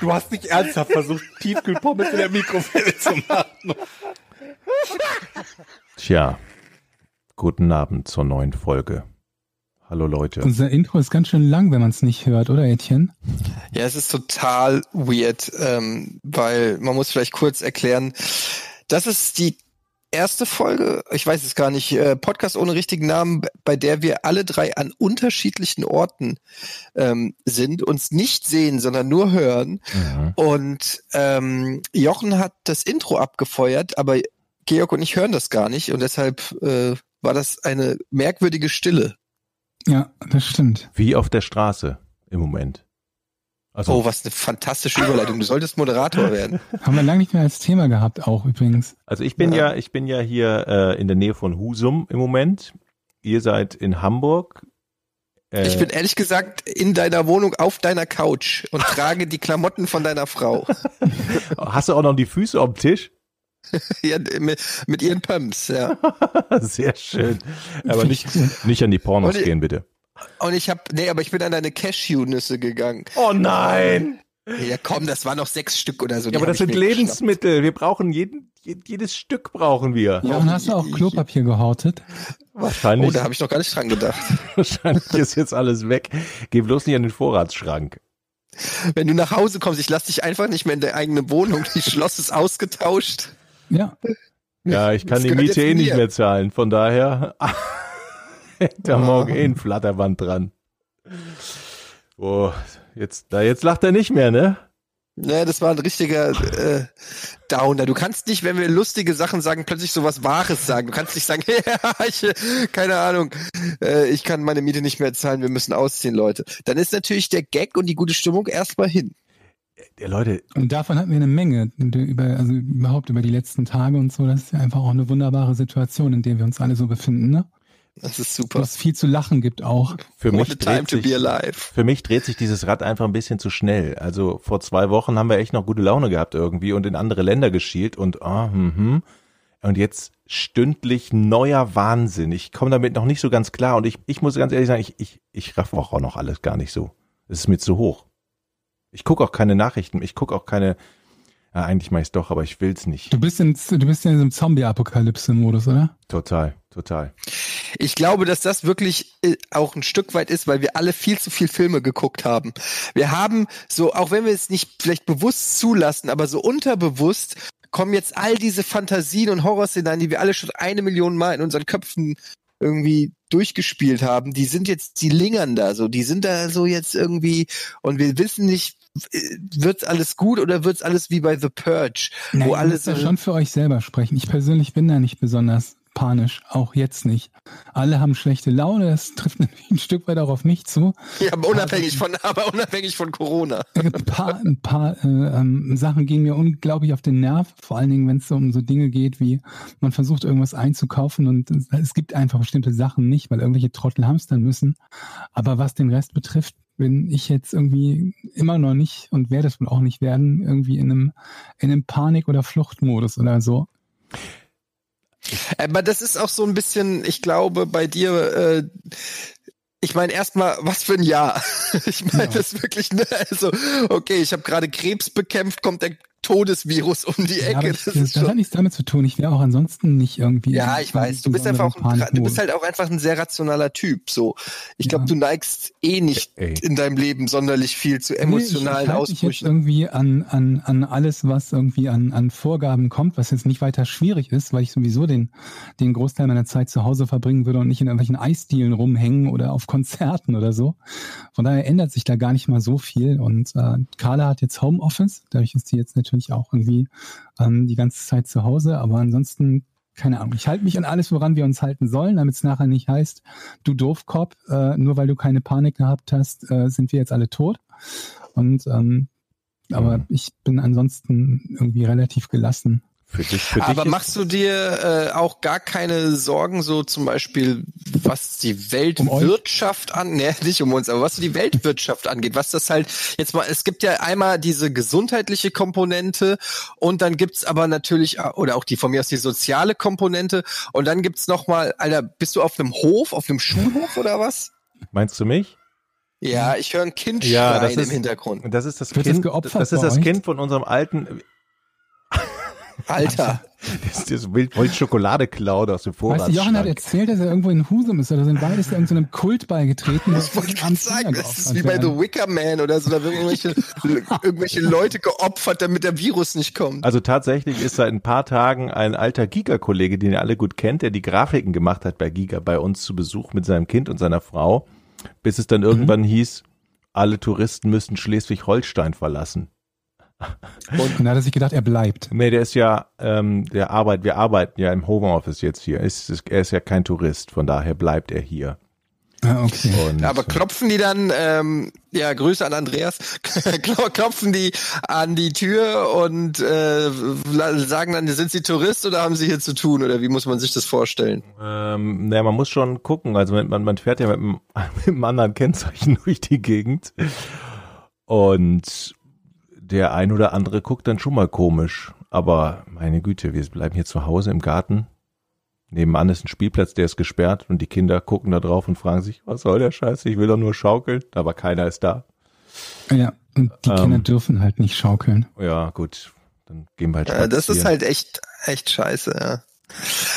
Du hast nicht ernsthaft versucht, Tiefkühlpommes in der Mikrowelle zu machen. Tja, guten Abend zur neuen Folge. Hallo Leute. Unser Intro ist ganz schön lang, wenn man es nicht hört, oder Etienne? Ja, es ist total weird, ähm, weil man muss vielleicht kurz erklären, das ist die erste Folge, ich weiß es gar nicht, äh, Podcast ohne richtigen Namen, bei der wir alle drei an unterschiedlichen Orten ähm, sind, uns nicht sehen, sondern nur hören. Mhm. Und ähm, Jochen hat das Intro abgefeuert, aber Georg und ich hören das gar nicht und deshalb äh, war das eine merkwürdige Stille. Ja, das stimmt. Wie auf der Straße im Moment. Also, Oh, was eine fantastische Überleitung. Du solltest Moderator werden. Haben wir lange nicht mehr als Thema gehabt, auch übrigens. also ich bin ja, ich bin ja hier äh, in der Nähe von Husum im Moment. Ihr seid in Hamburg. Äh, Ich bin ehrlich gesagt in deiner Wohnung auf deiner Couch und trage die Klamotten von deiner Frau. hast du auch noch die Füße am Tisch? ja, mit, mit ihren Pumps, ja. Sehr schön. Aber nicht, nicht an die Pornos ich- gehen, bitte. Und ich habe, nee, aber ich bin an deine Cashew-Nüsse gegangen. Oh nein! Ja, komm, das waren noch sechs Stück oder so. die Ja, aber das sind mir geschnappt. Lebensmittel. Wir brauchen jeden, je- jedes Stück brauchen wir. Ja, und hast du auch Klopapier gehortet? Wahrscheinlich, Oh, da habe ich noch gar nicht dran gedacht. wahrscheinlich ist jetzt alles weg. Geh bloß nicht an den Vorratsschrank. Wenn du nach Hause kommst, ich lass dich einfach nicht mehr in der eigenen Wohnung. Die Schloss ist ausgetauscht. Ja. Ja, ich kann Das die Miete eh nicht mehr zahlen. Von daher da morgen eh ein Flatterband dran. Oh, jetzt, da jetzt lacht er nicht mehr, ne? Ja, das war ein richtiger äh, Downer. Du kannst nicht, wenn wir lustige Sachen sagen, plötzlich sowas Wahres sagen. Du kannst nicht sagen, ja, ich, keine Ahnung, äh, ich kann meine Miete nicht mehr zahlen, wir müssen ausziehen, Leute. Dann ist natürlich der Gag und die gute Stimmung erstmal hin. Ja, Leute, Und davon hatten wir eine Menge, über, also überhaupt über die letzten Tage und so. Das ist ja einfach auch eine wunderbare Situation, in der wir uns alle so befinden, ne? Das ist super. es viel zu lachen gibt auch. für What mich, dreht to be sich, alive. für mich dreht sich dieses Rad einfach ein bisschen zu schnell. Also vor zwei Wochen haben wir echt noch gute Laune gehabt irgendwie und in andere Länder geschielt und ah, mhm. Und jetzt stündlich neuer Wahnsinn. Ich komme damit noch nicht so ganz klar und ich, ich muss ganz ehrlich sagen, ich, ich, ich raff auch noch alles gar nicht so. Es ist mir zu hoch. Ich gucke auch keine Nachrichten, ich gucke auch keine, ja, eigentlich mache ich es doch, aber ich will's nicht. Du bist in, du bist ja in diesem Zombie-Apokalypse-Modus, oder? Total, total. Ich glaube, dass das wirklich äh, auch ein Stück weit ist, weil wir alle viel zu viel Filme geguckt haben. Wir haben so, auch wenn wir es nicht vielleicht bewusst zulassen, aber so unterbewusst kommen jetzt all diese Fantasien und Horrorszenarien, die wir alle schon eine Million Mal in unseren Köpfen irgendwie durchgespielt haben, die sind jetzt, die lingern da so, die sind da so jetzt irgendwie und wir wissen nicht, äh, wird's alles gut oder wird's alles wie bei The Purge, Nein, wo alles müsst ja schon für euch selber sprechen. Ich persönlich bin da nicht besonders panisch, auch jetzt nicht. Alle haben schlechte Laune, das trifft natürlich ein Stück weit auch auf mich zu. ja, aber unabhängig von, aber unabhängig von Corona. Ein paar, ein paar äh, ähm, Sachen gehen mir unglaublich auf den Nerv, vor allen Dingen, wenn es so um so Dinge geht, wie man versucht, irgendwas einzukaufen und es- es gibt einfach bestimmte Sachen nicht, weil irgendwelche Trottel hamstern müssen. Aber was den Rest betrifft, bin ich jetzt irgendwie immer noch nicht und werde es wohl auch nicht werden, irgendwie in einem, in einem Panik- oder Fluchtmodus oder so. Aber das ist auch so ein bisschen, ich glaube, bei dir, äh, ich meine erstmal, was für ein Jahr. Ich meine Ja. das wirklich, ne? Also, okay, ich habe gerade Krebs bekämpft, kommt der Todesvirus um die Ja, Ecke. ich, das das, ist das hat nichts damit zu tun. Ich wäre auch ansonsten nicht irgendwie. ja, ich weiß. Du bist einfach, auch ein, du bist halt auch einfach ein sehr rationaler Typ. So, ich glaube, Ja. du neigst eh nicht Ey. in deinem Leben sonderlich viel zu emotionalen nee, ich, ich halte mich jetzt Ausbrüchen. irgendwie an, an, an alles, was irgendwie an, an Vorgaben kommt, was jetzt nicht weiter schwierig ist, weil ich sowieso den, den Großteil meiner Zeit zu Hause verbringen würde und nicht in irgendwelchen Eisdielen rumhängen oder auf Konzerten oder so. Von daher ändert sich da gar nicht mal so viel. Und äh, Carla hat jetzt Homeoffice, dadurch ist sie jetzt natürlich auch irgendwie ähm, die ganze Zeit zu Hause, aber ansonsten keine Ahnung. Ich halte mich an alles, woran wir uns halten sollen, damit es nachher nicht heißt, du Doofkopf, äh, nur weil du keine Panik gehabt hast, äh, sind wir jetzt alle tot. Und ähm, aber ich bin ansonsten irgendwie relativ gelassen. Für dich, für Aber dich machst du dir äh, auch gar keine Sorgen, so zum Beispiel, was die Um Weltwirtschaft an, ne, nicht um uns, aber was die Weltwirtschaft angeht, was das halt jetzt mal, es gibt ja einmal diese gesundheitliche Komponente und dann gibt's aber natürlich, oder auch die von mir aus die soziale Komponente und dann gibt's noch mal, Alter, bist du auf einem Hof, auf einem Schulhof oder was? meinst du mich? Ja, ich höre ein Kind Ja, das schreien ist- im Hintergrund. Und das ist das Wird das Kind, geopfert das ist das? Kind von unserem alten, Alter. das, das will, wollte Schokolade klauen aus dem Weißt du, Jochen hat erzählt, dass er irgendwo in Husum ist oder so in beides irgendeinem Kult beigetreten. Das wollte ich gerade sagen. Das ist wie bei The Wicker Man oder so. Da werden irgendwelche, irgendwelche Leute geopfert, damit der Virus nicht kommt. Also tatsächlich ist seit ein paar Tagen ein alter Giga-Kollege, den ihr alle gut kennt, der die Grafiken gemacht hat bei Giga, bei uns zu Besuch mit seinem Kind und seiner Frau, bis es dann irgendwann hieß, alle Touristen müssen Schleswig-Holstein verlassen. Und dann hat er sich gedacht, er bleibt. Nee, der ist ja, ähm, der Arbeit, wir arbeiten ja im Homeoffice jetzt hier. Ist, ist, er ist ja kein Tourist, von daher bleibt er hier. Ah, okay. Und, Aber klopfen die dann, ähm, ja, Grüße an Andreas, Klo- klopfen die an die Tür und äh, sagen dann, sind sie Tourist oder haben sie hier zu tun oder wie muss man sich das vorstellen? Ähm, naja, man muss schon gucken. Also man, man fährt ja mit einem, mit einem anderen Kennzeichen durch die Gegend. Und der ein oder andere guckt dann schon mal komisch. Aber meine Güte, wir bleiben hier zu Hause im Garten. Nebenan ist ein Spielplatz, der ist gesperrt und die Kinder gucken da drauf und fragen sich, was soll der Scheiß? Ich will doch nur schaukeln, aber keiner ist da. Ja, und die Ähm. Kinder dürfen halt nicht schaukeln. Ja, gut, dann gehen wir halt Äh, das ist spazieren. halt echt, echt scheiße, ja.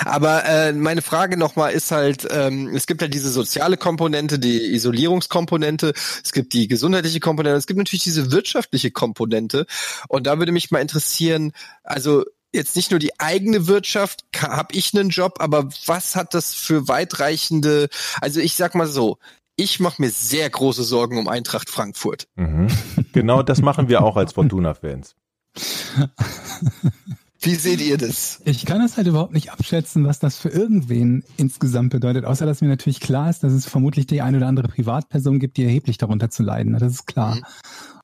Aber äh, meine Frage nochmal ist halt, ähm, es gibt ja diese soziale Komponente, die Isolierungskomponente, es gibt die gesundheitliche Komponente, es gibt natürlich diese wirtschaftliche Komponente. Und da würde mich mal interessieren, also jetzt nicht nur die eigene Wirtschaft, habe ich einen Job, aber was hat das für weitreichende, also ich sag mal so, ich mache mir sehr große Sorgen um Eintracht Frankfurt. Mhm. Genau das machen wir auch als Fortuna-Fans. Wie seht ihr das? Ich kann das halt überhaupt nicht abschätzen, was das für irgendwen insgesamt bedeutet, außer dass mir natürlich klar ist, dass es vermutlich die eine oder andere Privatperson gibt, die erheblich darunter zu leiden hat. Das ist klar. Mhm.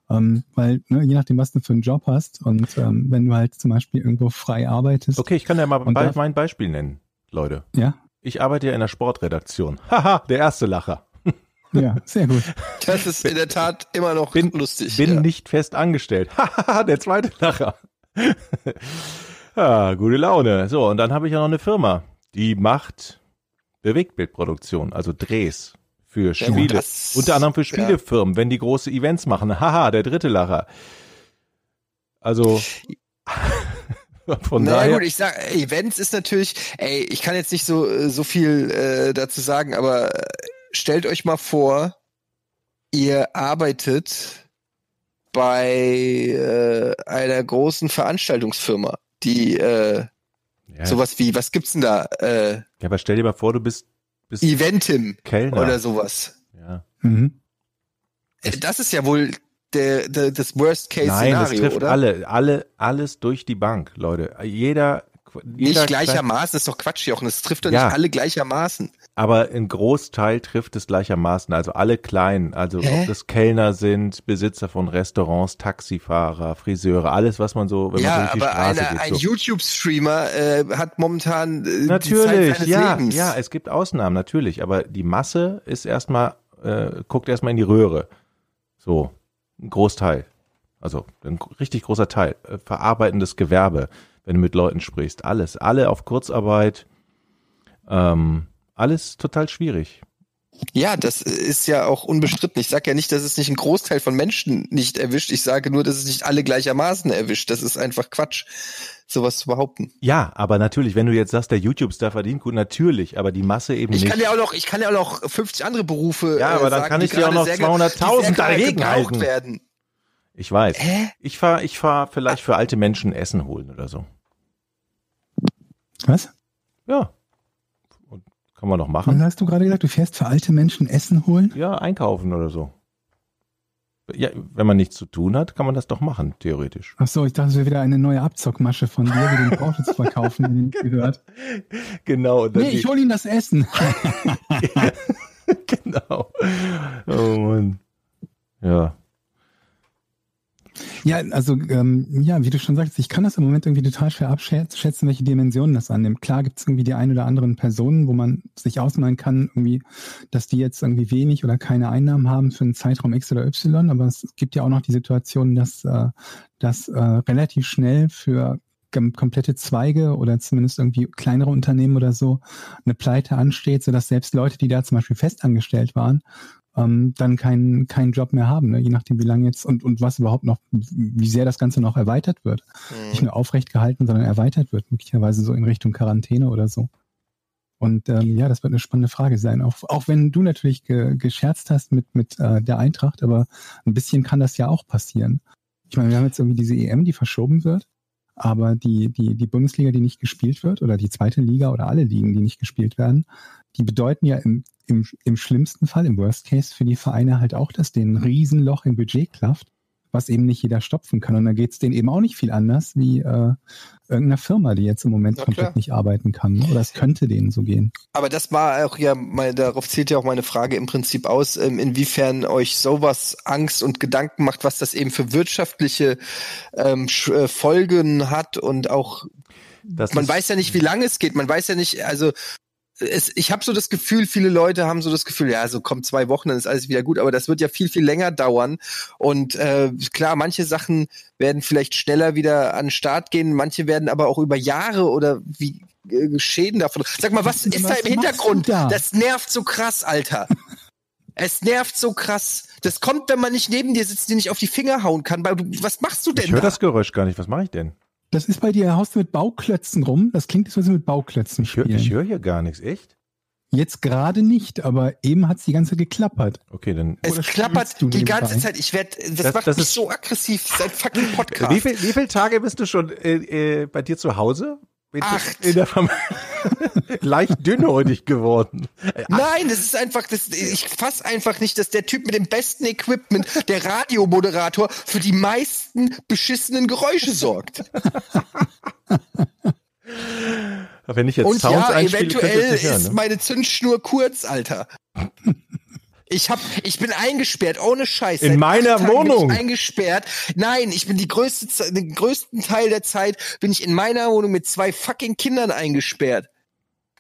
Ähm, weil, ne, je nachdem, was du für einen Job hast und ähm, wenn du halt zum Beispiel irgendwo frei arbeitest, Okay, ich kann ja mal be mein Beispiel nennen, Leute. ja, Ich arbeite ja in der Sportredaktion. Haha, der erste Lacher. ja, sehr gut. Das ist in der Tat immer noch Bin, lustig. bin ja. nicht fest angestellt. Haha, der zweite Lacher. Ja, gute Laune. So, und dann habe ich ja noch eine Firma, die macht Bewegtbildproduktion, also Drehs für Ja, Spiele. das- Unter anderem für ja. Spielefirmen, wenn die große Events machen. Haha, der dritte Lacher. Also von naja, daher. gut, ich sag, Events ist natürlich, ey, ich kann jetzt nicht so, so viel äh, dazu sagen, aber stellt euch mal vor, ihr arbeitet bei äh, einer großen Veranstaltungsfirma, die äh, ja, sowas wie, was gibt's denn da? Äh, ja, aber stell dir mal vor, du bist, bist Eventim Kellner. oder sowas. ja. Mhm. Äh, Das ist ja wohl der, der, das Nein, das Worst-Case-Szenario, trifft oder? alle, alle, alles durch die Bank, Leute. Jeder, Nicht jeder gleichermaßen, ist doch Quatsch, Jochen. Es trifft doch Ja. nicht alle gleichermaßen. Aber ein Großteil trifft es gleichermaßen. Also alle Kleinen, also Hä? ob das Kellner sind, Besitzer von Restaurants, Taxifahrer, Friseure, alles, was man so, wenn man so Ja, durch die aber Straße eine, geht. ein so. YouTube-Streamer äh, hat momentan äh, Natürlich, ja, Lebens. ja, es gibt Ausnahmen, natürlich, aber die Masse ist erstmal, äh, guckt erstmal in die Röhre. So, ein Großteil. Also ein richtig großer Teil. Äh, verarbeitendes Gewerbe, wenn du mit Leuten sprichst. Alles, alle auf Kurzarbeit. Ähm, alles total schwierig. Ja, das ist ja auch unbestritten. Ich sage ja nicht, dass es nicht einen Großteil von Menschen nicht erwischt. Ich sage nur, dass es nicht alle gleichermaßen erwischt. Das ist einfach Quatsch, sowas zu behaupten. Ja, aber natürlich, wenn du jetzt sagst, der YouTube-Star verdient gut, natürlich, aber die Masse eben Ich nicht. kann ja auch noch, ich kann ja auch noch 50 andere Berufe. Ja, aber äh, dann sagen, kann ich dir auch noch sehr ge- 200.000 die sehr gerade dagegen gebraucht halten. werden. ich weiß. Hä? Ich fahr, ich fahr vielleicht für alte Menschen Essen holen oder so. Was? Ja. Kann man doch Was machen. hast du gerade gesagt? Du fährst für alte Menschen Essen holen? Ja, einkaufen oder so. Ja, wenn man nichts zu tun hat, kann man das doch machen, theoretisch. Ach so, ich dachte, es wäre wieder eine neue Abzockmasche von dir, wie den Porsche zu verkaufen, den gehört. Genau. Nee, ich hole ihm das Essen. genau. Oh Mann. Ja. Ja, also ähm, ja, wie du schon sagst, ich kann das im Moment irgendwie total schwer abschätzen, welche Dimensionen das annimmt. Klar gibt es irgendwie die ein oder anderen Personen, wo man sich ausmalen kann, irgendwie, dass die jetzt irgendwie wenig oder keine Einnahmen haben für einen Zeitraum X oder Y, aber es gibt ja auch noch die Situation, dass, äh, dass äh, relativ schnell für komplette Zweige oder zumindest irgendwie kleinere Unternehmen oder so eine Pleite ansteht, sodass selbst Leute, die da zum Beispiel festangestellt waren, ähm, dann keinen keinen Job mehr haben, ne? je nachdem wie lange jetzt und, und was überhaupt noch, wie sehr das Ganze noch erweitert wird. Mhm. Nicht nur aufrecht gehalten, sondern erweitert wird, möglicherweise so in Richtung Quarantäne oder so. Und ähm, ja, das wird eine spannende Frage sein. Auch, auch wenn du natürlich ge, gescherzt hast mit, mit äh, der Eintracht, aber ein bisschen kann das ja auch passieren. Ich meine, wir haben jetzt irgendwie diese EM, die verschoben wird, aber die, die, die Bundesliga, die nicht gespielt wird, oder die zweite Liga oder alle Ligen, die nicht gespielt werden, die bedeuten ja im im, im schlimmsten Fall, im Worst Case für die Vereine halt auch, dass denen ein Riesenloch im Budget klafft, was eben nicht jeder stopfen kann. Und da geht es denen eben auch nicht viel anders wie äh, irgendeiner Firma, die jetzt im Moment Na, komplett klar. nicht arbeiten kann. Oder es könnte denen so gehen. Aber das war auch ja, mal, darauf zielt ja auch meine Frage im Prinzip aus, ähm, inwiefern euch sowas Angst und Gedanken macht, was das eben für wirtschaftliche ähm, äh, Folgen hat und auch das man weiß ja nicht, wie lange es geht. Man weiß ja nicht, also es, ich habe so das Gefühl, viele Leute haben so das Gefühl, ja, so kommt zwei Wochen, dann ist alles wieder gut, aber das wird ja viel, viel länger dauern. Und äh, klar, manche Sachen werden vielleicht schneller wieder an den Start gehen, manche werden aber auch über Jahre oder wie äh, Schäden davon. Sag mal, was ist was da im Hintergrund? Da? Das nervt so krass, Alter. es nervt so krass. Das kommt, wenn man nicht neben dir sitzt, dir nicht auf die Finger hauen kann. Was machst du denn? Ich höre das Geräusch gar nicht. Was mache ich denn? Das ist bei dir, haust du mit Bauklötzen rum? Das klingt, als würde mit Bauklötzen spielen. Ich höre hör hier gar nichts, echt? Jetzt gerade nicht, aber eben hat es die ganze Zeit geklappert. Okay, dann. Es klappert die ganze Zeit. Ich werde, das, das, macht das mich so aggressiv seit fucking Podcast. Wie, viel, wie viele Tage bist du schon äh, äh, bei dir zu Hause? Acht. In der Leicht dünnhäutig geworden. Nein, das ist einfach, das, ich fass einfach nicht, dass der Typ mit dem besten Equipment, der Radiomoderator, für die meisten beschissenen Geräusche sorgt. Wenn ich jetzt Und Sounds ja, eventuell hören, ist ne? meine Zündschnur kurz, Alter. Ich hab, ich bin eingesperrt, ohne Scheiß. In meiner Wohnung. eingesperrt. Nein, ich bin die größte, den größten Teil der Zeit bin ich in meiner Wohnung mit zwei fucking Kindern eingesperrt.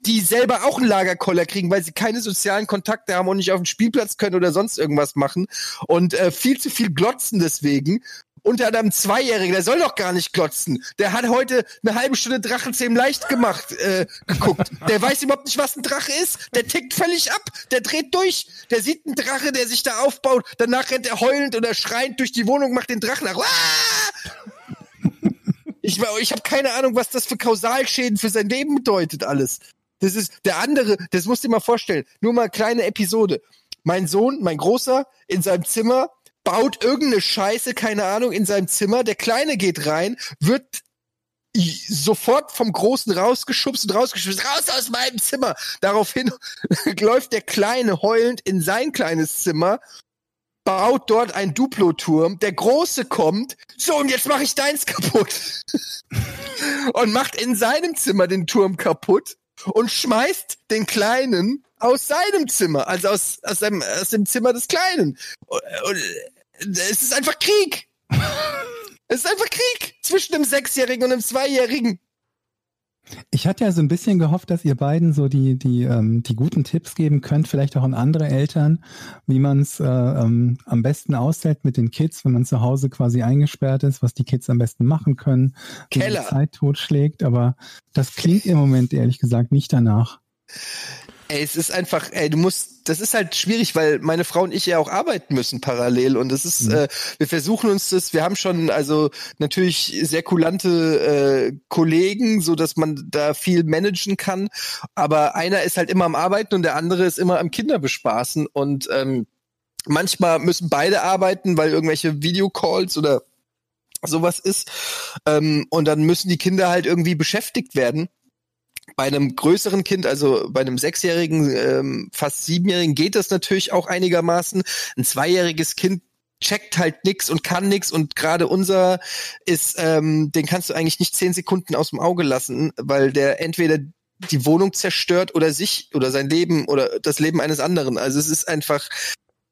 Die selber auch einen Lagerkoller kriegen, weil sie keine sozialen Kontakte haben und nicht auf den Spielplatz können oder sonst irgendwas machen und äh, viel zu viel glotzen deswegen unter anderem Zweijährigen, der soll doch gar nicht glotzen. Der hat heute eine halbe Stunde Drachenzähmen leicht gemacht äh, geguckt. Der weiß überhaupt nicht, was ein Drache ist. Der tickt völlig ab. Der dreht durch. Der sieht einen Drache, der sich da aufbaut. Danach rennt er heulend oder schreiend durch die Wohnung, macht den Drachen nach. Ah! Ich, ich habe keine Ahnung, was das für Kausalschäden für sein Leben bedeutet alles. Das ist der andere, das musst du dir mal vorstellen. Nur mal kleine Episode. Mein Sohn, mein Großer, in seinem Zimmer baut irgendeine Scheiße, keine Ahnung, in seinem Zimmer. Der Kleine geht rein, wird sofort vom Großen rausgeschubst und rausgeschubst, raus aus meinem Zimmer. Daraufhin läuft der Kleine heulend in sein kleines Zimmer, baut dort ein Duplo-Turm. Der Große kommt, so und jetzt mache ich deins kaputt. und macht in seinem Zimmer den Turm kaputt und schmeißt den Kleinen aus seinem Zimmer, also aus, aus, seinem, aus dem Zimmer des Kleinen. Und, und es ist einfach Krieg. es ist einfach Krieg zwischen einem Sechsjährigen und einem Zweijährigen. Ich hatte ja so ein bisschen gehofft, dass ihr beiden so die, die, ähm, die guten Tipps geben könnt, vielleicht auch an andere Eltern, wie man es äh, ähm, am besten aushält mit den Kids, wenn man zu Hause quasi eingesperrt ist, was die Kids am besten machen können, wie Keller. die Zeit totschlägt. Aber das klingt im Moment ehrlich gesagt nicht danach. Ey, es ist einfach, ey, du musst, das ist halt schwierig, weil meine Frau und ich ja auch arbeiten müssen parallel und das ist, mhm. äh, wir versuchen uns das, wir haben schon also natürlich sehr kulante äh, Kollegen, so dass man da viel managen kann, aber einer ist halt immer am Arbeiten und der andere ist immer am Kinderbespaßen und ähm, manchmal müssen beide arbeiten, weil irgendwelche Videocalls oder sowas ist ähm, und dann müssen die Kinder halt irgendwie beschäftigt werden bei einem größeren Kind, also bei einem sechsjährigen, ähm, fast siebenjährigen, geht das natürlich auch einigermaßen. Ein zweijähriges Kind checkt halt nix und kann nix und gerade unser ist, ähm, den kannst du eigentlich nicht zehn Sekunden aus dem Auge lassen, weil der entweder die Wohnung zerstört oder sich oder sein Leben oder das Leben eines anderen. Also es ist einfach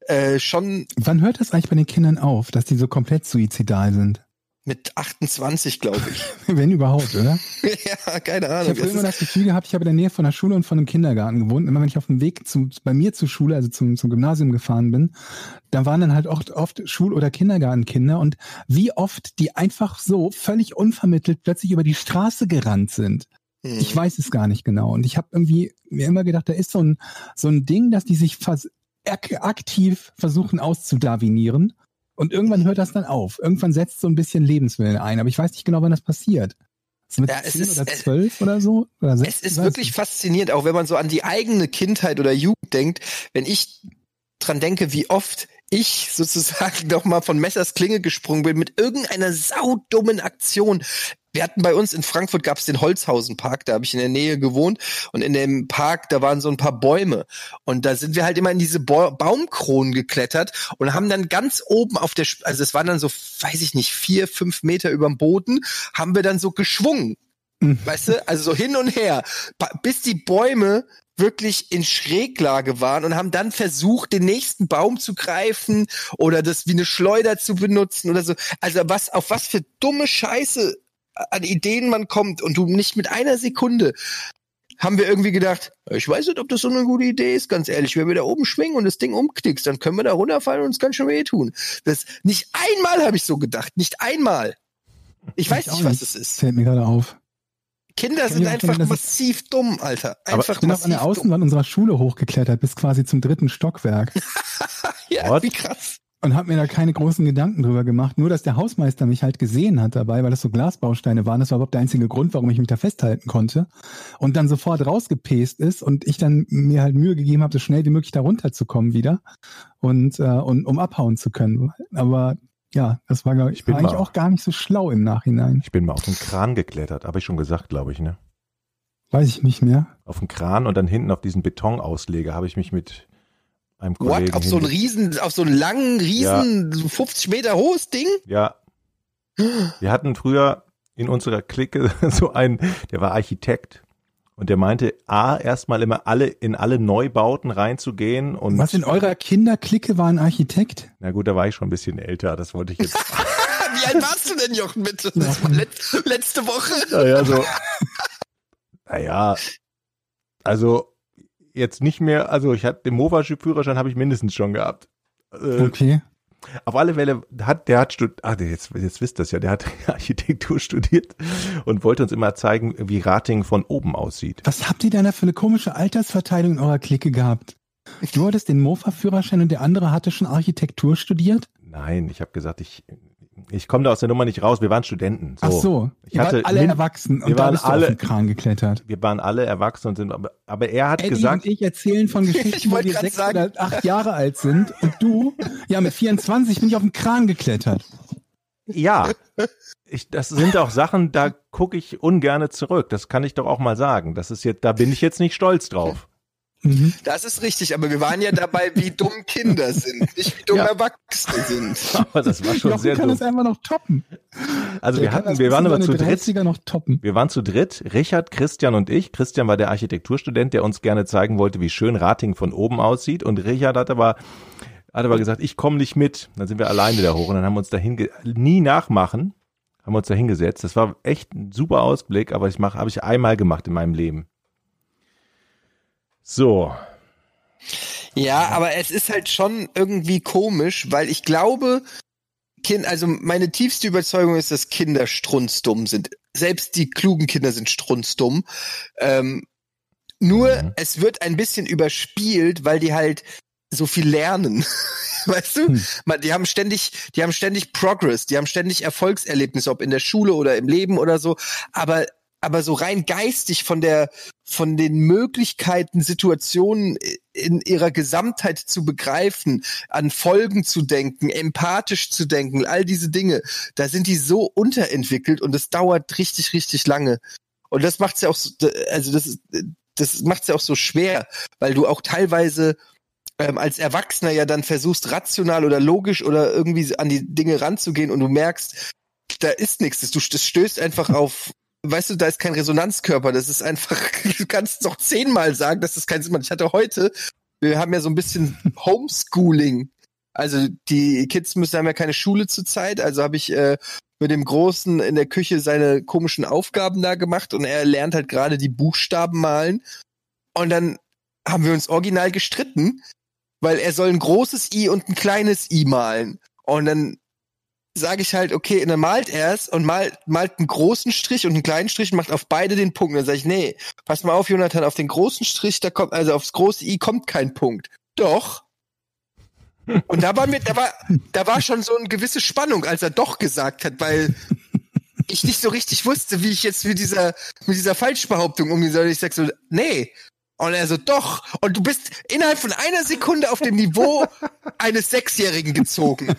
äh, schon. Wann hört das eigentlich bei den Kindern auf, dass die so komplett suizidal sind? Mit 28, glaube ich. Wenn überhaupt, oder? ja, keine Ich Ahnung. habe Das immer das Gefühl gehabt, ich habe in der Nähe von der Schule und von einem Kindergarten gewohnt. Immer wenn ich auf dem Weg zu, bei mir zur Schule, also zum, zum Gymnasium gefahren bin, da waren dann halt oft, oft Schul- oder Kindergartenkinder und wie oft die einfach so völlig unvermittelt plötzlich über die Straße gerannt sind. Hm. Ich weiß es gar nicht genau. Und ich habe irgendwie mir immer gedacht, da ist so ein, so ein Ding, dass die sich aktiv versuchen auszudavinieren. Und irgendwann hört das dann auf. Irgendwann setzt so ein bisschen Lebenswillen ein. Aber ich weiß nicht genau, wann das passiert. Mit Ja, es 10 ist- oder 12 oder so? Oder Es 16, ist wirklich nicht. faszinierend, auch wenn man so an die eigene Kindheit oder Jugend denkt, wenn ich dran denke, wie oft ich sozusagen noch mal von Messers Klinge gesprungen bin mit irgendeiner saudummen Aktion. Wir hatten bei uns in Frankfurt gab es den Holzhausen-Park, da habe ich in der Nähe gewohnt und in dem Park, da waren so ein paar Bäume und da sind wir halt immer in diese Ba- Baumkronen geklettert und haben dann ganz oben auf der, also es waren dann so, weiß ich nicht, vier, fünf Meter überm Boden, haben wir dann so geschwungen. Mhm. Weißt du, also so hin und her, bis die Bäume wirklich in Schräglage waren und haben dann versucht, den nächsten Baum zu greifen oder das wie eine Schleuder zu benutzen oder so. Also was, auf was für dumme Scheiße an Ideen man kommt und du nicht mit einer Sekunde haben wir irgendwie gedacht, ich weiß nicht, ob das so eine gute Idee ist, ganz ehrlich. Wenn wir da oben schwingen und das Ding umknickst, dann können wir da runterfallen und uns ganz schön wehtun. Das, nicht einmal habe ich so gedacht, nicht einmal. Ich weiß Ich auch nicht, was es ist. Fällt mir gerade auf. Kinder kann sind einfach es- massiv dumm, Alter. Aber Einfach Ich bin auch massiv an der dumm. Außenwand unserer Schule hochgeklettert, bis quasi zum dritten Stockwerk. Ja, What? wie krass. Und habe mir da keine großen Gedanken drüber gemacht. Nur, dass der Hausmeister mich halt gesehen hat dabei, weil das so Glasbausteine waren. Das war überhaupt der einzige Grund, warum ich mich da festhalten konnte. Und dann sofort rausgepest ist und ich dann mir halt Mühe gegeben habe, so schnell wie möglich da runterzukommen wieder und, äh, und um abhauen zu können. Aber ja, das war, glaube ich, Ich bin eigentlich mal- auch gar nicht so schlau im Nachhinein. Ich bin mal auf den Kran geklettert, habe ich schon gesagt, glaube ich, ne? Weiß ich nicht mehr. Auf den Kran und dann hinten auf diesen Betonausleger habe ich mich mit einem Kollegen What? Auf so einen riesen, auf so einen langen, riesen, so 50 Meter hohes Ding? Ja. Wir hatten früher in unserer Clique so einen, der war Architekt und der meinte, A, erstmal immer alle in alle Neubauten reinzugehen und Was in eurer Kinderklicke war ein Architekt? na gut, da war ich schon ein bisschen älter, das wollte ich jetzt. Wie alt warst du denn, Jochen, bitte? Das war let letzte Woche. naja, so. Naja, also jetzt nicht mehr, also ich hatte den Mofa-Führerschein habe ich mindestens schon gehabt. Äh, Okay. Auf alle Fälle hat der hat studiert, ah, jetzt, jetzt wisst ihr das ja, der hat Architektur studiert und wollte uns immer zeigen, wie Rating von oben aussieht. Was habt ihr denn da für eine komische Altersverteilung in eurer Clique gehabt? Du hattest den Mofa-Führerschein und der andere hatte schon Architektur studiert? Nein, ich habe gesagt, ich ich komme da aus der Nummer nicht raus. Wir waren Studenten. So. Ach so, Ich hatte alle min- erwachsen wir und da waren alle- auf den Kran geklettert. Wir waren alle erwachsen und sind, aber, aber er hat Eddie gesagt, und ich erzählen von Ich Geschichten, wo wir sechs sagen. oder acht Jahre alt sind und du, ja mit 24 bin ich auf den Kran geklettert. ja, ich, das sind auch Sachen, da gucke ich ungerne zurück. Das kann ich doch auch mal sagen. Das ist jetzt, da bin ich jetzt nicht stolz drauf. Mhm. Das ist richtig, aber wir waren ja dabei, wie dumm Kinder sind, nicht wie dumm Ja. Erwachsene sind. Aber das war schon Jochen sehr kann dumm. es einfach noch toppen. Also Der wir hatten, das wir waren aber zu dritt. 30er noch toppen. Wir waren zu dritt, Richard, Christian und ich. Christian war der Architekturstudent, der uns gerne zeigen wollte, wie schön Rating von oben aussieht. Und Richard hat aber, hat aber gesagt, ich komme nicht mit. Dann sind wir alleine da hoch und dann haben wir uns da hinge nie nachmachen, haben wir uns da hingesetzt. Das war echt ein super Ausblick, aber ich mache, habe ich einmal gemacht in meinem Leben. So, Ja, aber es ist halt schon irgendwie komisch, weil ich glaube, kind, also meine tiefste Überzeugung ist, dass Kinder strunzdumm sind. Selbst die klugen Kinder sind strunzdumm. Ähm, nur Mhm. es wird ein bisschen überspielt, weil die halt so viel lernen. Weißt du? Hm. Man, die haben ständig, die haben ständig Progress, die haben ständig Erfolgserlebnisse, ob in der Schule oder im Leben oder so. Aber, aber so rein geistig von der, von den Möglichkeiten, Situationen in ihrer Gesamtheit zu begreifen, an Folgen zu denken, empathisch zu denken, all diese Dinge, da sind die so unterentwickelt und das dauert richtig, richtig lange. Und das macht's ja auch, so, also das das macht's ja auch so schwer, weil du auch teilweise ähm, als Erwachsener ja dann versuchst, rational oder logisch oder irgendwie an die Dinge ranzugehen und du merkst, da ist nichts. Du, das stößt einfach auf, weißt du, da ist kein Resonanzkörper. Das ist einfach, du kannst noch zehnmal sagen, dass das keinen Sinn macht. Ich hatte heute, wir haben ja so ein bisschen Homeschooling Also die Kids müssen haben ja keine Schule zurzeit, also habe ich äh, mit dem Großen in der Küche seine komischen Aufgaben da gemacht und er lernt halt gerade die Buchstaben malen. Und dann haben wir uns original gestritten, weil er soll ein großes I und ein kleines I malen. Und dann sage ich halt, okay, dann malt er es und malt, malt einen großen Strich und einen kleinen Strich und macht auf beide den Punkt. Und dann sage ich, nee, pass mal auf, Jonathan, auf den großen Strich, da kommt, also aufs große I kommt kein Punkt. Doch. Und da war mir, da war, da war schon so eine gewisse Spannung, als er doch gesagt hat, weil ich nicht so richtig wusste, wie ich jetzt mit dieser, mit dieser Falschbehauptung umgehen soll. Ich sag so, nee. Und er so, doch. Und du bist innerhalb von einer Sekunde auf dem Niveau eines Sechsjährigen gezogen.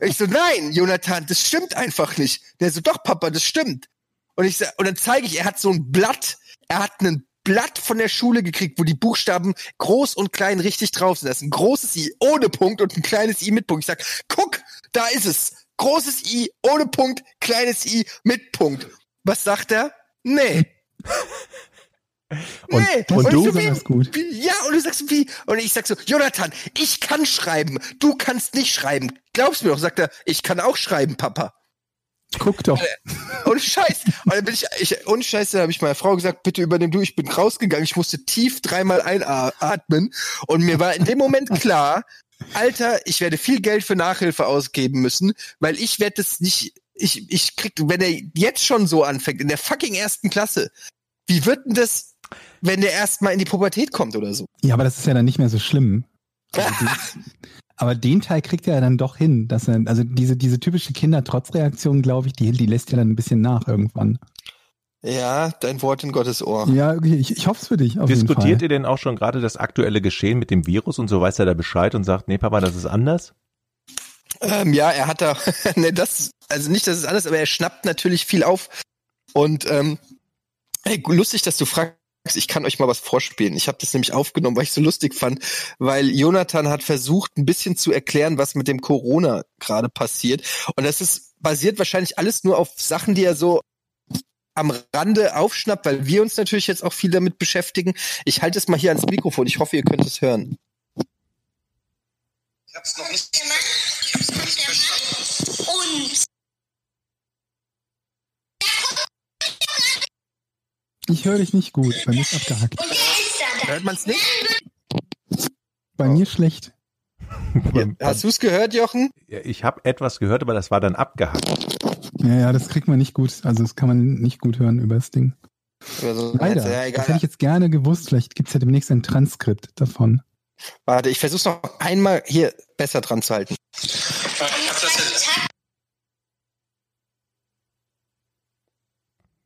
Ich so, nein, Jonathan, das stimmt einfach nicht. Der so, doch, Papa, das stimmt. Und ich sag, und dann zeige ich, er hat so ein Blatt, er hat einen Blatt von der Schule gekriegt, wo die Buchstaben groß und klein richtig drauf sind. Das ist ein großes I ohne Punkt und ein kleines I mit Punkt. Ich sag, guck, da ist es. Großes I ohne Punkt, kleines I mit Punkt. Was sagt er? Nee. Und, nee. und ich du? Besonders gut. wie, ja, und du sagst wie? Und ich sag so, Jonathan, ich kann schreiben, du kannst nicht schreiben. Glaubst mir doch, sagt er, ich kann auch schreiben, Papa. Guck doch. Und Scheiß. Und dann bin ich, ich und Scheiße, habe ich meiner Frau gesagt, bitte übernimm du. Ich bin rausgegangen. Ich musste tief dreimal einatmen. Und mir war in dem Moment klar, Alter, ich werde viel Geld für Nachhilfe ausgeben müssen, weil ich werde es nicht, ich, ich krieg, wenn er jetzt schon so anfängt, in der fucking ersten Klasse, wie wird denn das, wenn der erst mal in die Pubertät kommt oder so? Ja, aber das ist ja dann nicht mehr so schlimm. Also die, aber den Teil kriegt er ja dann doch hin, dass er, also diese, diese typische Kindertrotzreaktion, glaube ich, die, die lässt ja dann ein bisschen nach irgendwann. Ja, dein Wort in Gottes Ohr. Ja, okay, ich, ich hoffe es für dich. Auf Diskutiert jeden Fall. ihr denn auch schon gerade das aktuelle Geschehen mit dem Virus und so weiß er da Bescheid und sagt, nee, Papa, das ist anders? Ähm, ja, er hat da, ne, das, also nicht, dass es anders, aber er schnappt natürlich viel auf. Und ähm, hey, lustig, dass du fragst. Ich kann euch mal was vorspielen. Ich habe das nämlich aufgenommen, weil ich so lustig fand, weil Jonathan hat versucht, ein bisschen zu erklären, was mit dem Corona gerade passiert. Und das ist basiert wahrscheinlich alles nur auf Sachen, die er so am Rande aufschnappt, weil wir uns natürlich jetzt auch viel damit beschäftigen. Ich halte es mal hier ans Mikrofon. Ich hoffe, ihr könnt es hören. Ich hab's noch nicht, ich hab's noch nicht verstanden. Und Ich höre dich nicht gut. Bei mir ist abgehackt. Hört man's nicht? Bei mir schlecht. Hast du's gehört, Jochen? Ja, Ich habe etwas gehört, aber das war dann abgehackt. Ja, ja, das kriegt man nicht gut. Also das kann man nicht gut hören über das Ding. Also, Leider. Ja, Das hätte ich jetzt gerne gewusst. Vielleicht gibt's ja demnächst ein Transkript davon. Warte, ich versuch's noch einmal hier besser dran zu halten. Ich hab das jetzt.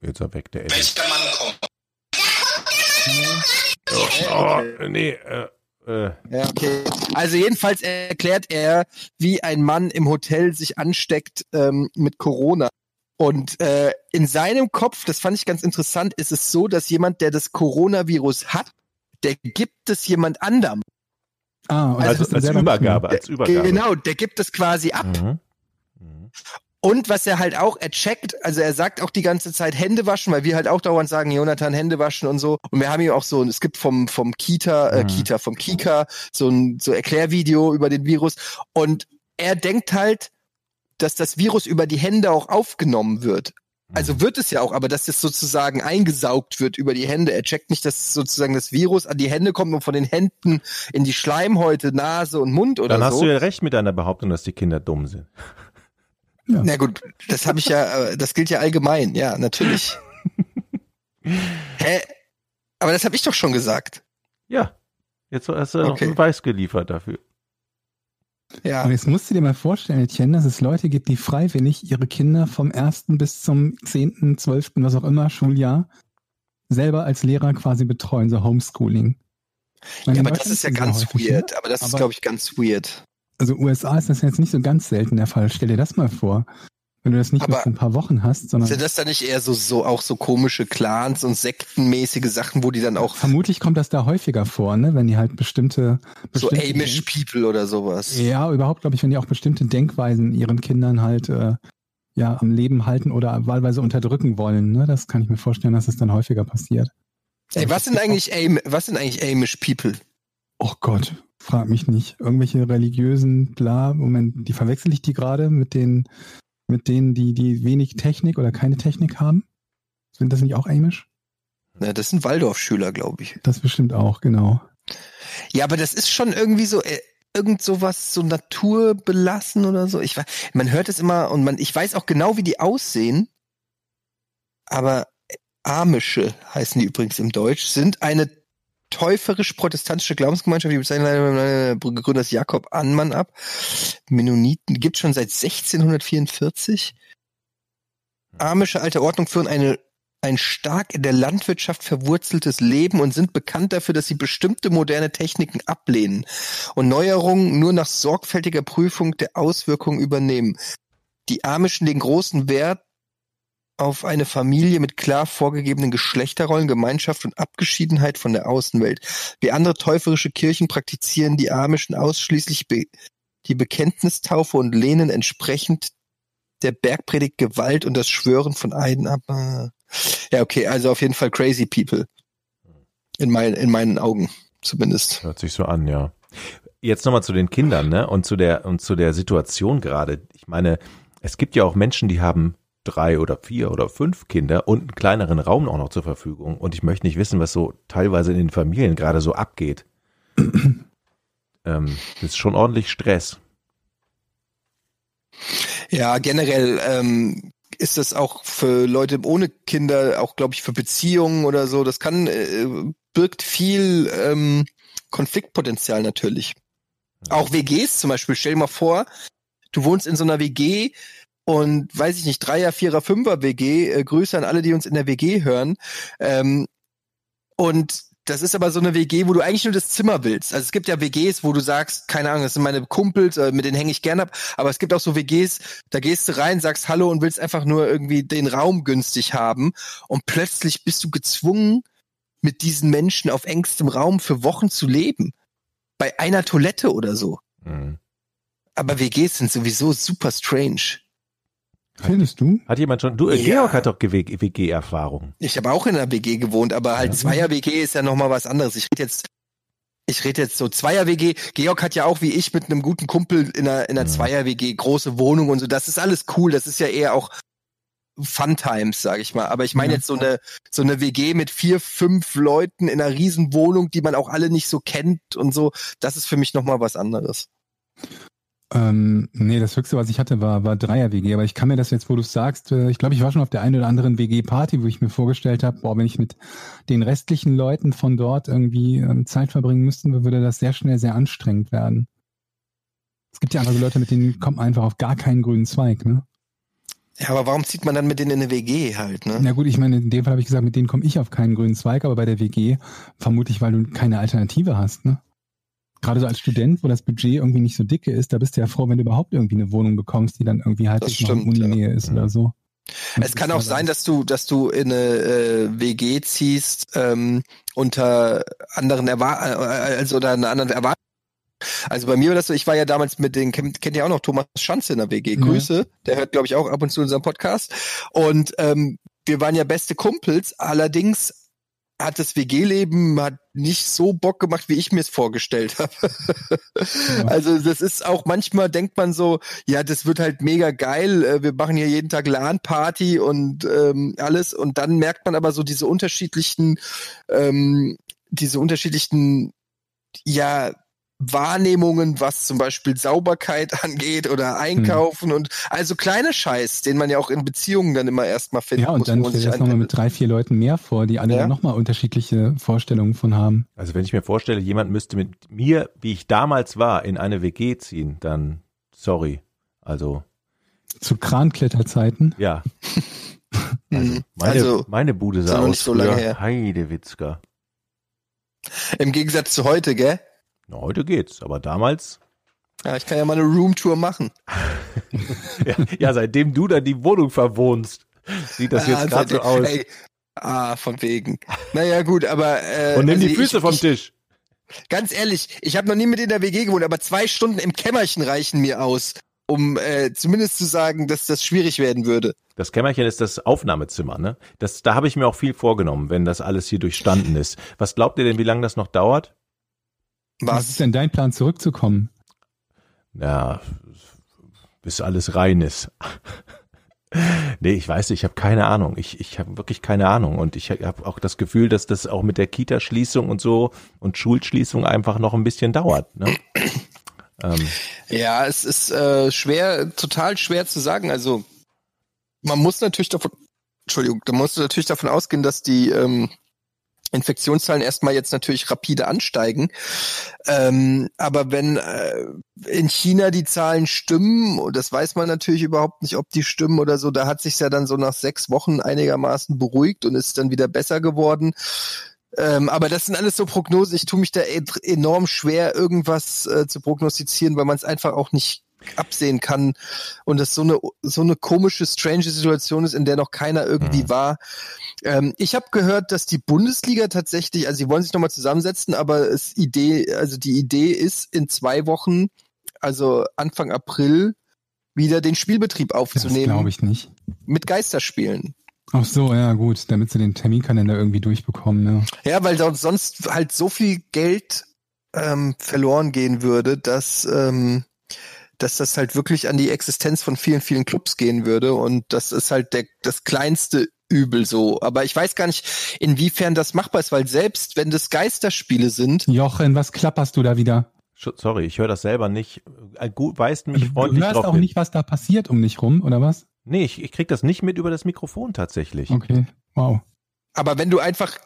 Jetzt er weg, der Eddie. Welcher Mann kommt? Oh, nee, äh, äh, Ja, okay. Also jedenfalls erklärt er, wie ein Mann im Hotel sich ansteckt ähm, mit Corona. Und äh, in seinem Kopf, das fand ich ganz interessant, ist es so, dass jemand, der das Coronavirus hat, der gibt es jemand anderem. Ah, also ist als Übergabe, als Übergabe. Genau, der gibt es quasi ab. Mhm. Mhm. Und was er halt auch, er checkt, also er sagt auch die ganze Zeit Hände waschen, weil wir halt auch dauernd sagen, Jonathan, Hände waschen und so. Und wir haben hier auch so, es gibt vom, vom Kita, äh, Mhm. Kita, vom Kika so ein so Erklärvideo über den Virus. Und er denkt halt, dass das Virus über die Hände auch aufgenommen wird. Also wird es ja auch, aber dass es sozusagen eingesaugt wird über die Hände. Er checkt nicht, dass sozusagen das Virus an die Hände kommt und von den Händen in die Schleimhäute, Nase und Mund oder Dann so. hast du ja recht mit deiner Behauptung, dass die Kinder dumm sind. Ja. Na gut, das habe ich ja, äh, das gilt ja allgemein, ja, natürlich. Hä? Aber das habe ich doch schon gesagt. Ja. Jetzt hast du noch Okay. einen Beweis geliefert dafür. Ja. Und jetzt musst du dir mal vorstellen, Etienne, dass es Leute gibt, die freiwillig ihre Kinder vom ersten bis zum zehnten, zwölften, was auch immer, Schuljahr selber als Lehrer quasi betreuen, so Homeschooling. Meine, ja in aber das ist ja ganz ne? weird. Aber das ist, Aber- glaube ich, ganz weird. Also USA ist das jetzt nicht so ganz selten der Fall. Stell dir das mal vor. Wenn du das nicht nur für ein paar Wochen hast, sondern Sind das dann nicht eher so, so auch so komische Clans und sektenmäßige Sachen, wo die dann auch vermutlich kommt das da häufiger vor, ne? Wenn die halt bestimmte, so bestimmte Amish People oder sowas? Ja, überhaupt glaube ich, wenn die auch bestimmte Denkweisen ihren Kindern halt äh, ja am Leben halten oder wahlweise unterdrücken wollen. Ne? Das kann ich mir vorstellen, dass es dann häufiger passiert. Ey, was sind eigentlich Am was sind eigentlich Amish People? Oh Gott, Frag mich nicht. Irgendwelche religiösen, bla, Moment, die verwechsel ich die gerade mit den, mit denen, die, die wenig Technik oder keine Technik haben? Sind das nicht auch Amish? Na, das sind Waldorfschüler, glaube ich. Das bestimmt auch, genau. Ja, aber das ist schon irgendwie so, äh, irgend sowas, so naturbelassen oder so. Ich man hört es immer und man, ich weiß auch genau, wie die aussehen. Aber Amische heißen die übrigens im Deutsch, sind eine täuferisch-protestantische Glaubensgemeinschaft, die bezeichnen äh, Gründer ist Jakob Annmann ab. Mennoniten gibt schon seit 1644. Amische alte Ordnung führen eine ein stark in der Landwirtschaft verwurzeltes Leben und sind bekannt dafür, dass sie bestimmte moderne Techniken ablehnen und Neuerungen nur nach sorgfältiger Prüfung der Auswirkungen übernehmen. Die Amischen legen großen Wert auf eine Familie mit klar vorgegebenen Geschlechterrollen, Gemeinschaft und Abgeschiedenheit von der Außenwelt. Wie andere täuferische Kirchen praktizieren die Amischen ausschließlich be die Bekenntnistaufe und lehnen entsprechend der Bergpredigt Gewalt und das Schwören von Eiden ab. Ah. Ja, okay, also auf jeden Fall crazy people. In, mein, in meinen Augen zumindest. Hört sich so an, ja. Jetzt nochmal zu den Kindern, ne? Und zu der, und zu der Situation gerade. Ich meine, es gibt ja auch Menschen, die haben drei oder vier oder fünf Kinder und einen kleineren Raum auch noch zur Verfügung. Und ich möchte nicht wissen, was so teilweise in den Familien gerade so abgeht. ähm, das ist schon ordentlich Stress. Ja, generell ähm, ist das auch für Leute ohne Kinder, auch glaube ich für Beziehungen oder so, das kann, äh, birgt viel ähm, Konfliktpotenzial natürlich. Auch WGs zum Beispiel, stell dir mal vor, du wohnst in so einer WG und weiß ich nicht, Dreier, Vierer, Fünfer WG, äh, Grüße an alle, die uns in der WG hören. Ähm, und das ist aber so eine WG, wo du eigentlich nur das Zimmer willst. Also es gibt ja WGs, wo du sagst, keine Ahnung, das sind meine Kumpels, äh, mit denen hänge ich gern ab, aber es gibt auch so WGs, da gehst du rein, sagst Hallo und willst einfach nur irgendwie den Raum günstig haben und plötzlich bist du gezwungen, mit diesen Menschen auf engstem Raum für Wochen zu leben. Bei einer Toilette oder so. Mhm. Aber WGs sind sowieso super strange. Findest du? Hat jemand schon, du, äh, Ja. Georg hat doch WG-Erfahrung. Ich habe auch in einer WG gewohnt, aber halt Ja. Zweier-WG ist ja nochmal was anderes. Ich rede jetzt, ich rede jetzt so Zweier-WG. Georg hat ja auch wie ich mit einem guten Kumpel in einer, in einer Ja. Zweier-WG große Wohnung und so. Das ist alles cool. Das ist ja eher auch Fun Times, sage ich mal. Aber ich meine Ja. jetzt so eine, so eine WG mit vier, fünf Leuten in einer riesen Wohnung, die man auch alle nicht so kennt und so. Das ist für mich nochmal was anderes. Ähm, nee, das höchste, was ich hatte, war, war Dreier-WG. Aber ich kann mir das jetzt, wo du sagst, äh, ich glaube, ich war schon auf der einen oder anderen WG-Party, wo ich mir vorgestellt habe, boah, wenn ich mit den restlichen Leuten von dort irgendwie ähm, Zeit verbringen müsste, würde das sehr schnell sehr anstrengend werden. Es gibt ja andere Leute, mit denen kommt man einfach auf gar keinen grünen Zweig, ne? Ja, aber warum zieht man dann mit denen in eine WG halt, ne? Na gut, ich meine, in dem Fall habe ich gesagt, mit denen komme ich auf keinen grünen Zweig, aber bei der WG vermutlich, weil du keine Alternative hast, ne? Gerade so als Student, wo das Budget irgendwie nicht so dicke ist, da bist du ja froh, wenn du überhaupt irgendwie eine Wohnung bekommst, die dann irgendwie halbwegs noch in stimmt, ja. Uninähe ist oder so. Und Es kann auch sein, halt- dass du, dass du in eine äh, WG ziehst ähm, unter anderen Erwar äh, also oder einer anderen Erwartung. Also bei mir war das so, ich war ja damals mit den, kennt, kennt ihr auch noch Thomas Schanze in der WG. Ja. Grüße, der hört, glaube ich, auch ab und zu unseren Podcast. Und ähm, wir waren ja beste Kumpels, allerdings hat das WG-Leben hat nicht so Bock gemacht, wie ich mir es vorgestellt habe. Also das ist auch manchmal denkt man so, ja, das wird halt mega geil. äh, Wir machen hier jeden Tag LAN-Party und ähm, alles. Und dann merkt man aber so diese unterschiedlichen, ähm, diese unterschiedlichen, ja, Wahrnehmungen, was zum Beispiel Sauberkeit angeht oder Einkaufen und also kleine Scheiß, den man ja auch in Beziehungen dann immer erstmal finden Ja, und muss. dann wo man stell dir sich das nochmal mit drei, vier Leuten mehr vor, die alle Ja. dann nochmal unterschiedliche Vorstellungen von haben. Also wenn ich mir vorstelle, jemand müsste mit mir, wie ich damals war, in eine WG ziehen, dann sorry. Also Zu Krankletterzeiten. ja. Also Mhm. meine, Also, meine Bude sah aus nicht so lange her. Heidewitzka. Im Gegensatz zu heute, gell? Na, heute geht's, aber damals, Ja, ich kann ja mal eine Roomtour machen. ja, ja, seitdem du da die Wohnung verwohnst, sieht das Ah, jetzt gerade so aus. Ey, ah, von wegen. Naja, gut, aber äh, Und nimm also die Füße ich, vom ich, Tisch. Ganz ehrlich, ich habe noch nie mit in der WG gewohnt, aber zwei Stunden im Kämmerchen reichen mir aus, um äh, zumindest zu sagen, dass das schwierig werden würde. Das Kämmerchen ist das Aufnahmezimmer, ne? Das, da habe ich mir auch viel vorgenommen, wenn das alles hier durchstanden ist. Was glaubt ihr denn, wie lange das noch dauert? Was Was? ist denn dein Plan, zurückzukommen? Ja, bis alles rein ist. nee, ich weiß, nicht, ich habe keine Ahnung. Ich, ich habe wirklich keine Ahnung. Und ich habe auch das Gefühl, dass das auch mit der Kita-Schließung und so und Schulschließung einfach noch ein bisschen dauert. Ne? ähm, Ja, es ist äh, schwer, total schwer zu sagen. Also man muss natürlich davon, Entschuldigung, da musst du natürlich davon ausgehen, dass die ähm, Infektionszahlen erstmal jetzt natürlich rapide ansteigen. Ähm, aber wenn äh, in China die Zahlen stimmen, das weiß man natürlich überhaupt nicht, ob die stimmen oder so, da hat sich ja dann so nach sechs Wochen einigermaßen beruhigt und ist dann wieder besser geworden. Ähm, aber das sind alles so Prognosen. Ich tue mich da e enorm schwer, irgendwas äh, zu prognostizieren, weil man es einfach auch nicht absehen kann und das so eine so eine komische, strange Situation ist, in der noch keiner irgendwie Mhm. war. Ähm, ich habe gehört, dass die Bundesliga tatsächlich, also sie wollen sich nochmal zusammensetzen, aber es Idee, also die Idee ist, in zwei Wochen, also Anfang April, wieder den Spielbetrieb Das aufzunehmen glaube ich nicht. mit Geisterspielen. Ach so, ja gut, damit sie den Terminkalender irgendwie durchbekommen. Ja. Ja, weil sonst halt so viel Geld ähm, verloren gehen würde, dass, ähm, dass das halt wirklich an die Existenz von vielen, vielen Clubs gehen würde. Und das ist halt der, das kleinste Übel so. Aber ich weiß gar nicht, inwiefern das machbar ist, weil selbst wenn das Geisterspiele sind, Jochen, was klapperst du da wieder? sorry, ich höre das selber nicht. Äh, Gut, weist mich Du freundlich hörst drauf auch hin. nicht, was da passiert um dich rum, oder was? Nee, ich, ich krieg das nicht mit über das Mikrofon tatsächlich. Okay, wow. aber wenn du einfach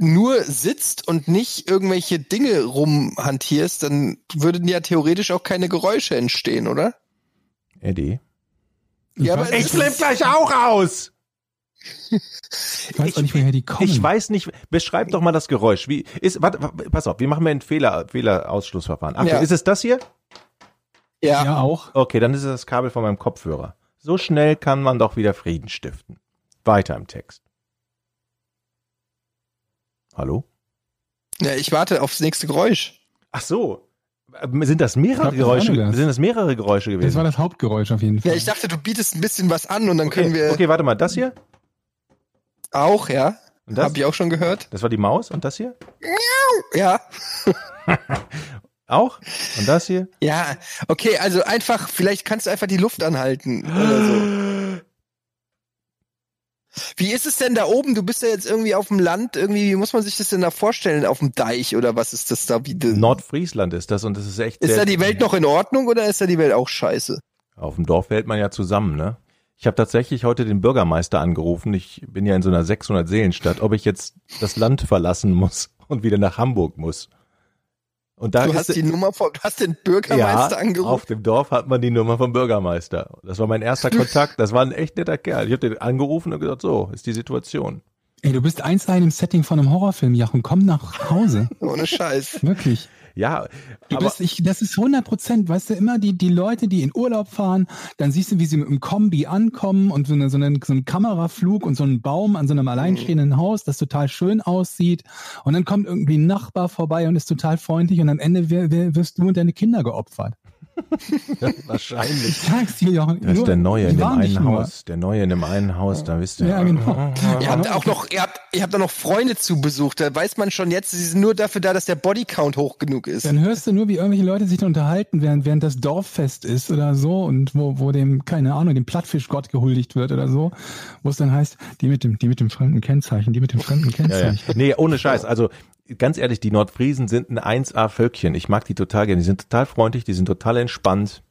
nur sitzt und nicht irgendwelche Dinge rumhantierst, dann würden ja theoretisch auch keine Geräusche entstehen, oder? Eddie. Ja, aber Ich flipp gleich auch aus! ich weiß auch nicht, woher die kommen. Ich weiß nicht, beschreib doch mal das Geräusch. Wie ist, warte, warte, pass auf, wir machen mal ein Fehler, Fehlerausschlussverfahren. Achtung, Ja. ist es das hier? Ja. ja, auch. Okay, dann ist es das Kabel von meinem Kopfhörer. So schnell kann man doch wieder Frieden stiften. Weiter im Text. Hallo? ja, ich warte aufs nächste Geräusch. Ach so. Sind das mehrere glaub, das Geräusche? das. Sind das mehrere Geräusche Das gewesen? war das Hauptgeräusch auf jeden Fall. Ja, ich dachte, du bietest ein bisschen was an und dann können okay, wir okay, warte mal, das hier? auch, ja. Und das? Hab ich auch schon gehört. Das war die Maus und das hier? Ja. Auch? Und das hier? Ja, okay, also einfach, vielleicht kannst du einfach die Luft anhalten oder so. Wie ist es denn da oben? Du bist ja jetzt irgendwie auf dem Land, irgendwie, wie muss man sich das denn da vorstellen? Auf dem Deich oder was ist das da? Wie, Nordfriesland ist das und das ist echt ist da die Welt noch in Ordnung oder ist da die Welt auch scheiße? Auf dem Dorf hält man ja zusammen, ne? Ich habe tatsächlich heute den Bürgermeister angerufen. Ich bin ja in so einer 600 Seelenstadt, ob ich jetzt das Land verlassen muss und wieder nach Hamburg muss. Und da Du ist hast die Nummer von, du hast den Bürgermeister ja, angerufen. auf dem Dorf hat man die Nummer vom Bürgermeister. Das war mein erster Kontakt. Das war ein echt netter Kerl. Ich habe den angerufen und gesagt, so ist die Situation. Ey, du bist eins in dem Setting von einem Horrorfilm, Jochen. Komm nach Hause. Ohne Scheiß. Wirklich. Ja, Du aber bist, ich, das ist 100 Prozent, weißt du, immer die, die Leute, die in Urlaub fahren, dann siehst du, wie sie mit einem Kombi ankommen und so, eine, so, einen, so einen Kameraflug und so einen Baum an so einem alleinstehenden Haus, das total schön aussieht. Und dann kommt irgendwie ein Nachbar vorbei und ist total freundlich und am Ende wir, wir, wirst du und deine Kinder geopfert. Wahrscheinlich. Ich sag's dir, Jochen. Das ist der Neue in dem einen nur. Haus. Der Neue in dem einen Haus, da wisst ihr. Ja, genau. Ihr habt auch noch, ihr habt, ihr habt auch noch Freunde zu Besuch. Da weiß man schon jetzt, sie sind nur dafür da, dass der Bodycount hoch genug ist. Dann hörst du nur, wie irgendwelche Leute sich dann unterhalten, während, während das Dorffest ist oder so und wo, wo dem, keine Ahnung, dem Plattfischgott gehuldigt wird oder so, wo es dann heißt, die mit dem, die mit dem fremden Kennzeichen, die mit dem fremden Ja, ja. Kennzeichen. Nee, ohne Scheiß. Also ganz ehrlich, die Nordfriesen sind ein 1A-Völkchen. Ich mag die total gerne. Die sind total freundlich, die sind total entspannt.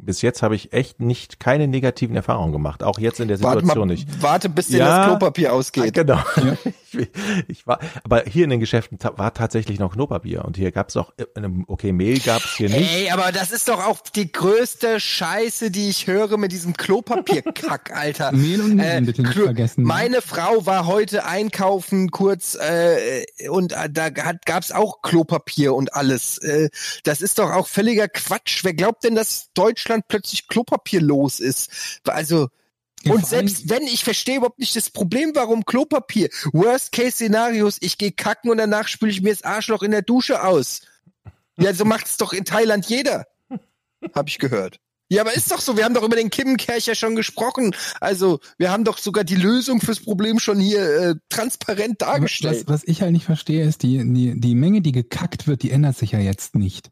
Bis jetzt habe ich echt nicht keine negativen Erfahrungen gemacht. Auch jetzt in der Warte, Situation mal, nicht. warte, bis dir Ja. das Klopapier ausgeht. genau. Ich, ich war, aber hier in den Geschäften war tatsächlich noch Klopapier und hier gab's auch, äh, okay, Mehl gab's hier nicht. Ey, aber das ist doch auch die größte Scheiße, die ich höre mit diesem Klopapierkack, Alter. Mehl und Nudeln bitte nicht vergessen. ne? Meine Frau war heute einkaufen kurz äh, und äh, da hat, gab's auch Klopapier und alles. Äh, das ist doch auch völliger Quatsch. Wer glaubt denn, dass Deutschland plötzlich Klopapier los ist? Also Ja, und selbst wenn, ich verstehe überhaupt nicht das Problem, warum Klopapier. Worst-Case-Szenarios, ich gehe kacken und danach spüle ich mir das Arschloch in der Dusche aus. Ja, so macht's doch in Thailand jeder. Hab ich gehört. Ja, aber ist doch so, wir haben doch über den Kippenkercher schon gesprochen. Also, wir haben doch sogar die Lösung fürs Problem schon hier äh, transparent dargestellt. Was, was ich halt nicht verstehe, ist, die, die, die Menge, die gekackt wird, die ändert sich ja jetzt nicht.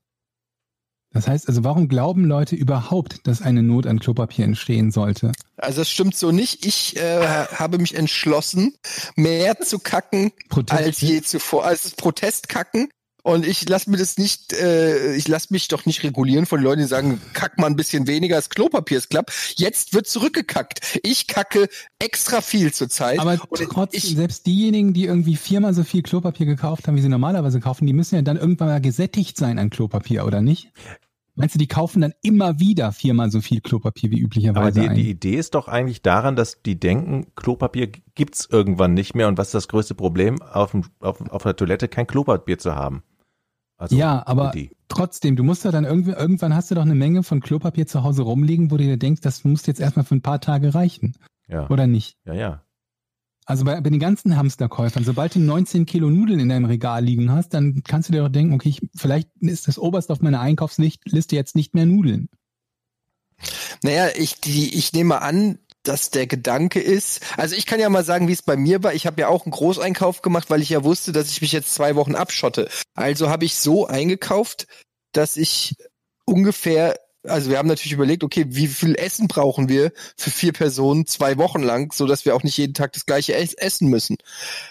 Das heißt also, warum glauben Leute überhaupt, dass eine Not an Klopapier entstehen sollte? Also das stimmt so nicht. Ich äh, habe mich entschlossen, mehr zu kacken Protest als je zuvor. Also es ist Protestkacken. Und ich lasse mir das nicht, äh, ich lasse mich doch nicht regulieren von Leuten, die sagen, kack mal ein bisschen weniger, das Klopapier ist klapp. Jetzt wird zurückgekackt. Ich kacke extra viel zurzeit. Aber Und trotzdem, ich, selbst diejenigen, die irgendwie viermal so viel Klopapier gekauft haben, wie sie normalerweise kaufen, die müssen ja dann irgendwann mal gesättigt sein an Klopapier, oder nicht? Meinst du, die kaufen dann immer wieder viermal so viel Klopapier wie Aber üblicherweise die, ein? die Idee ist doch eigentlich daran, dass die denken, Klopapier gibt's irgendwann nicht mehr und was ist das größte Problem, auf, dem, auf, auf der Toilette kein Klopapier zu haben. Also, ja, aber die. trotzdem, du musst ja dann irgendwie, irgendwann hast du doch eine Menge von Klopapier zu Hause rumliegen, wo du dir denkst, das muss jetzt erstmal für ein paar Tage reichen. Ja, Oder nicht? ja, ja. Also bei, bei den ganzen Hamsterkäufern, sobald du 19 Kilo Nudeln in deinem Regal liegen hast, dann kannst du dir doch denken, okay, ich, vielleicht ist das oberst auf meiner Einkaufsliste jetzt nicht mehr Nudeln. naja, ich, die, ich nehme an, dass der Gedanke ist, also ich kann ja mal sagen, wie es bei mir war. Ich habe ja auch einen Großeinkauf gemacht, weil ich ja wusste, dass ich mich jetzt zwei Wochen abschotte. Also habe ich so eingekauft, dass ich ungefähr, also wir haben natürlich überlegt, okay, wie viel Essen brauchen wir für vier Personen zwei Wochen lang, so dass wir auch nicht jeden Tag das gleiche ess essen müssen.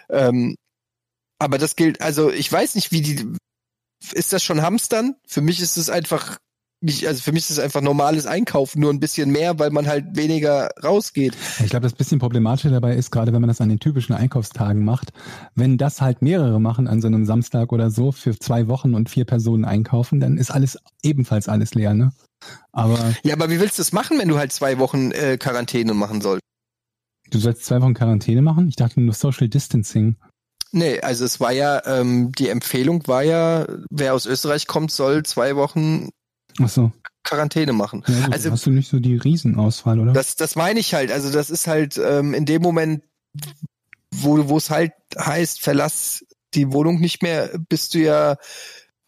Ähm, aber das gilt, also ich weiß nicht, wie die, ist das schon Hamstern? Für mich ist es einfach nicht, also für mich ist es einfach normales Einkaufen, nur ein bisschen mehr, weil man halt weniger rausgeht. Ich glaube, das bisschen Problematische dabei ist, gerade wenn man das an den typischen Einkaufstagen macht, wenn das halt mehrere machen an so einem Samstag oder so für zwei Wochen und vier Personen einkaufen, dann ist alles ebenfalls alles leer, ne? Aber Ja, aber wie willst du das machen, wenn du halt zwei Wochen äh, Quarantäne machen sollst? du sollst zwei Wochen Quarantäne machen? Ich dachte nur Social Distancing. Nee, also es war ja, ähm, die Empfehlung war ja, wer aus Österreich kommt, soll zwei Wochen Ach so. Quarantäne machen. Ja, Also- hast du nicht so die Riesenauswahl, oder? Das, das meine ich halt. Also das ist halt ähm, in dem Moment, wo wo es halt heißt, verlass die Wohnung nicht mehr, bist du ja,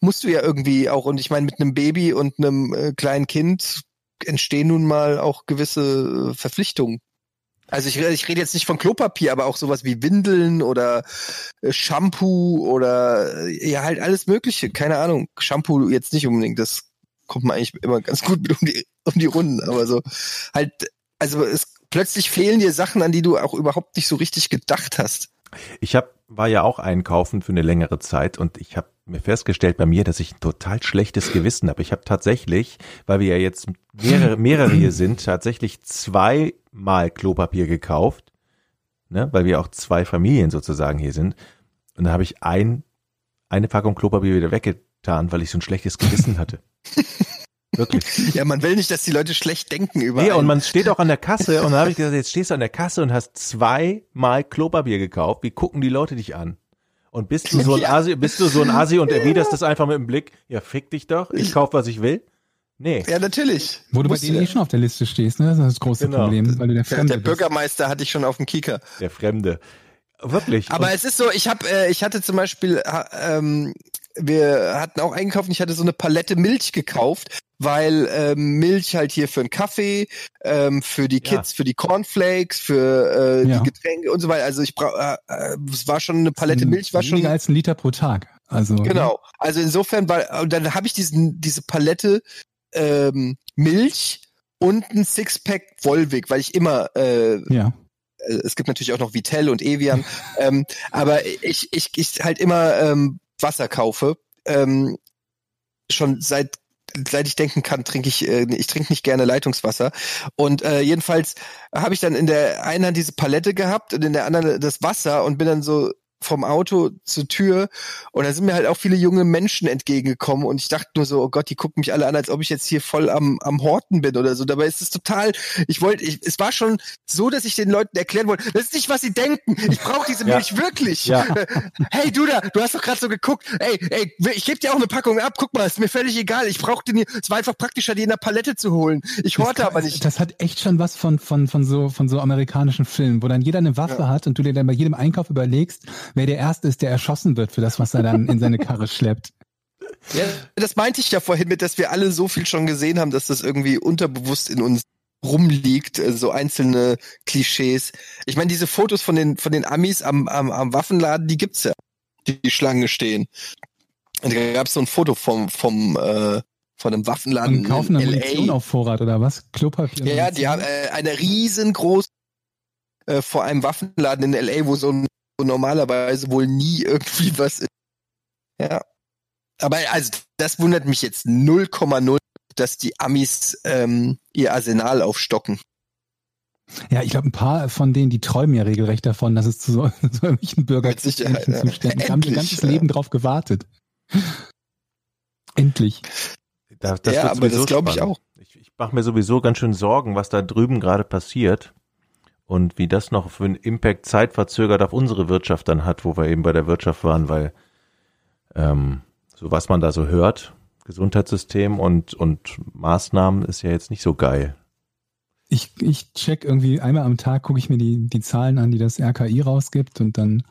musst du ja irgendwie auch. Und ich meine, mit einem Baby und einem äh, kleinen Kind entstehen nun mal auch gewisse äh, Verpflichtungen. Also ich, rede- ich rede jetzt nicht von Klopapier, aber auch sowas wie Windeln oder äh, Shampoo oder äh, ja halt alles Mögliche. Keine Ahnung. Shampoo jetzt nicht unbedingt. Das kommt man eigentlich immer ganz gut mit um die um die Runden. Aber so halt, also es plötzlich fehlen dir Sachen, an die du auch überhaupt nicht so richtig gedacht hast. Ich hab, war ja auch einkaufen für eine längere Zeit und ich habe mir festgestellt bei mir, dass ich ein total schlechtes Gewissen habe. Ich habe tatsächlich, weil wir ja jetzt mehrere, mehrere hier sind, tatsächlich zweimal Klopapier gekauft, ne, weil wir auch zwei Familien sozusagen hier sind. Und da habe ich ein, eine Packung Klopapier wieder weggetan, weil ich so ein schlechtes Gewissen hatte. Wirklich. Ja, man will nicht, dass die Leute schlecht denken über Nee, und man steht auch an der Kasse und dann habe ich gesagt, jetzt stehst du an der Kasse und hast zweimal Klopapier gekauft. Wie gucken die Leute dich an? Und bist du so ein Ja. Asi, bist du so ein Asi und erwiderst das einfach mit dem Blick, ja, fick dich doch, ich kauf, was ich will? Nee. Ja, natürlich. Wo du bei denen eh schon auf der Liste stehst, ne? Das ist das große Genau. Problem, weil du der Fremde der bist. Bürgermeister hatte ich schon auf dem Kieker. Der Fremde. Wirklich. Aber Und es ist so, ich habe, äh, ich hatte zum Beispiel, ha- ähm, wir hatten auch eingekauft und ich hatte so eine Palette Milch gekauft, weil ähm, Milch halt hier für einen Kaffee, ähm, für die Ja. Kids, für die Cornflakes, für äh, Ja. die Getränke und so weiter. Also ich brauche, äh, äh, es war schon eine Palette Milch, war schon Weniger als ein Liter pro Tag. Also, Genau. Also insofern war, und dann habe ich diesen, diese Palette ähm, Milch und ein Sixpack Volvic, weil ich immer, äh, Ja. äh, es gibt natürlich auch noch Vitell und Evian, ähm, aber ich, ich, ich halt immer ähm, Wasser kaufe. Ähm, schon seit seit ich denken kann, trinke ich, äh, ich trinke nicht gerne Leitungswasser. Und äh, jedenfalls habe ich dann in der einen Hand diese Palette gehabt und in der anderen das Wasser und bin dann so vom Auto zur Tür und da sind mir halt auch viele junge Menschen entgegengekommen und ich dachte nur so, oh Gott, die gucken mich alle an, als ob ich jetzt hier voll am, am Horten bin oder so. Dabei ist es total, ich wollte, ich, es war schon so, dass ich den Leuten erklären wollte, das ist nicht, was sie denken. Ich brauche diese Ja. Milch wirklich. Ja. Hey, du da, du hast doch gerade so geguckt. Ey, ey, ich gebe dir auch eine Packung ab. Guck mal, ist mir völlig egal. Ich brauchte die, es war einfach praktischer, die in der Palette zu holen. Ich horte aber nicht. Das hat echt schon was von, von, von so, von so amerikanischen Filmen, wo dann jeder eine Waffe hat und du dir dann bei jedem Einkauf überlegst, wer der Erste ist, der erschossen wird für das, was er dann in seine Karre schleppt. Ja, das meinte ich ja vorhin mit, dass wir alle so viel schon gesehen haben, dass das irgendwie unterbewusst in uns rumliegt, äh, so einzelne Klischees. Ich meine, diese Fotos von den von den Amis am, am, am Waffenladen, die gibt's ja, die, die Schlange stehen. Und da gab's so ein Foto vom vom äh, von einem Waffenladen Und kaufen in eine Munition LA. auf Vorrat oder was? Klopapier? Ja, ja, die haben äh, eine riesengroße äh, vor einem Waffenladen in LA, wo so ein normalerweise wohl nie irgendwie was ist. Ja. Aber also das wundert mich jetzt 0,0, dass die Amis ähm, ihr Arsenal aufstocken. Ja, ich glaube, ein paar von denen, die träumen ja regelrecht davon, dass es zu so, so irgendwelchen Sicherheit, ja. Zuständen Die haben ihr ganzes ja. Leben drauf gewartet. Endlich. Da, das Ja, aber das sowieso glaub ich auch. Ich, ich mache mir sowieso ganz schön Sorgen, was da drüben gerade passiert und wie das noch für einen Impact zeitverzögert auf unsere Wirtschaft dann hat, wo wir eben bei der Wirtschaft waren, weil ähm, so was man da so hört, Gesundheitssystem und, und Maßnahmen ist ja jetzt nicht so geil. Ich, ich check irgendwie einmal am Tag, gucke ich mir die, die Zahlen an, die das RKI rausgibt und dann,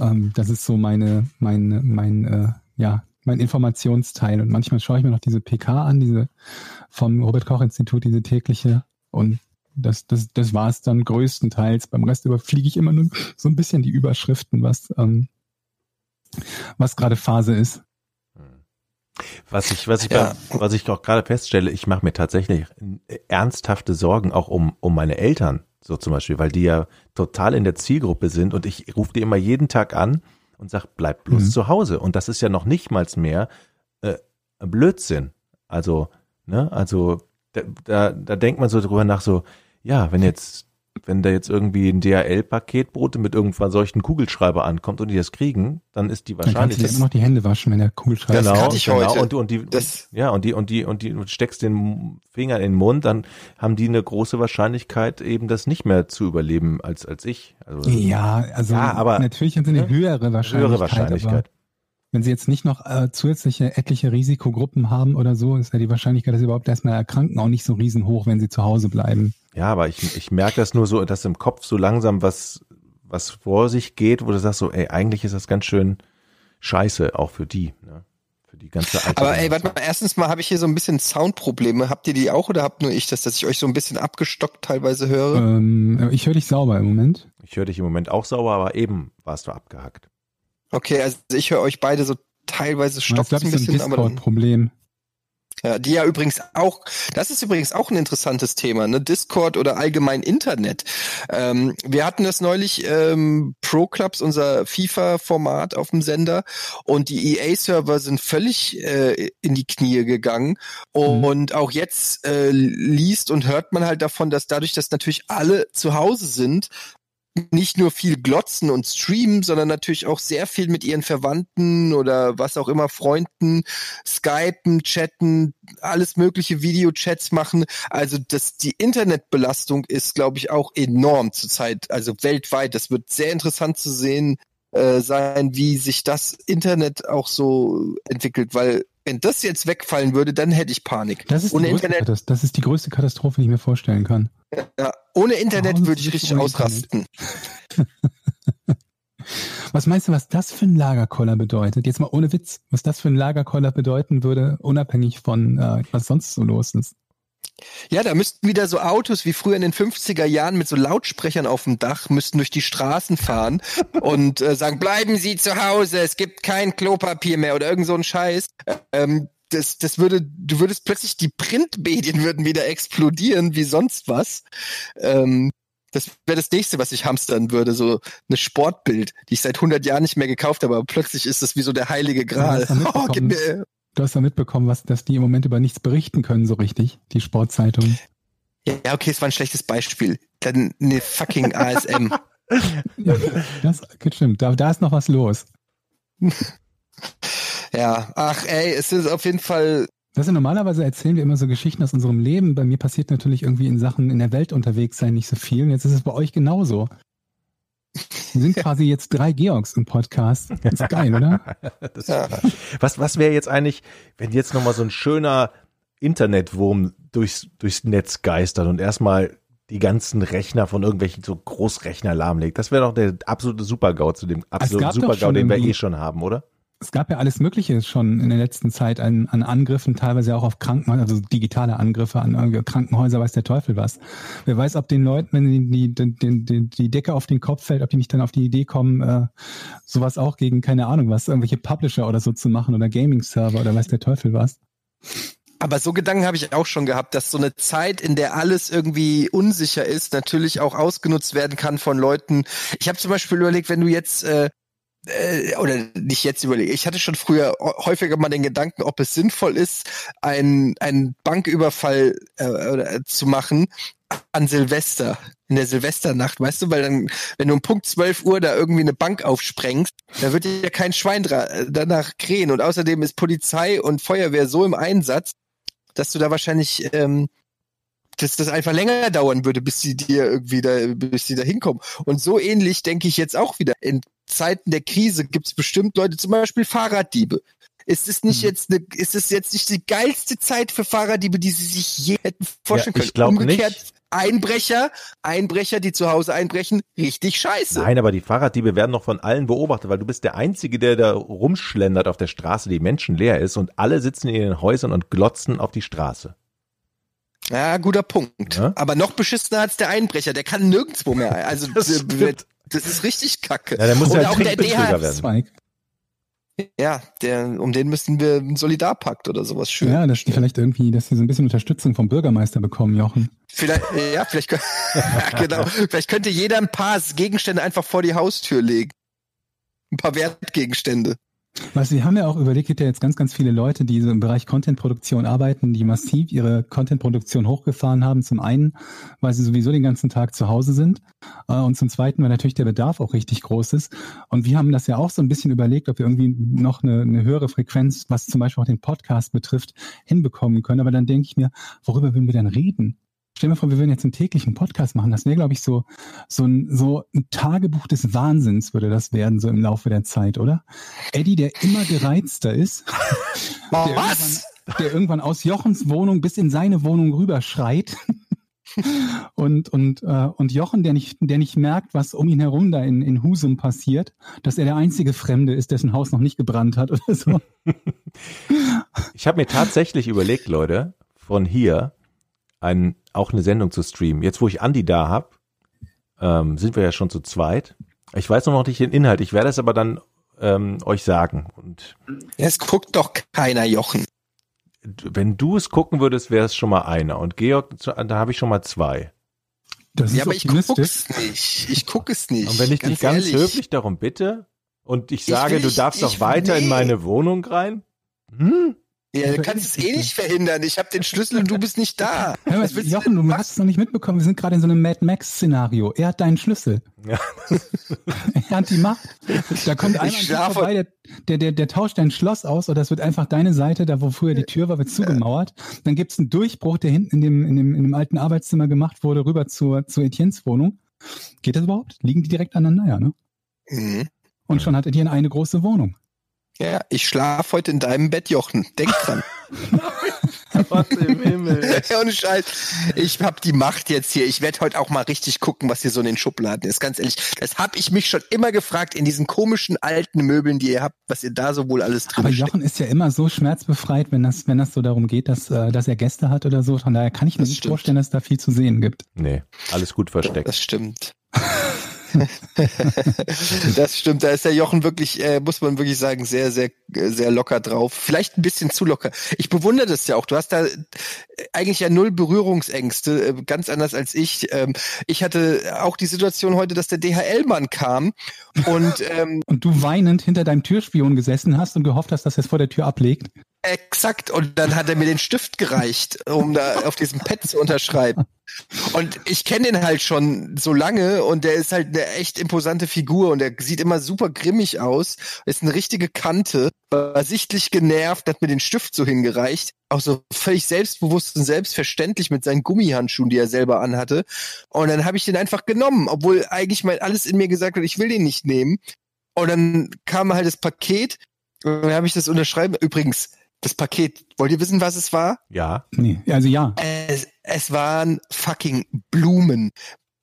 ähm, das ist so meine, meine, mein, äh, ja, mein Informationsteil. Und manchmal schaue ich mir noch diese PK an, diese vom Robert-Koch-Institut, diese tägliche. Und das, das, das war es dann größtenteils. Beim Rest überfliege ich immer nur so ein bisschen die Überschriften, was, ähm, was gerade Phase ist. Was ich, was ich, Ja. bei, was ich auch gerade feststelle, ich mache mir tatsächlich ernsthafte Sorgen auch um, um meine Eltern, so zum Beispiel, weil die ja total in der Zielgruppe sind und ich rufe die immer jeden Tag an und sag, bleib bloß Mhm. zu Hause. Und das ist ja noch nicht mal mehr äh, Blödsinn. Also, ne, also da, da, da denkt man so drüber nach, so, ja, wenn jetzt, wenn da jetzt irgendwie ein DHL-Paketbote mit irgendwann solchen Kugelschreiber ankommt und die das kriegen, dann ist die Dann kannst du dir Wahrscheinlichkeit. immer noch die Hände waschen, wenn der Kugelschreiber Das Genau, ich genau. heute. Und, und die, Das- ja, und die, und die, und die, du steckst den Finger in den Mund, dann haben die eine große Wahrscheinlichkeit, eben das nicht mehr zu überleben als, als ich. Also, Ja, also Ja, aber- natürlich haben sie eine ne? höhere Wahrscheinlichkeit. höhere Wahrscheinlichkeit. Aber wenn sie jetzt nicht noch äh, zusätzliche etliche Risikogruppen haben oder so, ist ja die Wahrscheinlichkeit, dass sie überhaupt erstmal erkranken, auch nicht so riesenhoch, wenn sie zu Hause bleiben. Ja, aber ich, ich merke das nur so, dass im Kopf so langsam was, was vor sich geht, wo du sagst so, ey, eigentlich ist das ganz schön scheiße, auch für die, ne? Für die ganze alte Aber ey, warte mal, erstens mal habe ich hier so ein bisschen Soundprobleme. Habt ihr die auch oder habt nur ich das, dass ich euch so ein bisschen abgestockt teilweise höre? Ähm, ich höre dich sauber im Moment. Ich höre dich im Moment auch sauber, aber eben warst du abgehackt. Okay, also ich höre euch beide so teilweise Das stockt ist, ein glaube ich, so ein bisschen, Discord-Problem. Ja, die ja übrigens auch, das ist übrigens auch ein interessantes Thema, ne? Discord oder allgemein Internet. Ähm, wir hatten das neulich ähm, Pro Clubs, unser FIFA-Format auf dem Sender und die EA-Server sind völlig äh, in die Knie gegangen Mhm. und auch jetzt äh, liest und hört man halt davon, dass dadurch, dass natürlich alle zu Hause sind, nicht nur viel glotzen und streamen, sondern natürlich auch sehr viel mit ihren Verwandten oder was auch immer, Freunden, skypen, chatten, alles mögliche Videochats machen. Also das, die Internetbelastung ist, glaube ich, auch enorm zurzeit, also weltweit. Das wird sehr interessant zu sehen äh, sein, wie sich das Internet auch so entwickelt, weil wenn das jetzt wegfallen würde, dann hätte ich Panik. Das ist, die ohne größte Internet, das ist die größte Katastrophe, die ich mir vorstellen kann. ja, ohne Internet Hause würde ich richtig ausrasten. Was meinst du, was das für ein Lagerkoller bedeutet? Jetzt mal ohne Witz, was das für ein Lagerkoller bedeuten würde, unabhängig von äh, was sonst so los ist. Ja, da müssten wieder so Autos wie früher in den 50er Jahren mit so Lautsprechern auf dem Dach müssten durch die Straßen fahren und äh, sagen, bleiben Sie zu Hause, es gibt kein Klopapier mehr oder irgend so ein Scheiß. Ähm, das, das würde, du würdest plötzlich, die Printmedien würden wieder explodieren wie sonst was. Ähm, das wäre das nächste, was ich hamstern würde, so eine Sportbild, die ich seit 100 Jahren nicht mehr gekauft habe, aber plötzlich ist das wie so der heilige Gral. Oh, gib mir, Du hast ja mitbekommen, was, dass die im Moment über nichts berichten können, so richtig, die Sportzeitungen. ja, okay, es war ein schlechtes Beispiel. Dann eine fucking ASM. Ja, das stimmt, da, da ist noch was los. Ja, ach ey, es ist auf jeden Fall. Das ist normalerweise erzählen wir immer so Geschichten aus unserem Leben. Bei mir passiert natürlich irgendwie in Sachen in der Welt unterwegs sein nicht so viel. Und jetzt ist es bei euch genauso. Wir sind quasi jetzt drei Georgs im Podcast. Das ist geil, oder? Das. Was, was wäre jetzt eigentlich, wenn jetzt nochmal so ein schöner Internetwurm durchs, durchs Netz geistert und erstmal die ganzen Rechner von irgendwelchen so Großrechner lahmlegt? Das wäre doch der absolute Super-GAU zu dem absoluten Super-GAU, den wir eh schon haben, oder? Es gab ja alles Mögliche schon in der letzten Zeit an, an Angriffen, teilweise auch auf Krankenhäuser, also digitale Angriffe an Krankenhäuser, weiß der Teufel was. Wer weiß, ob den Leuten, wenn die, die, die, die, die Decke auf den Kopf fällt, ob die nicht dann auf die Idee kommen, äh, sowas auch gegen, keine Ahnung was, irgendwelche Publisher oder so zu machen oder Gaming-Server oder weiß der Teufel was. Aber so Gedanken habe ich auch schon gehabt, dass so eine Zeit, in der alles irgendwie unsicher ist, natürlich auch ausgenutzt werden kann von Leuten. Ich habe zum Beispiel überlegt, wenn du jetzt äh, äh, oder nicht jetzt überlege, ich hatte schon früher häufiger mal den Gedanken, ob es sinnvoll ist, einen, einen Banküberfall äh, zu machen an Silvester, in der Silvesternacht, weißt du, weil dann, wenn du um Punkt 12 Uhr da irgendwie eine Bank aufsprengst, da wird ja kein Schwein danach krähen. Und außerdem ist Polizei und Feuerwehr so im Einsatz, dass du da wahrscheinlich ähm, dass das einfach länger dauern würde, bis sie dir irgendwie da, bis sie da hinkommen. Und so ähnlich denke ich jetzt auch wieder. In Zeiten der Krise gibt es bestimmt Leute, zum Beispiel Fahrraddiebe. Ist es nicht mhm. jetzt eine, ist es jetzt nicht die geilste Zeit für Fahrraddiebe, die sie sich je hätten vorstellen ja, ich können? Umgekehrt, nicht. Einbrecher, Einbrecher, die zu Hause einbrechen, richtig scheiße. Nein, aber die Fahrraddiebe werden noch von allen beobachtet, weil du bist der Einzige, der da rumschlendert auf der Straße, die menschenleer ist und alle sitzen in ihren Häusern und glotzen auf die Straße. Ja, guter Punkt. Ja? Aber noch beschissener als der Einbrecher, der kann nirgendwo mehr. Also das, das ist richtig kacke. Ja, der muss ja auch der DH werden. Ja, der, um den müssten wir einen Solidarpakt oder sowas schön. Ja, das vielleicht irgendwie, dass sie so ein bisschen Unterstützung vom Bürgermeister bekommen, Jochen. Vielleicht, ja, vielleicht, genau. Vielleicht könnte jeder ein paar Gegenstände einfach vor die Haustür legen. Ein paar Wertgegenstände. Was Sie haben ja auch überlegt, gibt ja jetzt ganz, ganz viele Leute, die so im Bereich Content-Produktion arbeiten, die massiv ihre Content-Produktion hochgefahren haben. Zum einen, weil sie sowieso den ganzen Tag zu Hause sind. Äh, und zum zweiten, weil natürlich der Bedarf auch richtig groß ist. Und wir haben das ja auch so ein bisschen überlegt, ob wir irgendwie noch eine, eine höhere Frequenz, was zum Beispiel auch den Podcast betrifft, hinbekommen können. Aber dann denke ich mir, worüber würden wir dann reden? Stell dir vor, wir würden jetzt einen täglichen Podcast machen. Das wäre, glaube ich, so, so, ein, so ein Tagebuch des Wahnsinns würde das werden, so im Laufe der Zeit, oder? Eddie, der immer gereizter ist. der Was? Irgendwann, der irgendwann aus Jochens Wohnung bis in seine Wohnung rüber schreit. und, und, äh, und Jochen, der nicht, der nicht merkt, was um ihn herum da in, in Husum passiert, dass er der einzige Fremde ist, dessen Haus noch nicht gebrannt hat oder so. Ich habe mir tatsächlich überlegt, Leute, von hier ein, auch eine Sendung zu streamen. Jetzt, wo ich Andi da hab, ähm, sind wir ja schon zu zweit. Ich weiß noch nicht den Inhalt, ich werde es aber dann ähm, euch sagen. Und es guckt doch keiner, Jochen. Wenn du es gucken würdest, wäre es schon mal einer. Und Georg, da habe ich schon mal zwei. Das ja, aber ich gucke es nicht. Ich gucke es nicht. Und wenn ich ganz dich ganz ehrlich. höflich darum bitte und ich sage, ich du darfst doch weiter nee. in meine Wohnung rein? Hm? Ja, du kannst es eh nicht verhindern. Ich habe den Schlüssel und du bist nicht da. Hör mal, Jochen, du hast es noch nicht mitbekommen. Wir sind gerade in so einem Mad Max-Szenario. Er hat deinen Schlüssel. Ja. er hat die Macht. Da kommt einer vorbei, der, der, der, der tauscht dein Schloss aus oder es wird einfach deine Seite, da wo früher die Tür war, wird zugemauert. Dann gibt es einen Durchbruch, der hinten in dem, in, dem, in dem alten Arbeitszimmer gemacht wurde, rüber zur, zur Etiennes Wohnung. Geht das überhaupt? Liegen die direkt aneinander, ja, ne? Mhm. Und schon hat Etienne eine große Wohnung. Ja, ich schlafe heute in deinem Bett, Jochen. Denk dran. Gott im Himmel. Ja, ohne Scheiß. Ich hab die Macht jetzt hier. Ich werde heute auch mal richtig gucken, was hier so in den Schubladen ist. Ganz ehrlich, das habe ich mich schon immer gefragt in diesen komischen alten Möbeln, die ihr habt, was ihr da so wohl alles drin Aber Jochen ist ja immer so schmerzbefreit, wenn das, wenn das so darum geht, dass, äh, dass er Gäste hat oder so. Von daher kann ich mir das nicht stimmt. vorstellen, dass es da viel zu sehen gibt. Nee, alles gut versteckt. Das stimmt. das stimmt, da ist der Jochen wirklich, äh, muss man wirklich sagen, sehr, sehr, sehr locker drauf. Vielleicht ein bisschen zu locker. Ich bewundere das ja auch. Du hast da eigentlich ja null Berührungsängste, äh, ganz anders als ich. Ähm, ich hatte auch die Situation heute, dass der DHL-Mann kam und ähm, und du weinend hinter deinem Türspion gesessen hast und gehofft hast, dass er es vor der Tür ablegt. Exakt. Und dann hat er mir den Stift gereicht, um da auf diesem Pad zu unterschreiben. Und ich kenne den halt schon so lange und der ist halt eine echt imposante Figur und der sieht immer super grimmig aus. Ist eine richtige Kante, war sichtlich genervt, hat mir den Stift so hingereicht. Auch so völlig selbstbewusst und selbstverständlich mit seinen Gummihandschuhen, die er selber anhatte. Und dann habe ich den einfach genommen, obwohl eigentlich mal alles in mir gesagt hat, ich will den nicht nehmen. Und dann kam halt das Paket und dann habe ich das unterschreiben. Übrigens, das Paket. Wollt ihr wissen, was es war? Ja. Nee, also ja. Es, es waren fucking Blumen.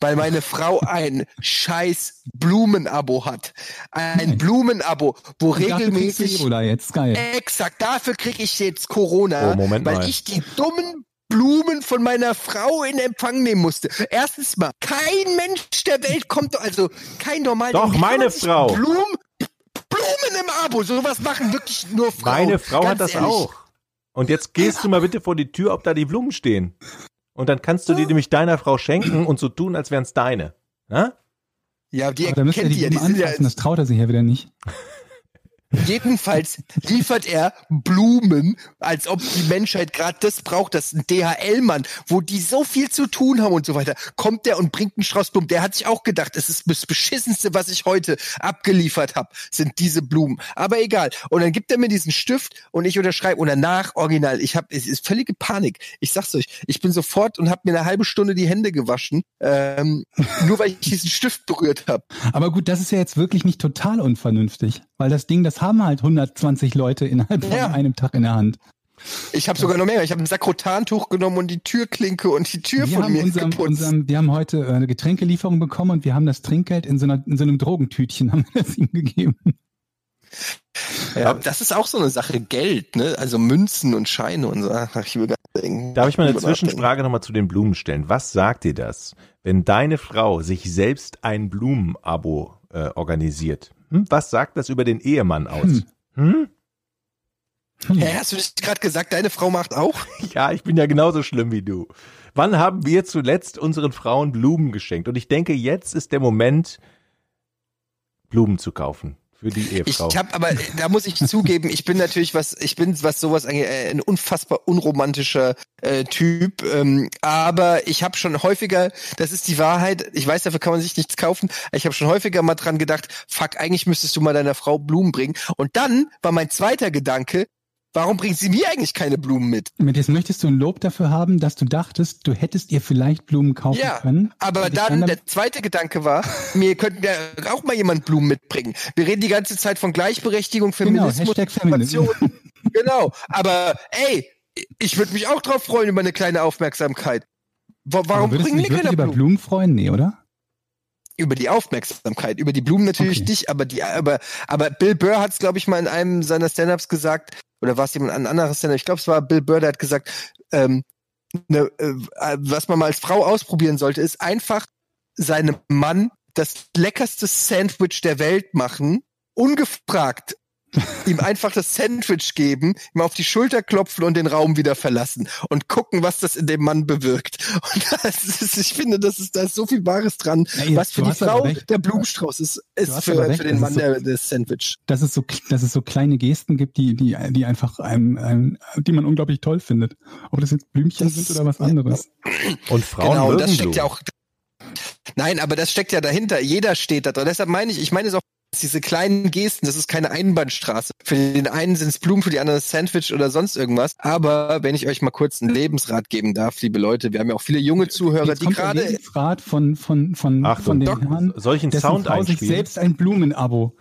weil meine Frau ein scheiß Blumenabo hat. Ein Blumenabo, wo Und dafür kriegst du regelmäßig Ebola jetzt, geil. Exakt, dafür kriege ich jetzt Corona, Oh, Moment weil mal. ich die dummen Blumen von meiner Frau in Empfang nehmen musste. Erstens mal, kein Mensch der Welt kommt, also kein normaler. Doch, Wie kann meine Frau. Blumen, Blumen im Abo, sowas machen wirklich nur Frauen. Meine Frau Ganz hat das ehrlich. auch. Und jetzt gehst du mal bitte vor die Tür, ob da die Blumen stehen. Und dann kannst du die nämlich deiner Frau schenken und so tun, als wären es deine. Ja? Ja, die Aber da müsste er erkennt die die ja, die sind ja, anfassen, das traut er sich ja wieder nicht. Jedenfalls liefert er Blumen, als ob die Menschheit gerade das braucht, das ist ein DHL-Mann, wo die so viel zu tun haben und so weiter. Kommt der und bringt einen Strauß Blumen. Der hat sich auch gedacht, es ist das Beschissenste, was ich heute abgeliefert habe, sind diese Blumen. Aber egal. Und dann gibt er mir diesen Stift und ich unterschreibe und danach original. Ich habe, es ist völlige Panik. Ich sag's euch, ich bin sofort und habe mir eine halbe Stunde die Hände gewaschen, ähm, nur weil ich diesen Stift berührt habe. Aber gut, das ist ja jetzt wirklich nicht total unvernünftig, weil das Ding, das haben halt 120 Leute innerhalb von Ja. einem Tag in der Hand. Ich habe sogar noch mehr. Ich habe ein Sakrotantuch genommen und die Türklinke und die Tür Wir von mir unserem, geputzt. unserem, wir haben heute äh, eine Getränkelieferung bekommen und wir haben das Trinkgeld in so, einer, in so einem Drogentütchen haben wir das ihm gegeben. Ja, das ist auch so eine Sache, Geld, ne? Also Münzen und Scheine und so. Ich will. Darf ich mal eine. Zwischenfrage nochmal zu den Blumen stellen? Was sagt dir das, wenn deine Frau sich selbst ein Blumenabo äh, organisiert? Hm? Was sagt das über den Ehemann aus? Hm. Hm? Hä, hast du nicht gerade gesagt, deine Frau macht auch? Ja, ich bin ja genauso schlimm wie du. Wann haben wir zuletzt unseren Frauen Blumen geschenkt? Und ich denke, jetzt ist der Moment, Blumen zu kaufen für die Ich Ehefrau. habe aber, da muss ich zugeben, ich bin natürlich was, ich bin was sowas angeht, äh, ein unfassbar unromantischer äh, Typ. Ähm, aber ich habe schon häufiger, das ist die Wahrheit. Ich weiß, dafür kann man sich nichts kaufen. Ich habe schon häufiger mal dran gedacht, fuck, eigentlich müsstest du mal deiner Frau Blumen bringen. Und dann war mein zweiter Gedanke, warum bringt sie mir eigentlich keine Blumen mit? Mit jetzt möchtest du ein Lob dafür haben, dass du dachtest, du hättest ihr vielleicht Blumen kaufen Ja, können. Aber dann, der zweite Gedanke war, mir könnten ja auch mal jemand Blumen mitbringen. Wir reden die ganze Zeit von Gleichberechtigung, Genau, Feminismus, Hashtag Feminism. Emanzipation. genau. Aber ey, ich würde mich auch drauf freuen über eine kleine Aufmerksamkeit. Wa- Warum bringen mir wirklich keiner über Blumen? Blumen freuen? Nee, oder? Über die Aufmerksamkeit, über die Blumen natürlich Okay. nicht, aber die, aber, aber Bill Burr hat es, glaube ich, mal in einem seiner Stand-ups gesagt, oder war es jemand ein anderes Stand-up? Ich glaube, es war Bill Burr, der hat gesagt, ähm, ne, äh, was man mal als Frau ausprobieren sollte, ist einfach seinem Mann das leckerste Sandwich der Welt machen, ungefragt. Ihm einfach das Sandwich geben, ihm auf die Schulter klopfen und den Raum wieder verlassen und gucken, was das in dem Mann bewirkt. Und das ist, ich finde, das ist, da ist so viel Wahres dran. Ja, was für die Frau der Blumenstrauß ist, ist für, für den das Mann so- der, das Sandwich. Dass es so, dass es so kleine Gesten gibt, die, die, die einfach einem, einem, die man unglaublich toll findet. Ob das jetzt Blümchen Das- sind oder was anderes. Und Frauen genau, das steckt ja auch. Nein, aber das steckt ja dahinter. Jeder steht da drin. Deshalb meine ich, ich meine es auch, diese kleinen Gesten, das ist keine Einbahnstraße. Für den einen sind es Blumen, für die anderen Sandwich oder sonst irgendwas. Aber wenn ich euch mal kurz einen Lebensrat geben darf, liebe Leute, wir haben ja auch viele junge Zuhörer, Jetzt die gerade. Lebensrat von, von, von, Achtung, von den einen dessen Sound Frau sich einspielen? selbst ein Blumenabo.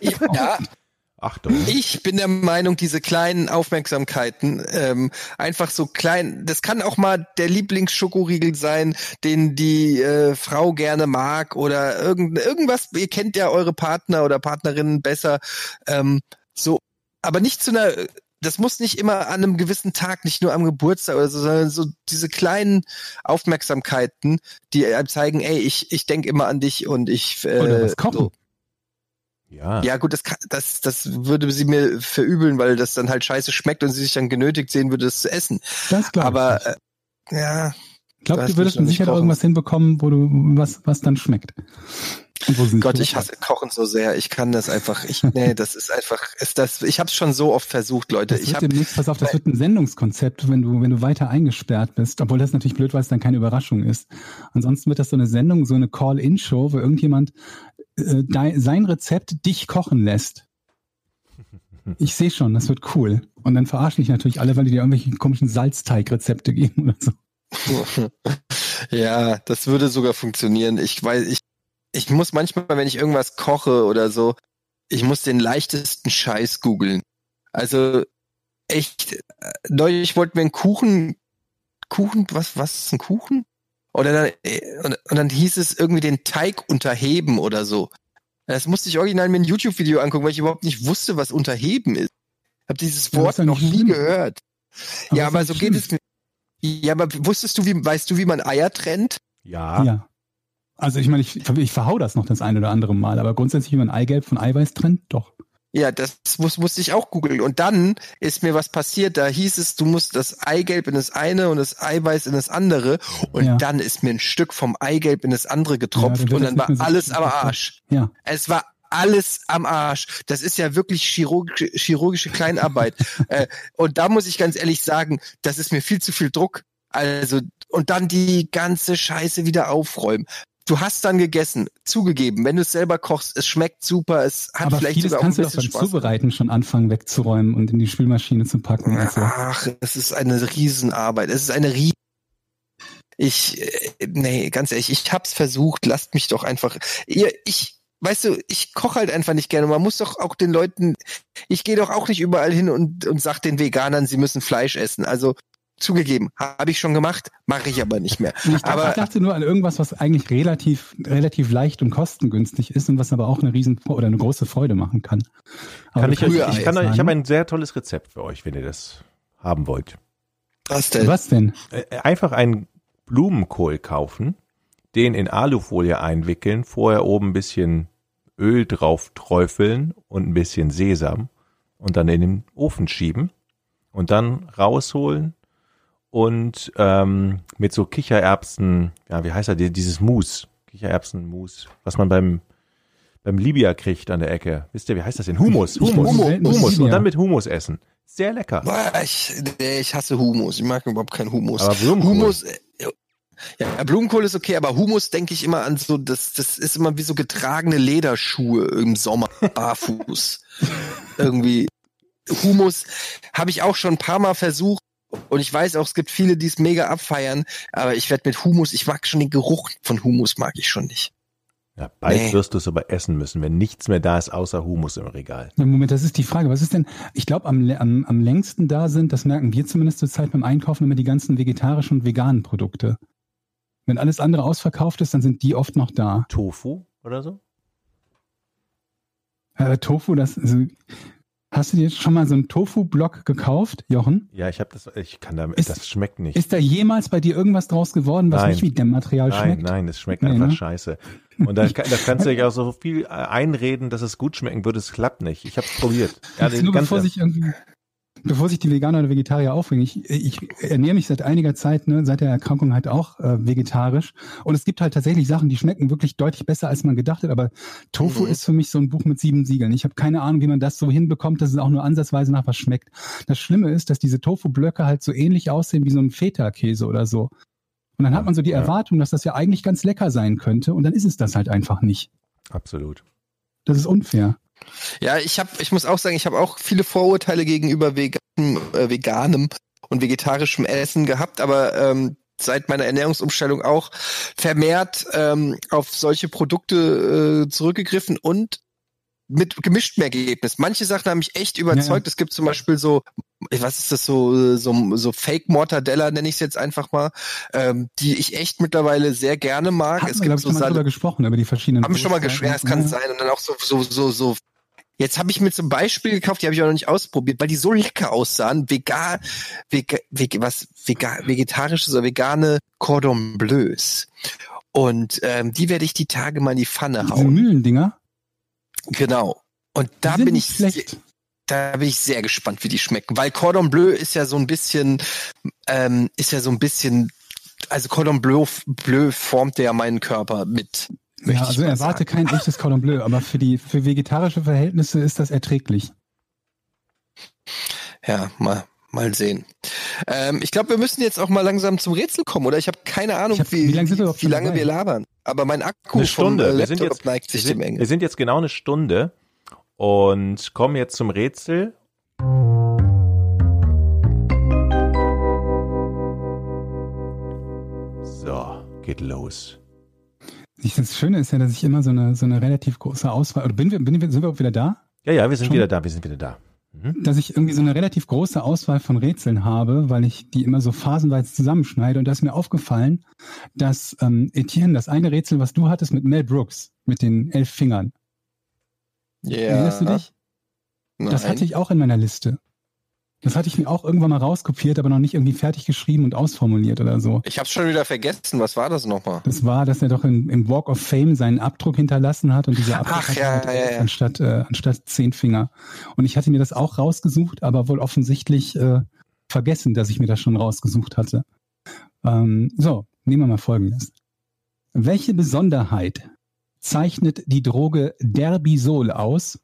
Ja, Achtung. Ich bin der Meinung, diese kleinen Aufmerksamkeiten, ähm, einfach so klein, das kann auch mal der Lieblingsschokoriegel sein, den die äh, Frau gerne mag oder irgend, irgendwas, ihr kennt ja eure Partner oder Partnerinnen besser, ähm, so, aber nicht zu einer, das muss nicht immer an einem gewissen Tag, nicht nur am Geburtstag oder so, sondern so diese kleinen Aufmerksamkeiten, die einem zeigen, ey, ich, ich denke immer an dich und ich äh, Oder was kochen. so. Ja. Ja, gut, das, kann, das, das würde sie mir verübeln, weil das dann halt scheiße schmeckt und sie sich dann genötigt sehen würde, es zu essen. Das glaube ich. Aber äh, ja, ich glaube, das du würdest mit Sicherheit irgendwas hinbekommen, wo du was, was dann schmeckt. Gott, ich hasse Kochen so sehr. Ich kann das einfach. Ich, nee, das ist einfach. Ist das? Ich habe es schon so oft versucht, Leute. Das Ich habe. demnächst, pass auf, das wird ein Sendungskonzept, wenn du, wenn du weiter eingesperrt bist. Obwohl das natürlich blöd, weil es dann keine Überraschung ist. Ansonsten wird das so eine Sendung, so eine Call-In-Show, wo irgendjemand äh, dein, sein Rezept dich kochen lässt. Ich sehe schon, das wird cool. Und dann verarsche ich natürlich alle, weil die dir irgendwelche komischen Salzteigrezepte geben oder so. ja, das würde sogar funktionieren. Ich weiß, ich, ich muss manchmal, wenn ich irgendwas koche oder so, ich muss den leichtesten Scheiß googeln. Also echt, äh, neulich wollten wir einen Kuchen, Kuchen, was, was ist ein Kuchen? Oder dann, äh, und, und dann hieß es irgendwie den Teig unterheben oder so. Das musste ich original mir ein YouTube-Video angucken, weil ich überhaupt nicht wusste, was unterheben ist. Ich habe dieses Wort noch nie gehört. Aber ja, aber so schlimm. geht es mir. Ja, aber wusstest du, wie, weißt du, wie man Eier trennt? Ja. Ja. Also ich meine, ich, ich verhau das noch das ein oder andere Mal, aber grundsätzlich, wie man Eigelb von Eiweiß trennt, doch. Ja, das muss, musste ich auch googeln. Und dann ist mir was passiert. Da hieß es, du musst das Eigelb in das eine und das Eiweiß in das andere. Und Ja. dann ist mir ein Stück vom Eigelb in das andere getropft. Ja, dann und dann war so alles am. Arsch. Ja. Es war alles am Arsch. Das ist ja wirklich chirurgische, chirurgische Kleinarbeit. äh, und da muss ich ganz ehrlich sagen, das ist mir viel zu viel Druck. Also, und dann die ganze Scheiße wieder aufräumen. Du hast dann gegessen, zugegeben, wenn du es selber kochst, es schmeckt super, es hat aber vielleicht sogar auch ein kannst du doch bisschen beim Spaß. Zubereiten schon anfangen wegzuräumen und in die Spülmaschine zu packen. und so. Ach, es ist eine Riesenarbeit. Es ist eine Rie Ich, äh, nee, ganz ehrlich, ich hab's versucht, lasst mich doch einfach. Ihr, ich, weißt du, ich koche halt einfach nicht gerne. Man muss doch auch den Leuten, ich gehe doch auch nicht überall hin und, und sag den Veganern, sie müssen Fleisch essen. Also zugegeben, habe ich schon gemacht, mache ich aber nicht mehr. Ich, dachte, Aber- ich dachte nur an irgendwas, was eigentlich relativ, relativ leicht und kostengünstig ist und was aber auch eine riesen oder eine große Freude machen kann. Aber Kann ich, euch, kannst ich, kann ich habe ein sehr tolles Rezept für euch, wenn ihr das haben wollt. Was denn? Was denn? Äh, Einfach einen Blumenkohl kaufen, den in Alufolie einwickeln, vorher oben ein bisschen Öl drauf träufeln und ein bisschen Sesam und dann in den Ofen schieben und dann rausholen und ähm, mit so Kichererbsen, ja, wie heißt er, die- dieses Mus, Kichererbsenmus, was man beim beim Libya kriegt an der Ecke. Wisst ihr, wie heißt das denn? Humus, Humus, Humus und dann mit Humus essen. Sehr lecker. Ich, ich hasse Humus. Ich mag überhaupt keinen Humus. Aber. Humus, äh, ja, Blumenkohl ist okay, aber Humus denke ich immer an so, das, das ist immer wie so getragene Lederschuhe im Sommer, barfuß. Irgendwie. Humus habe ich auch schon ein paar Mal versucht. Und ich weiß auch, es gibt viele, die es mega abfeiern, aber ich werde mit Humus, ich mag schon den Geruch von Humus, mag ich schon nicht. Ja, bald Nee. wirst du es aber essen müssen, wenn nichts mehr da ist außer Humus im Regal. Ja, Moment, das ist die Frage. Was ist denn, ich glaube, am, am, am längsten da sind, das merken wir zumindest zur Zeit beim Einkaufen, immer die ganzen vegetarischen und veganen Produkte. Wenn alles andere ausverkauft ist, dann sind die oft noch da. Tofu oder so? Äh, Tofu, das, also, hast du dir schon mal so einen Tofu-Block gekauft, Jochen? Ja, ich habe das, ich kann damit, Ist- das schmeckt nicht. Ist da jemals bei dir irgendwas draus geworden, was Nein. nicht wie dem Material nein, schmeckt? nein, es schmeckt Nee, einfach ne? scheiße. Und da, da kannst du dich auch so viel äh, einreden, dass es gut schmecken würde. Es klappt nicht. Ich habe es probiert. Ja, Jetzt nur bevor sich irgendwie, bevor sich die Veganer oder Vegetarier aufregen. Ich, ich ernähre mich seit einiger Zeit, ne, seit der Erkrankung halt auch äh, vegetarisch. Und es gibt halt tatsächlich Sachen, die schmecken wirklich deutlich besser, als man gedacht hat. Aber Tofu Mhm. ist für mich so ein Buch mit sieben Siegeln. Ich habe keine Ahnung, wie man das so hinbekommt, dass es auch nur ansatzweise nach was schmeckt. Das Schlimme ist, dass diese Tofu-Blöcke halt so ähnlich aussehen wie so ein Feta-Käse oder so. Und dann hat man so die. Erwartung, dass das ja eigentlich ganz lecker sein könnte. Und dann ist es das halt einfach nicht. Absolut. Das ist unfair. Ja, ich habe, ich muss auch sagen, ich habe auch viele Vorurteile gegenüber veganem, äh, veganem und vegetarischem Essen gehabt, aber ähm, seit meiner Ernährungsumstellung auch vermehrt ähm, auf solche Produkte äh, zurückgegriffen und mit gemischtem Ergebnis. Manche Sachen haben mich echt überzeugt. Es gibt zum Beispiel so, was ist das so, so, so Fake Mortadella nenne ich es jetzt einfach mal, ähm, die ich echt mittlerweile sehr gerne mag. Hat es man, gibt glaube ich, so schon mal gesprochen, über die verschiedenen haben wir schon mal Toastzeiten. geschwärzt, kann Ja. es sein. Und dann auch so, so, so, so. Jetzt habe ich mir zum Beispiel gekauft, die habe ich auch noch nicht ausprobiert, weil die so lecker aussahen. Vegan, vega, vega, was, vega, vegetarisches oder vegane Cordon Bleus. Und ähm, die werde ich die Tage mal in die Pfanne Diese hauen. Mühlendinger, Genau. Und da bin ich schlecht. da bin ich sehr gespannt, wie die schmecken, weil Cordon Bleu ist ja so ein bisschen, ähm, ist ja so ein bisschen, also Cordon Bleu, Bleu formt ja meinen Körper mit. Ja, also erwarte sagen. kein echtes Cordon Bleu, aber für die für vegetarische Verhältnisse ist das erträglich. Ja, mal, mal sehen. Ähm, ich glaube, wir müssen jetzt auch mal langsam zum Rätsel kommen, oder? Ich habe keine Ahnung, hab- wie, wie lange sind wir überhaupt wie schon lange dabei? wir labern. Aber mein Akku Eine vom Stunde. äh, Wir sind Laptop jetzt, neigt wir sich sind, dem Ende. wir sind jetzt genau eine Stunde und kommen jetzt zum Rätsel. So, geht los. Ich, das Schöne ist ja, dass ich immer so eine so eine relativ große Auswahl. Oder bin wir, bin wir, sind wir auch wieder da? Ja, ja, wir sind Schon? wieder da, wir sind wieder da. Mhm. dass ich irgendwie so eine relativ große Auswahl von Rätseln habe, weil ich die immer so phasenweise zusammenschneide. Und da ist mir aufgefallen, dass ähm, Etienne, das eine Rätsel, was du hattest mit Mel Brooks, mit den elf Fingern, Ja. erinnerst du dich? Das Nein. hatte ich auch in meiner Liste. Das hatte ich mir auch irgendwann mal rauskopiert, aber noch nicht irgendwie fertig geschrieben und ausformuliert oder so. Ich hab's schon wieder vergessen. Was war das nochmal? Das war, dass er doch in, im Walk of Fame seinen Abdruck hinterlassen hat und dieser Abdruck Ach, hat ja, ja, ja. anstatt, äh, anstatt zehn Finger. Und ich hatte mir das auch rausgesucht, aber wohl offensichtlich äh, vergessen, dass ich mir das schon rausgesucht hatte. Ähm, so, nehmen wir mal Folgendes. Welche Besonderheit zeichnet die Droge Derbisol aus,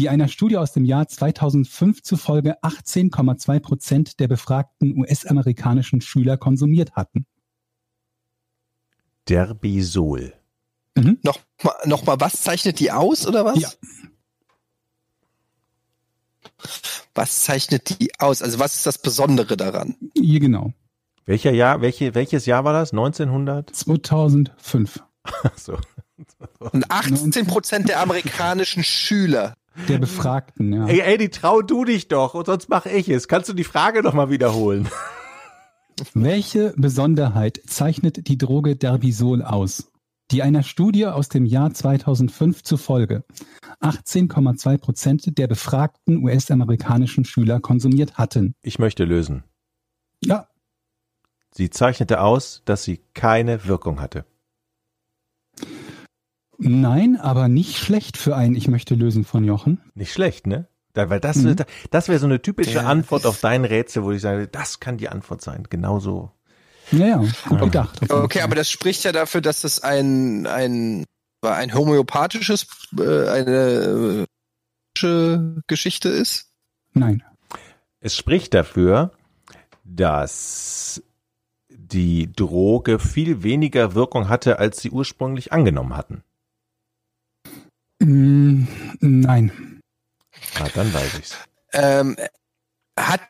die einer Studie aus dem Jahr 2005 zufolge 18,2 Prozent der befragten US-amerikanischen Schüler konsumiert hatten? Derbisol. Noch mal, noch mal, was zeichnet die aus oder was? Ja. Was zeichnet die aus? Also was ist das Besondere daran? Hier genau. Welcher Jahr, welche, welches Jahr war das? 1900? 2005. so. Und 18 Prozent der amerikanischen Schüler. Der Befragten, ja. Ey, Eddie, trau du dich doch, und sonst mache ich es. Kannst du die Frage noch mal wiederholen? Welche Besonderheit zeichnet die Droge Derbisol aus, die einer Studie aus dem Jahr 2005 zufolge 18,2 Prozent der befragten US-amerikanischen Schüler konsumiert hatten? Ich möchte lösen. Ja, Sie zeichnete aus, dass sie keine Wirkung hatte. Nein, aber nicht schlecht für ein Ich möchte lösen von Jochen. Nicht schlecht, ne? Da, weil das, Mhm. das wäre so eine typische Ja. Antwort auf dein Rätsel, wo ich sage, das kann die Antwort sein. Genauso. Naja, gut gedacht. Okay, aber das spricht ja dafür, dass es ein ein ein homöopathisches äh, eine äh, Geschichte ist. Nein. Es spricht dafür, dass die Droge viel weniger Wirkung hatte, als sie ursprünglich angenommen hatten. Mm, Nein. Na, dann weiß ich's. Ähm, hat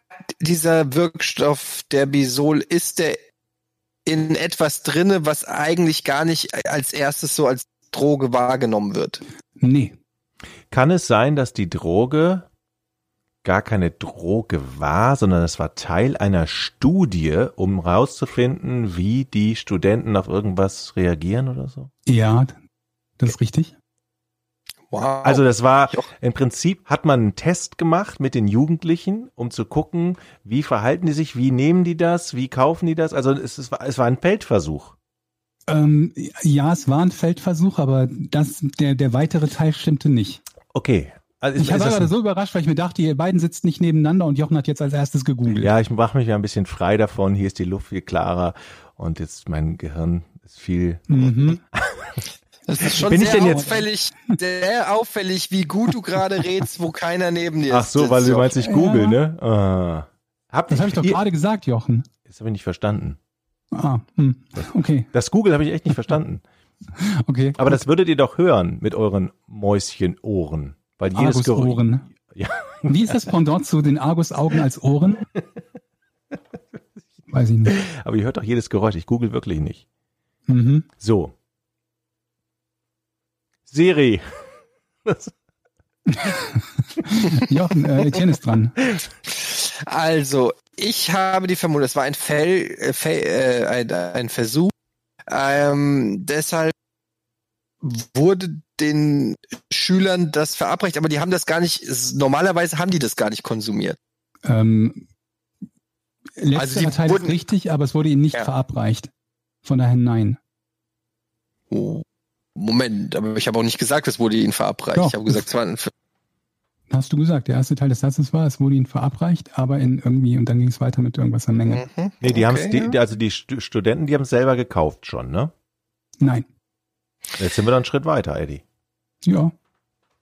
dieser Wirkstoff der Bisol ist der in etwas drinne, was eigentlich gar nicht als erstes so als Droge wahrgenommen wird. Nee. Kann es sein, dass die Droge gar keine Droge war, sondern es war Teil einer Studie, um herauszufinden, wie die Studenten auf irgendwas reagieren oder so? Ja, das ist richtig. Wow. Also das war Joch. im Prinzip hat man einen Test gemacht mit den Jugendlichen, um zu gucken, wie verhalten die sich, wie nehmen die das, wie kaufen die das. Also es, es, war, es war ein Feldversuch. Ähm, ja, es war ein Feldversuch, aber das, der, der weitere Teil stimmte nicht. Okay. Also Ich war gerade so überrascht, weil ich mir dachte, ihr beiden sitzt nicht nebeneinander und Jochen hat jetzt als erstes gegoogelt. ja, ich mache mich ja ein bisschen frei davon. Hier ist die Luft viel klarer und jetzt mein Gehirn ist viel. Mhm. Das ist schon bin ich sehr denn jetzt- auffällig, sehr auffällig, wie gut du gerade redst, wo keiner neben dir Ach ist. so, weil du meinst, ich google, ne? Ah. Hab, Das habe ich doch ihr- gerade gesagt, Jochen. Das habe ich nicht verstanden. Ah, hm. okay, Das Google habe ich echt nicht verstanden. okay. Aber das würdet ihr doch hören mit euren Mäuschenohren. Weil jedes Geräusch. Argusohren. Ja. Wie ist das Pendant zu den Argusaugen als Ohren? Weiß ich nicht. Aber ihr hört doch jedes Geräusch. Ich google wirklich nicht. Mhm. So. Siri. Jochen, äh, Etienne ist dran. Also, ich habe die Vermutung, es war ein, Fel, äh, Fel, äh, ein, ein Versuch. Ähm, deshalb wurde den Schülern das verabreicht, aber die haben das gar nicht, normalerweise haben die das gar nicht konsumiert. Ähm, letzterer Also die Teil wurden- ist richtig, aber es wurde ihnen nicht Ja. verabreicht. Von daher nein. Oh, Moment, aber ich habe auch nicht gesagt, es wurde ihnen verabreicht. Doch. Ich habe gesagt, es war ein Ver- Hast du gesagt, der erste Teil des Satzes war, es wurde ihnen verabreicht, aber in irgendwie, und dann ging es weiter mit irgendwas an Menge. Mhm. Nee, die Okay, haben's, die, also die Stu- Studenten, die haben es selber gekauft schon, ne? Nein. Jetzt sind wir dann einen Schritt weiter, Eddie. Ja,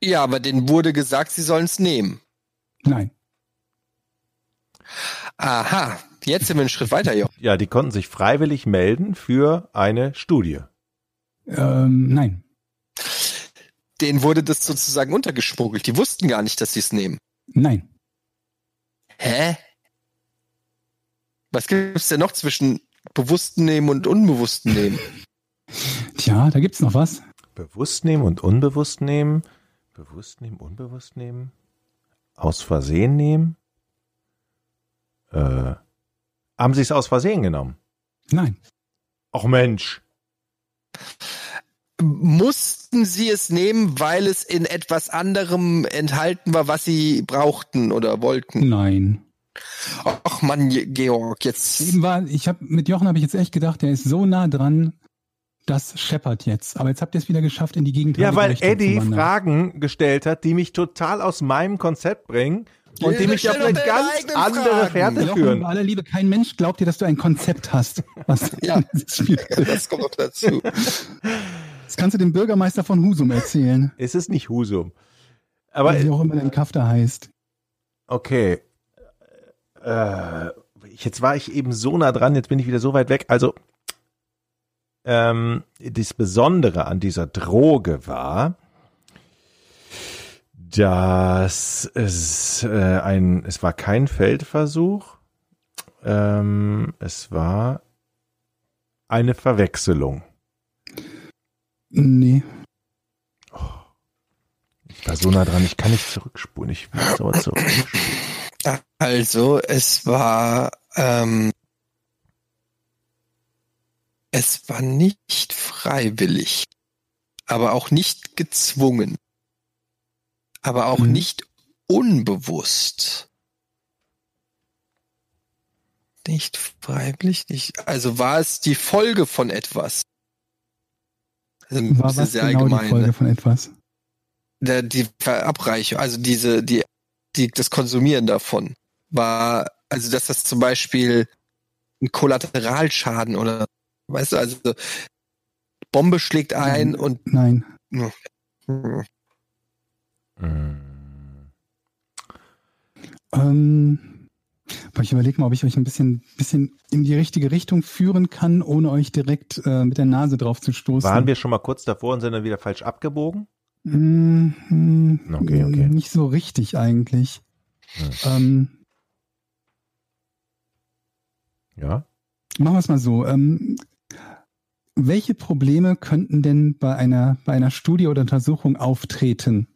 Ja, aber denen wurde gesagt, sie sollen es nehmen. nein. Aha, jetzt sind wir einen Schritt weiter, Jo. Ja, die konnten sich freiwillig melden für eine Studie. Ähm, nein. Denen wurde das sozusagen untergeschmuggelt. Die wussten gar nicht, dass sie es nehmen. Nein. Hä? Was gibt's denn noch zwischen bewussten Nehmen und unbewussten Nehmen? Tja, da gibt's noch was. Bewusst nehmen und unbewusst nehmen. Bewusst nehmen, unbewusst nehmen. Aus Versehen nehmen? Äh, haben Sie es aus Versehen genommen? Nein. Ach Mensch. Mussten sie es nehmen, weil es in etwas anderem enthalten war, was sie brauchten oder wollten? Nein. Ach Mann, Georg, jetzt. Eben war, ich habe mit Jochen habe ich jetzt echt gedacht, der ist so nah dran, das scheppert jetzt. Aber jetzt habt ihr es wieder geschafft, in die Gegend. Ja, weil Eddie Fragen gestellt hat, die mich total aus meinem Konzept bringen und Ja, die mich auf eine ganz andere. Fährte führen. bei aller Liebe, kein Mensch glaubt dir, dass du ein Konzept hast. Was Ja. Das kommt noch dazu. Das kannst du dem Bürgermeister von Husum erzählen. Es ist nicht Husum. Aber wie auch immer dein Kaff da heißt. Okay. Äh, jetzt war ich eben so nah dran, jetzt bin ich wieder so weit weg. Also, ähm, das Besondere an dieser Droge war, dass es äh, ein, es war kein Feldversuch, ähm, es war eine Verwechslung. Nee. Ich war so nah dran, ich kann nicht zurückspulen. Ich will jetzt aber zurückspulen. Also, es war, ähm, es war nicht freiwillig, aber auch nicht gezwungen, aber auch Mhm. nicht unbewusst. Nicht freiwillig, nicht, also war es die Folge von etwas? Also, War was sehr genau die allgemein, Folge ne? von etwas? der, die Verabreichung, also diese, die, die, das Konsumieren davon war, also dass das zum Beispiel ein Kollateralschaden oder, weißt du, also Bombe schlägt ein und Nein. hm, Mm. Ähm, aber ich überlege mal, ob ich euch ein bisschen, bisschen in die richtige Richtung führen kann, ohne euch direkt äh, mit der Nase drauf zu stoßen. Waren wir schon mal kurz davor und sind dann wieder falsch abgebogen? Mm, Okay, okay. Nicht so richtig eigentlich. Hm. Ähm, Ja. machen wir es mal so. Ähm, welche Probleme könnten denn bei einer, bei einer Studie oder Untersuchung auftreten?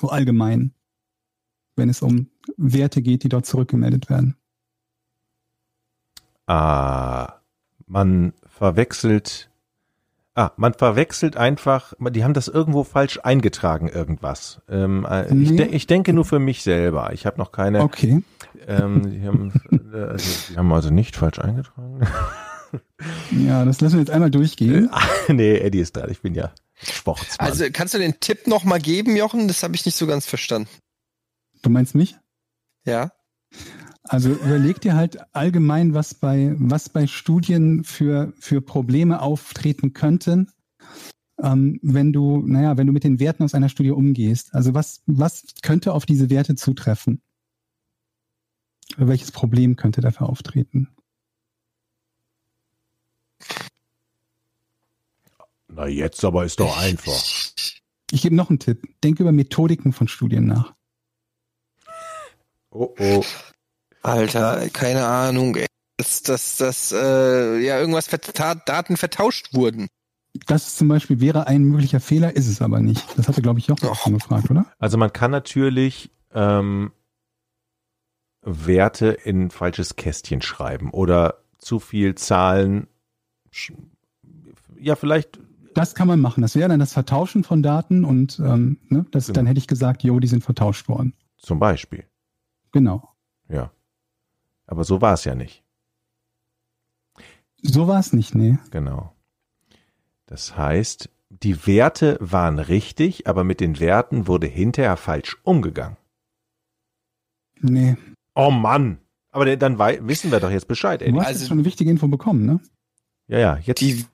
So allgemein. Wenn es um Werte geht, die dort zurückgemeldet werden. Ah, man verwechselt. Ah, man verwechselt einfach, die haben das irgendwo falsch eingetragen, irgendwas. Ähm, äh, ich, Nee. de ich denke nur für mich selber. Ich habe noch keine. Okay. Ähm, die, haben, also, die haben also nicht falsch eingetragen. Ja, das lassen wir jetzt einmal durchgehen. nee, Eddie ist dran. Ich bin ja Sportsmann. also kannst du den Tipp noch mal geben, Jochen? Das habe ich nicht so ganz verstanden. Du meinst mich? Ja? Also überleg dir halt allgemein, was bei, was bei Studien für, für Probleme auftreten könnten, ähm, wenn du, naja, wenn du mit den Werten aus einer Studie umgehst. Also was, was könnte auf diese Werte zutreffen? Welches Problem könnte dafür auftreten? Na, jetzt aber ist doch einfach. Ich gebe noch einen Tipp. Denk über Methodiken von Studien nach. Oh, oh. Alter, keine Ahnung, ey. Dass, dass, dass äh, ja irgendwas Daten vertauscht wurden. Das zum Beispiel wäre ein möglicher Fehler, ist es aber nicht. Das hatte, glaube ich, Jochen auch schon gefragt, oder? Also man kann natürlich ähm, Werte in ein falsches Kästchen schreiben oder zu viel Zahlen. Ja, vielleicht. Das kann man machen. Das wäre dann das Vertauschen von Daten und ähm, ne, das, Genau. dann hätte ich gesagt, jo, die sind vertauscht worden. Zum Beispiel. Genau. Ja. Aber so war es ja nicht. So war es nicht, nee. Genau. Das heißt, die Werte waren richtig, aber mit den Werten wurde hinterher falsch umgegangen. Nee. Oh Mann. Aber dann wissen wir doch jetzt Bescheid, Du Eddie. hast Also- jetzt schon eine wichtige Info bekommen, ne? Ja, ja, jetzt. Die,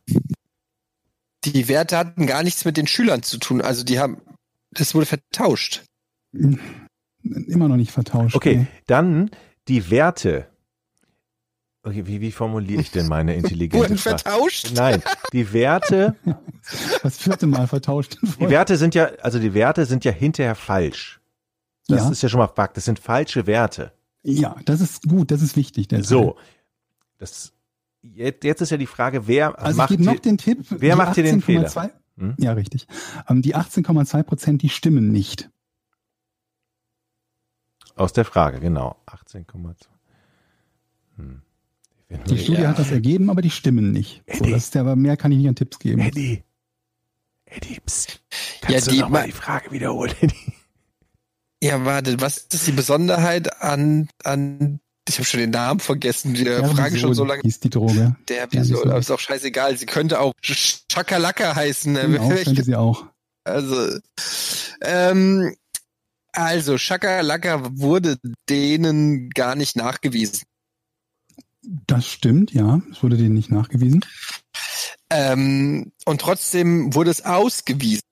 die Werte hatten gar nichts mit den Schülern zu tun. Also die haben, das wurde vertauscht. Immer noch nicht vertauscht. Okay, Nee. dann die Werte. Okay, wie, wie formuliere ich denn meine intelligente Wurden Frage? vertauscht? Nein, die Werte, Das vierte Mal vertauscht. die Werte sind ja, also die Werte sind ja hinterher falsch. Das ja. ist ja schon mal Fakt. Das sind falsche Werte. ja, das ist gut, das ist wichtig. Der So. Das, jetzt, jetzt ist ja die Frage, wer Also ich macht gebe noch den Tipp. wer macht hier den 18,2 Hm? Ja, richtig. Ähm, die 18,2 Prozent, die stimmen nicht. Aus der Frage, genau. 18,2. Hm. Die Studie hat das ergeben, aber die stimmen nicht. So, Eddie. das ist ja, aber mehr kann ich nicht an Tipps geben. Eddie. Eddie, psst. Ja, Kannst die- du noch mal die Frage wiederholen, Eddie? Ja, warte, was ist die Besonderheit an, an ich habe schon den Namen vergessen, die Herbisol Frage schon so lange. hieß die Droge. Der Ja, Visol, wieso? aber ist auch scheißegal. Sie könnte auch Chakalaka heißen. Auch könnte sie auch. Also, ähm, also Chakalaka wurde denen gar nicht nachgewiesen. Das stimmt, ja. Es wurde denen nicht nachgewiesen. Ähm, und trotzdem wurde es ausgewiesen.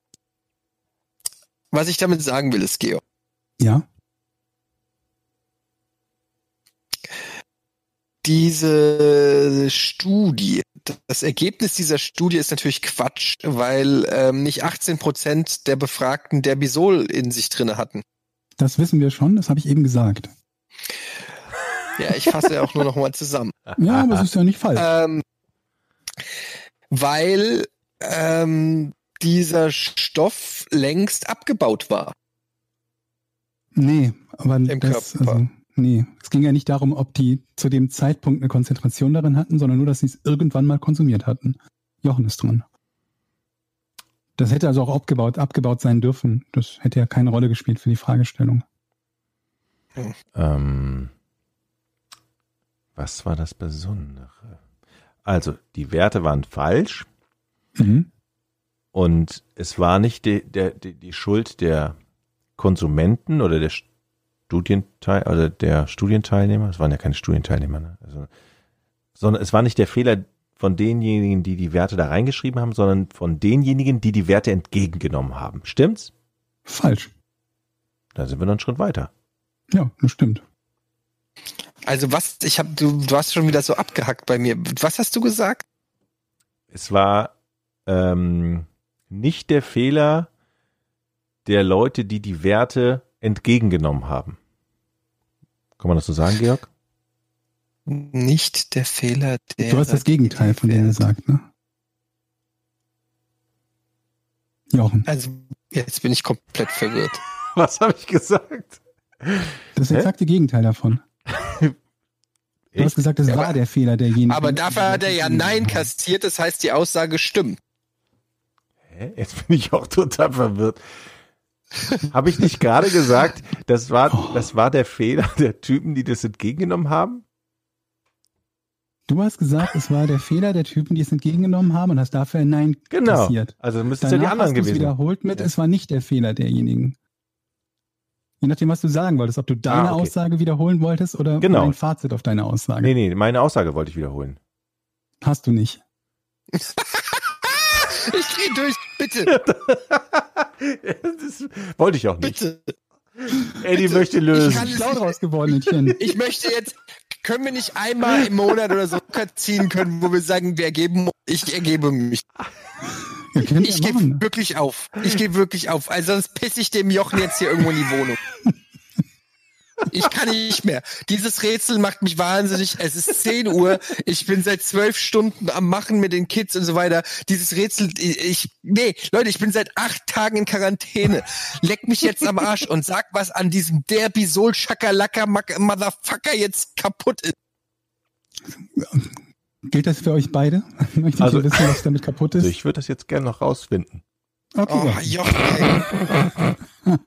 Was ich damit sagen will, ist, Georg, Ja. Diese Studie, das Ergebnis dieser Studie ist natürlich Quatsch, weil ähm, nicht 18 Prozent der Befragten Derbisol in sich drinne hatten. Das wissen wir schon, das habe ich eben gesagt. Ja, ich fasse ja auch nur noch mal zusammen. Ja, aber es ist ja nicht falsch. Ähm, weil ähm, dieser Stoff längst abgebaut war. Nee, aber Im das, Körper. also, nee. Es ging ja nicht darum, ob die zu dem Zeitpunkt eine Konzentration darin hatten, sondern nur, dass sie es irgendwann mal konsumiert hatten. Jochen ist dran. Das hätte also auch abgebaut, abgebaut sein dürfen. Das hätte ja keine Rolle gespielt für die Fragestellung. Ähm, was war das Besondere? Also, die Werte waren falsch Mhm. und es war nicht die, der, die, die Schuld der Konsumenten oder der Studienteil oder der Studienteilnehmer. Es waren ja keine Studienteilnehmer, ne? also, sondern es war nicht der Fehler von denjenigen, die die Werte da reingeschrieben haben, sondern von denjenigen, die die Werte entgegengenommen haben. Stimmt's? Falsch. Da sind wir noch einen Schritt weiter. Ja, das stimmt. Also was, ich habe, du, du hast schon wieder so abgehackt bei mir. Was hast du gesagt? Es war ähm, nicht der Fehler der Leute, die die Werte entgegengenommen haben. Kann man das so sagen, Georg? Nicht der Fehler der. Du hast das Gegenteil von dem gesagt, ne? Jochen, Also jetzt bin ich komplett verwirrt. Was habe ich gesagt? das Hä? exakte Gegenteil davon. Du hast gesagt, es Ja, war aber- der Fehler derjenigen. Aber dafür hat er ja Nein kassiert, das heißt, die Aussage stimmt. Hä? Jetzt bin ich auch total verwirrt. Habe ich nicht gerade gesagt, das war, das war der Fehler der Typen, die das entgegengenommen haben? Du hast gesagt, es war der Fehler der Typen, die es entgegengenommen haben und hast dafür ein Nein Genau. kassiert. Also müssten es ja die anderen gewesen. wiederholt mit, es war nicht der Fehler derjenigen. Je nachdem, was du sagen wolltest, ob du deine Ah, okay. Aussage wiederholen wolltest oder Genau. ein Fazit auf deine Aussage. Nee, nee, meine Aussage wollte ich wiederholen. Hast du nicht. Ich dreh durch, bitte, das wollte ich auch nicht. bitte. Eddie bitte. möchte Ich lösen. kann- Schlau draus geworden, Mädchen. Ich möchte jetzt, können wir nicht einmal im Monat oder so ziehen können, wo wir sagen, wir ergeben, ich ergebe mich. Ich ja gebe wirklich auf. Ich gebe wirklich auf. Also sonst pisse ich dem Jochen jetzt hier irgendwo in die Wohnung. Ich kann nicht mehr. Dieses Rätsel macht mich wahnsinnig. Es ist 10 Uhr. Ich bin seit zwölf Stunden am Machen mit den Kids und so weiter. Dieses Rätsel, ich, nee, Leute, ich bin seit acht Tagen in Quarantäne. Leck mich jetzt am Arsch und sag, was an diesem Derbisol Schakalaka Motherfucker jetzt kaputt ist. Gilt das für euch beide? Möchtet Also- ihr wissen, was damit kaputt ist? Also ich würde das jetzt gerne noch rausfinden. Okay, Oh, ey.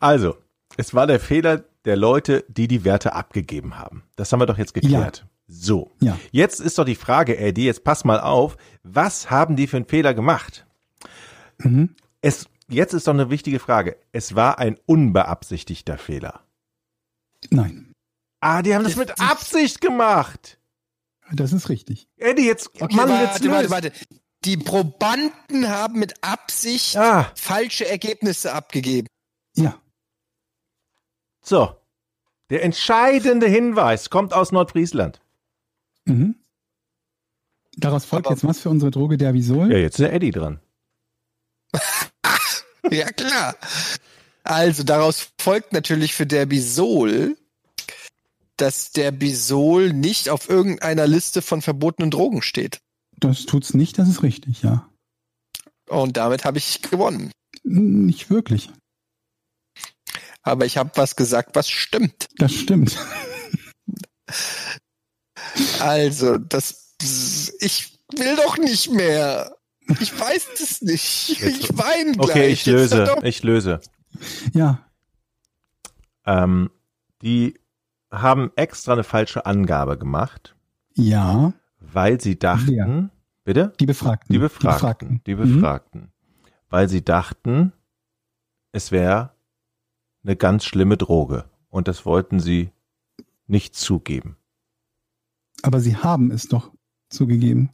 Also, es war der Fehler der Leute, die die Werte abgegeben haben. Das haben wir doch jetzt geklärt. So. Ja. Jetzt ist doch die Frage, Eddie, jetzt pass mal auf. Was haben die für einen Fehler gemacht? Mhm. Es, jetzt ist doch eine wichtige Frage. Es war ein unbeabsichtigter Fehler. Nein, Ah, die haben das mit Absicht gemacht. das ist richtig. Eddie, jetzt, Okay, Mann, jetzt warte, warte, warte. Die Probanden haben mit Absicht Ah, falsche Ergebnisse abgegeben. Ja, so. Der entscheidende Hinweis kommt aus Nordfriesland. mhm. Daraus folgt Aber- jetzt was für unsere Droge Dervisol. Ja, jetzt ist der Eddie dran. Ja, klar. Also daraus folgt natürlich für Derbisol, dass Derbisol nicht auf irgendeiner Liste von verbotenen Drogen steht. Das tut's nicht, das ist richtig, ja. Und damit habe ich gewonnen. Nicht wirklich. Aber ich habe was gesagt, was stimmt. Das stimmt. Also, das, ich will doch nicht mehr. Ich weiß es nicht. Ich weine gleich. Okay, ich löse. Ich löse. Ja, Ähm, die haben extra eine falsche Angabe gemacht, ja, weil sie dachten, Wer? bitte? die Befragten. Die Befragten. Die Befragten. Weil sie dachten, es wäre eine ganz schlimme Droge. Und das wollten sie nicht zugeben. Aber sie haben es doch zugegeben.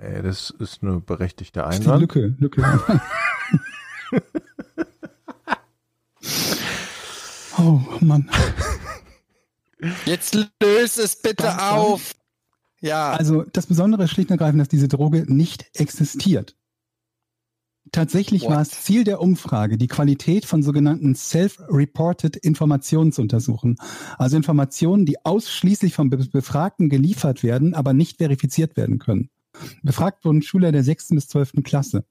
Äh, Das ist eine berechtigte Das ist Einwand. Lücke, Lücke. oh Mann. Jetzt löse es bitte Ganz auf. Ja, Also das Besondere ist schlicht und ergreifend, dass diese Droge nicht existiert. Tatsächlich What? war es Ziel der Umfrage, die Qualität von sogenannten Self-Reported Informationen zu untersuchen. Also Informationen, die ausschließlich vom Be Befragten geliefert werden, aber nicht verifiziert werden können. Befragt wurden Schüler der sechsten bis zwölften Klasse.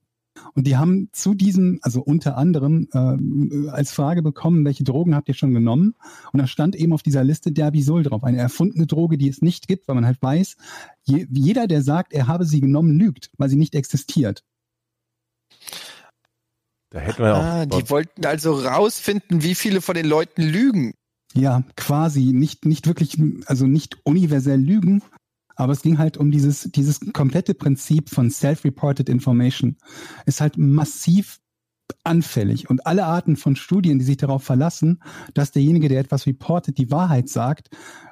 Und die haben zu diesem, also unter anderem, äh, als Frage bekommen, welche Drogen habt ihr schon genommen? Und da stand eben auf dieser Liste Derbisol drauf, eine erfundene Droge, die es nicht gibt, weil man halt weiß, je, jeder, der sagt, er habe sie genommen, lügt, weil sie nicht existiert. Da hätten wir ah, auch. die wollten also rausfinden, wie viele von den Leuten lügen. Ja, quasi nicht, nicht wirklich, also nicht universell lügen, aber es ging halt um dieses, dieses komplette Prinzip von Self-Reported Information. Ist halt massiv anfällig und alle Arten von Studien, die sich darauf verlassen, dass derjenige, der etwas reportet, die Wahrheit sagt,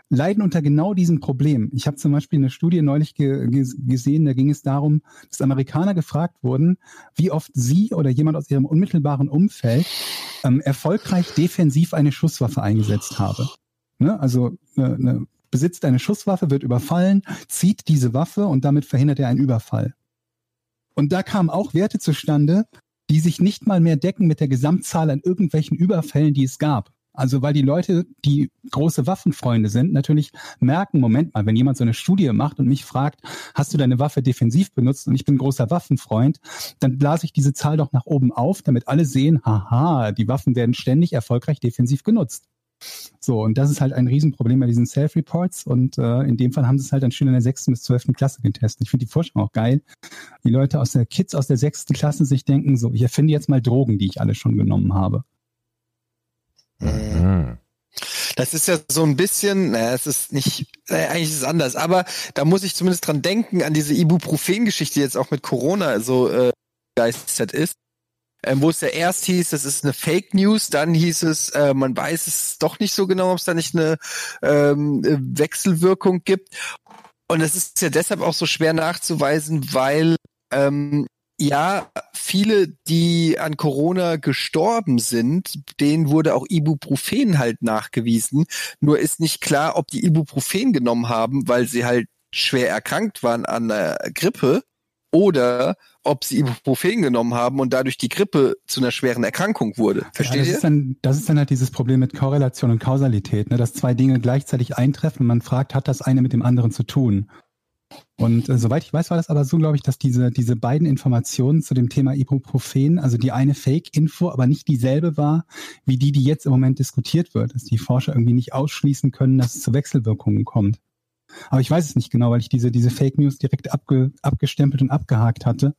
leiden unter genau diesem Problem. Ich habe zum Beispiel eine Studie neulich ge ge gesehen, da ging es darum, dass Amerikaner gefragt wurden, wie oft sie oder jemand aus ihrem unmittelbaren Umfeld ähm, erfolgreich defensiv eine Schusswaffe eingesetzt habe. Ne? Also äh, ne, besitzt eine Schusswaffe, wird überfallen, zieht diese Waffe und damit verhindert er einen Überfall. Und da kamen auch Werte zustande, die sich nicht mal mehr decken mit der Gesamtzahl an irgendwelchen Überfällen, die es gab. Also weil die Leute, die große Waffenfreunde sind, natürlich merken, Moment mal, wenn jemand so eine Studie macht und mich fragt, hast du deine Waffe defensiv benutzt und ich bin großer Waffenfreund, dann blase ich diese Zahl doch nach oben auf, damit alle sehen, haha, die Waffen werden ständig erfolgreich defensiv genutzt. So, und das ist halt ein Riesenproblem bei diesen Self-Reports und äh, in dem Fall haben sie es halt an Schülern der sechsten bis zwölften Klasse getestet. Ich finde die Forschung auch geil. Die Leute aus der Kids aus der sechsten Klasse sich denken, so, ich erfinde jetzt mal Drogen, die ich alle schon genommen habe. Mhm. Das ist ja so ein bisschen, naja, es ist nicht, naja, eigentlich ist es anders, aber da muss ich zumindest dran denken, an diese Ibuprofen-Geschichte, die jetzt auch mit Corona so äh, geistert ist. Ähm, wo es ja erst hieß, das ist eine Fake News, dann hieß es, äh, man weiß es doch nicht so genau, ob es da nicht eine ähm, äh, Wechselwirkung gibt. Und das ist ja deshalb auch so schwer nachzuweisen, weil ähm, ja, viele, die an Corona gestorben sind, denen wurde auch Ibuprofen halt nachgewiesen. Nur ist nicht klar, ob die Ibuprofen genommen haben, weil sie halt schwer erkrankt waren an der Grippe oder ob sie Ibuprofen genommen haben und dadurch die Grippe zu einer schweren Erkrankung wurde. ja, Versteht das ihr? Ist dann, das ist dann halt dieses Problem mit Korrelation und Kausalität, ne, dass zwei Dinge gleichzeitig eintreffen und man fragt, hat das eine mit dem anderen zu tun? Und äh, soweit ich weiß, war das aber so, glaube ich, dass diese, diese beiden Informationen zu dem Thema Ibuprofen, also die eine Fake-Info, aber nicht dieselbe war, wie die, die jetzt im Moment diskutiert wird, dass die Forscher irgendwie nicht ausschließen können, dass es zu Wechselwirkungen kommt. Aber ich weiß es nicht genau, weil ich diese, diese Fake News direkt abge, abgestempelt und abgehakt hatte,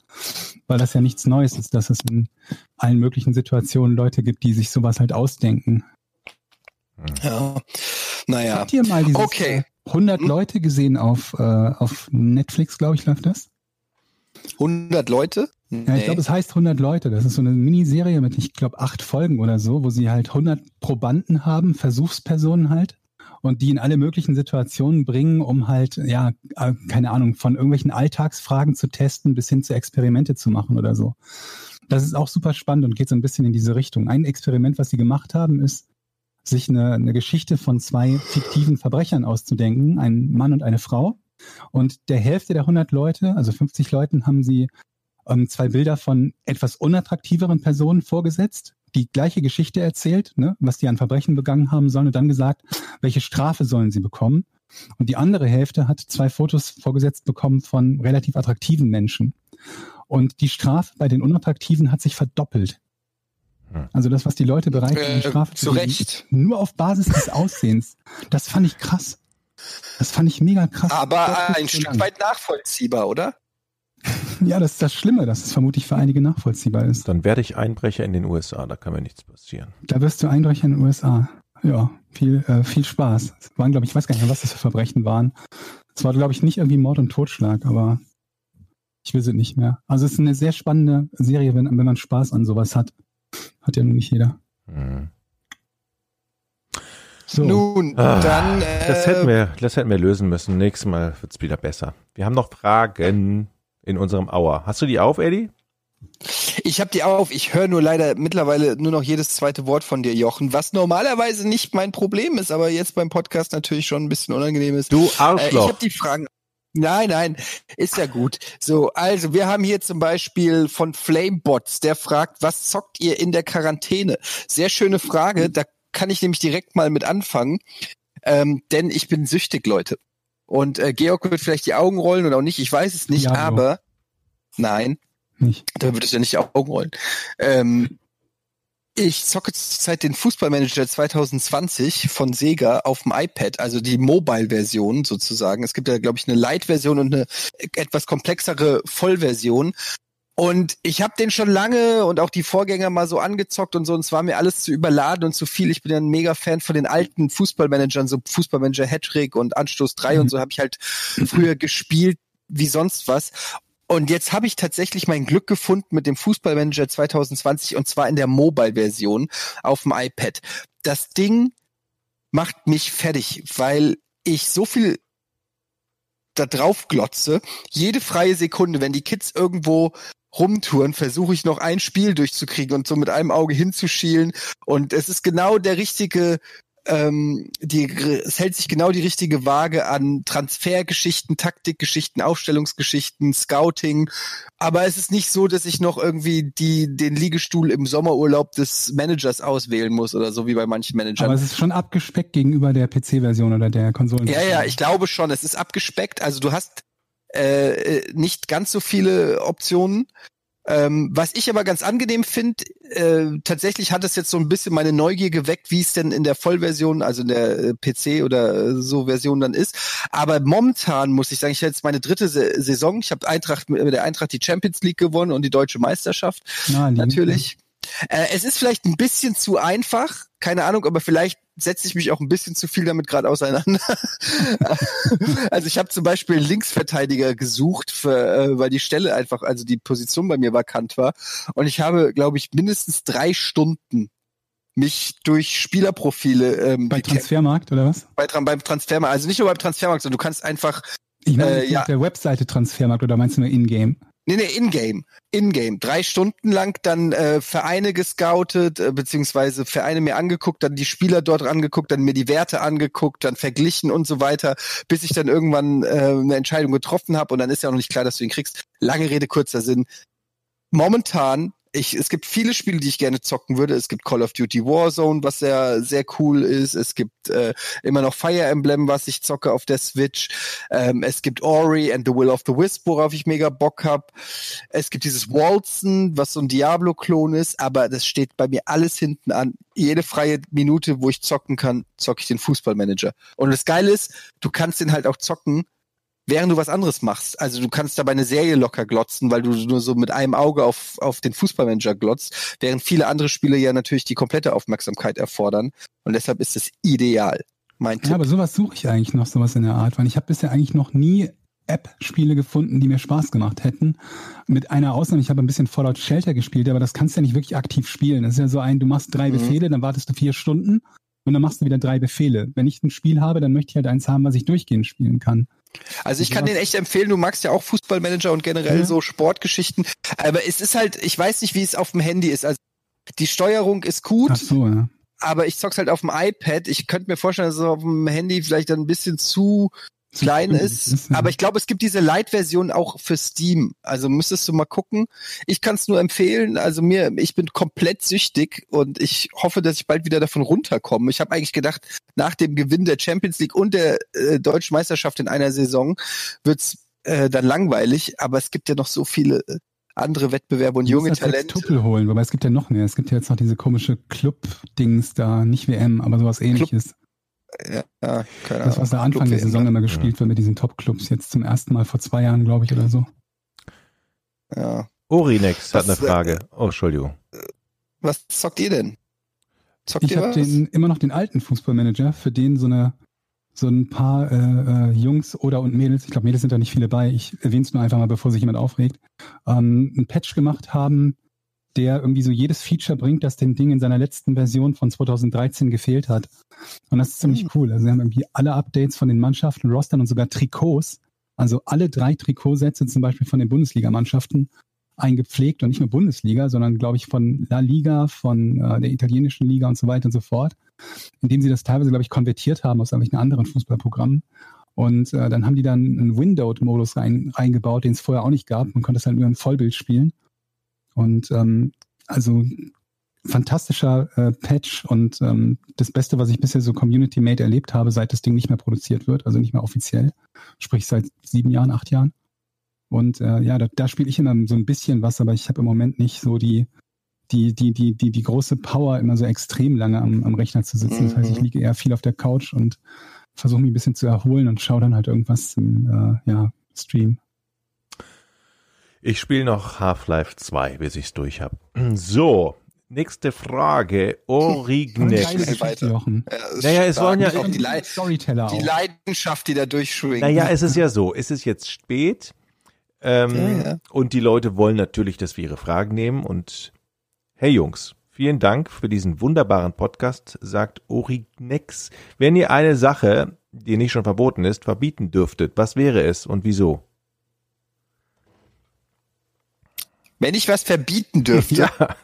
weil das ja nichts Neues ist, dass es in allen möglichen Situationen Leute gibt, die sich sowas halt ausdenken. Ja. Naja. Habt ihr mal dieses Okay. Äh, 100 Hm? Leute gesehen auf, äh, auf Netflix, glaube ich, läuft das? 100 Leute? Ja, ich glaube, es heißt 100 Leute. Das ist so eine Miniserie mit, ich glaube, acht Folgen oder so, wo sie halt 100 Probanden haben, Versuchspersonen halt, und die in alle möglichen Situationen bringen, um halt, ja, äh, keine Ahnung, von irgendwelchen Alltagsfragen zu testen bis hin zu Experimente zu machen oder so. Das ist auch super spannend und geht so ein bisschen in diese Richtung. Ein Experiment, was sie gemacht haben, ist, sich eine, eine Geschichte von zwei fiktiven Verbrechern auszudenken, ein Mann und eine Frau. Und der Hälfte der 100 Leute, also 50 Leuten, haben sie ähm, zwei Bilder von etwas unattraktiveren Personen vorgesetzt, die gleiche Geschichte erzählt, ne, was die an Verbrechen begangen haben sollen und dann gesagt, welche Strafe sollen sie bekommen. Und die andere Hälfte hat zwei Fotos vorgesetzt bekommen von relativ attraktiven Menschen. Und die Strafe bei den Unattraktiven hat sich verdoppelt. Hm. Also das, was die Leute bereit sind, in Äh, Strafe zu Recht. nur auf Basis des Aussehens. Das fand ich krass. Das fand ich mega krass. Aber ein Stück lang. weit nachvollziehbar, oder? Ja, das ist das Schlimme, dass es vermutlich für einige nachvollziehbar ist. Dann werde ich Einbrecher in den USA, da kann mir nichts passieren. Da wirst du Einbrecher in den USA. Ja, viel, äh, viel Spaß. Es waren, glaube ich, ich weiß gar nicht mehr, was das für Verbrechen waren. Es war, glaube ich, nicht irgendwie Mord und Totschlag, aber ich will sie nicht mehr. Also es ist eine sehr spannende Serie, wenn, wenn man Spaß an sowas hat. Hat ja nun nicht jeder. Hm. So. Nun, Ah, dann. Äh, Das hätten wir, das hätten wir lösen müssen. Nächstes Mal wird's wieder besser. Wir haben noch Fragen in unserem Hour. Hast du die auf, Eddie? Ich habe die auf. Ich höre nur leider mittlerweile nur noch jedes zweite Wort von dir, Jochen, was normalerweise nicht mein Problem ist, aber jetzt beim Podcast natürlich schon ein bisschen unangenehm ist. Du Äh, ich Arschloch. habe die Fragen. Nein, nein, ist ja gut. So, also wir haben hier zum Beispiel von Flamebots, der fragt, was zockt ihr in der Quarantäne? Sehr schöne Frage, da kann ich nämlich direkt mal mit anfangen, ähm, denn ich bin süchtig, Leute. Und äh, Georg wird vielleicht die Augen rollen oder auch nicht, ich weiß es nicht, Diablo. aber nein, Nicht. da wird es ja nicht die Augen rollen. Ähm, ich zocke zurzeit den Fußballmanager 2020 von Sega auf dem iPad, also die Mobile-Version sozusagen. Es gibt ja, glaube ich, eine Light-Version und eine etwas komplexere Vollversion. Und ich habe den schon lange und auch die Vorgänger mal so angezockt und so, und es war mir alles zu überladen und zu viel. Ich bin ja ein mega Fan von den alten Fußballmanagern, so Fußballmanager Hattrick und Anstoß 3 und so habe ich halt früher gespielt wie sonst was. Und jetzt habe ich tatsächlich mein Glück gefunden mit dem Fußballmanager 2020 und zwar in der Mobile-Version auf dem iPad. Das Ding macht mich fertig, weil ich so viel da drauf glotze. Jede freie Sekunde, wenn die Kids irgendwo rumtouren, versuche ich noch ein Spiel durchzukriegen und so mit einem Auge hinzuschielen. Und es ist genau der richtige, ähm, die, es hält sich genau die richtige Waage an Transfergeschichten, Taktikgeschichten, Aufstellungsgeschichten, Scouting. Aber es ist nicht so, dass ich noch irgendwie die, den Liegestuhl im Sommerurlaub des Managers auswählen muss oder so wie bei manchen Managern. Aber es ist schon abgespeckt gegenüber der PC-Version oder der Konsolen. Ja, ja, ich glaube schon. Es ist abgespeckt. Also du hast äh, äh, nicht ganz so viele Optionen. Ähm, was ich aber ganz angenehm finde, äh, tatsächlich hat es jetzt so ein bisschen meine Neugier geweckt, wie es denn in der Vollversion, also in der äh, PC oder äh, so Version dann ist. Aber momentan muss ich sagen, ich habe jetzt meine dritte Saison. Ich habe Eintracht mit der Eintracht die Champions League gewonnen und die deutsche Meisterschaft Naheliegend. natürlich. Äh, es ist vielleicht ein bisschen zu einfach, keine Ahnung, aber vielleicht setze ich mich auch ein bisschen zu viel damit gerade auseinander. also ich habe zum Beispiel Linksverteidiger gesucht, für, äh, weil die Stelle einfach, also die Position bei mir vakant war. Und ich habe, glaube ich, mindestens drei Stunden mich durch Spielerprofile ähm, Bei. Transfermarkt oder was? bei, beim Transfermarkt, also nicht nur beim Transfermarkt, sondern du kannst einfach Ich meine, Äh, ja. auf der Webseite Transfermarkt oder meinst du nur Ingame? Nee, nee, in-game. In-game. Drei Stunden lang dann äh, Vereine gescoutet, äh, beziehungsweise Vereine mir angeguckt, dann die Spieler dort angeguckt, dann mir die Werte angeguckt, dann verglichen und so weiter, bis ich dann irgendwann äh, eine Entscheidung getroffen habe und dann ist ja auch noch nicht klar, dass du ihn kriegst. Lange Rede, kurzer Sinn. Momentan, ich, es gibt viele Spiele, die ich gerne zocken würde. Es gibt Call of Duty Warzone, was sehr, sehr cool ist. Es gibt äh, immer noch Fire Emblem, was ich zocke auf der Switch. Ähm, es gibt Ori and the Will of the Wisp, worauf ich mega Bock hab. Es gibt dieses Waltzen, was so ein Diablo-Klon ist, aber das steht bei mir alles hinten an. Jede freie Minute, wo ich zocken kann, zocke ich den Fußballmanager. Und das Geile ist, du kannst den halt auch zocken, während du was anderes machst. Also du kannst dabei eine Serie locker glotzen, weil du nur so mit einem Auge auf, auf den Fußballmanager glotzt, während viele andere Spiele ja natürlich die komplette Aufmerksamkeit erfordern. Und deshalb ist es ideal. Mein Ja, Tipp. aber sowas suche ich eigentlich noch, sowas in der Art, weil ich habe bisher eigentlich noch nie App-Spiele gefunden, die mir Spaß gemacht hätten. Mit einer Ausnahme, ich habe ein bisschen Fallout Shelter gespielt, aber das kannst du ja nicht wirklich aktiv spielen. Das ist ja so ein, du machst drei Mhm. Befehle, dann wartest du vier Stunden und dann machst du wieder drei Befehle. Wenn ich ein Spiel habe, dann möchte ich halt eins haben, was ich durchgehend spielen kann. Also ich kann den echt empfehlen, du magst ja auch Fußballmanager und generell Ja. so Sportgeschichten. Aber es ist halt, ich weiß nicht, wie es auf dem Handy ist. Also die Steuerung ist gut, Ach so, ja. aber ich zock's halt auf dem iPad. Ich könnte mir vorstellen, dass es auf dem Handy vielleicht dann ein bisschen Zu klein früh ist. Aber ich glaube, es gibt diese Lite-Version auch für Steam. Also müsstest du mal gucken. Ich kann es nur empfehlen. Also mir, ich bin komplett süchtig und ich hoffe, dass ich bald wieder davon runterkomme. Ich habe eigentlich gedacht, nach dem Gewinn der Champions League und der äh, deutschen Meisterschaft in einer Saison wird's äh, dann langweilig. Aber es gibt ja noch so viele äh, andere Wettbewerbe und junge Talente. Talente. Tuppel holen, wobei es gibt ja noch mehr. Es gibt ja jetzt noch diese komische Club-Dings da, nicht WM, aber sowas ähnliches. Ja, ja, keine Das, was da Ahnung. Anfang der Saison immer gespielt wird mit diesen Top-Clubs, jetzt zum ersten Mal vor zwei Jahren, glaube ich, oder so. Ja. Orinex hat eine Was, äh, Frage. Oh, Entschuldigung. Was zockt ihr denn? Zockt Ich ihr habe immer noch den alten Fußballmanager, für den so eine so ein paar äh, äh, Jungs oder und Mädels, ich glaube Mädels sind da nicht viele bei, ich erwähne es nur einfach mal, bevor sich jemand aufregt, ähm, einen Patch gemacht haben, der irgendwie so jedes Feature bringt, das dem Ding in seiner letzten Version von 2013 gefehlt hat. Und das ist ziemlich Hm. cool. Also sie haben irgendwie alle Updates von den Mannschaften, Rostern und sogar Trikots, also alle drei Trikotsätze zum Beispiel von den Bundesligamannschaften eingepflegt und nicht nur Bundesliga, sondern glaube ich von La Liga, von äh, der italienischen Liga und so weiter und so fort, indem sie das teilweise, glaube ich, konvertiert haben aus irgendwelchen anderen Fußballprogrammen. Und äh, dann haben die dann einen Windowed-Modus rein, reingebaut, den es vorher auch nicht gab. Man konnte es halt nur im Vollbild spielen. Und ähm, also fantastischer äh, Patch und ähm, das Beste, was ich bisher so Community-Made erlebt habe, seit das Ding nicht mehr produziert wird, also nicht mehr offiziell, sprich seit sieben Jahren, acht Jahren. Und äh, ja, da, da spiele ich immer so ein bisschen was, aber ich habe im Moment nicht so die, die, die, die, die, die große Power, immer so extrem lange am, am Rechner zu sitzen. Das heißt, ich Mhm. liege eher viel auf der Couch und versuche mich ein bisschen zu erholen und schaue dann halt irgendwas im äh, ja, Stream. Ich spiele noch Half-Life 2, bis ich's durch habe. So, nächste Frage. Geschichte, Jochen. Ja, Naja, es wollen ja- die, Lei- Storyteller die. Leidenschaft, die da durchschwingt. Naja, es ist ja so, es ist jetzt spät. Ähm, Ja, ja. Und die Leute wollen natürlich, dass wir ihre Fragen nehmen. Und hey Jungs, vielen Dank für diesen wunderbaren Podcast, sagt Orignex. Wenn ihr eine Sache, die nicht schon verboten ist, verbieten dürftet, was wäre es und wieso? Wenn ich was verbieten dürfte, Ja,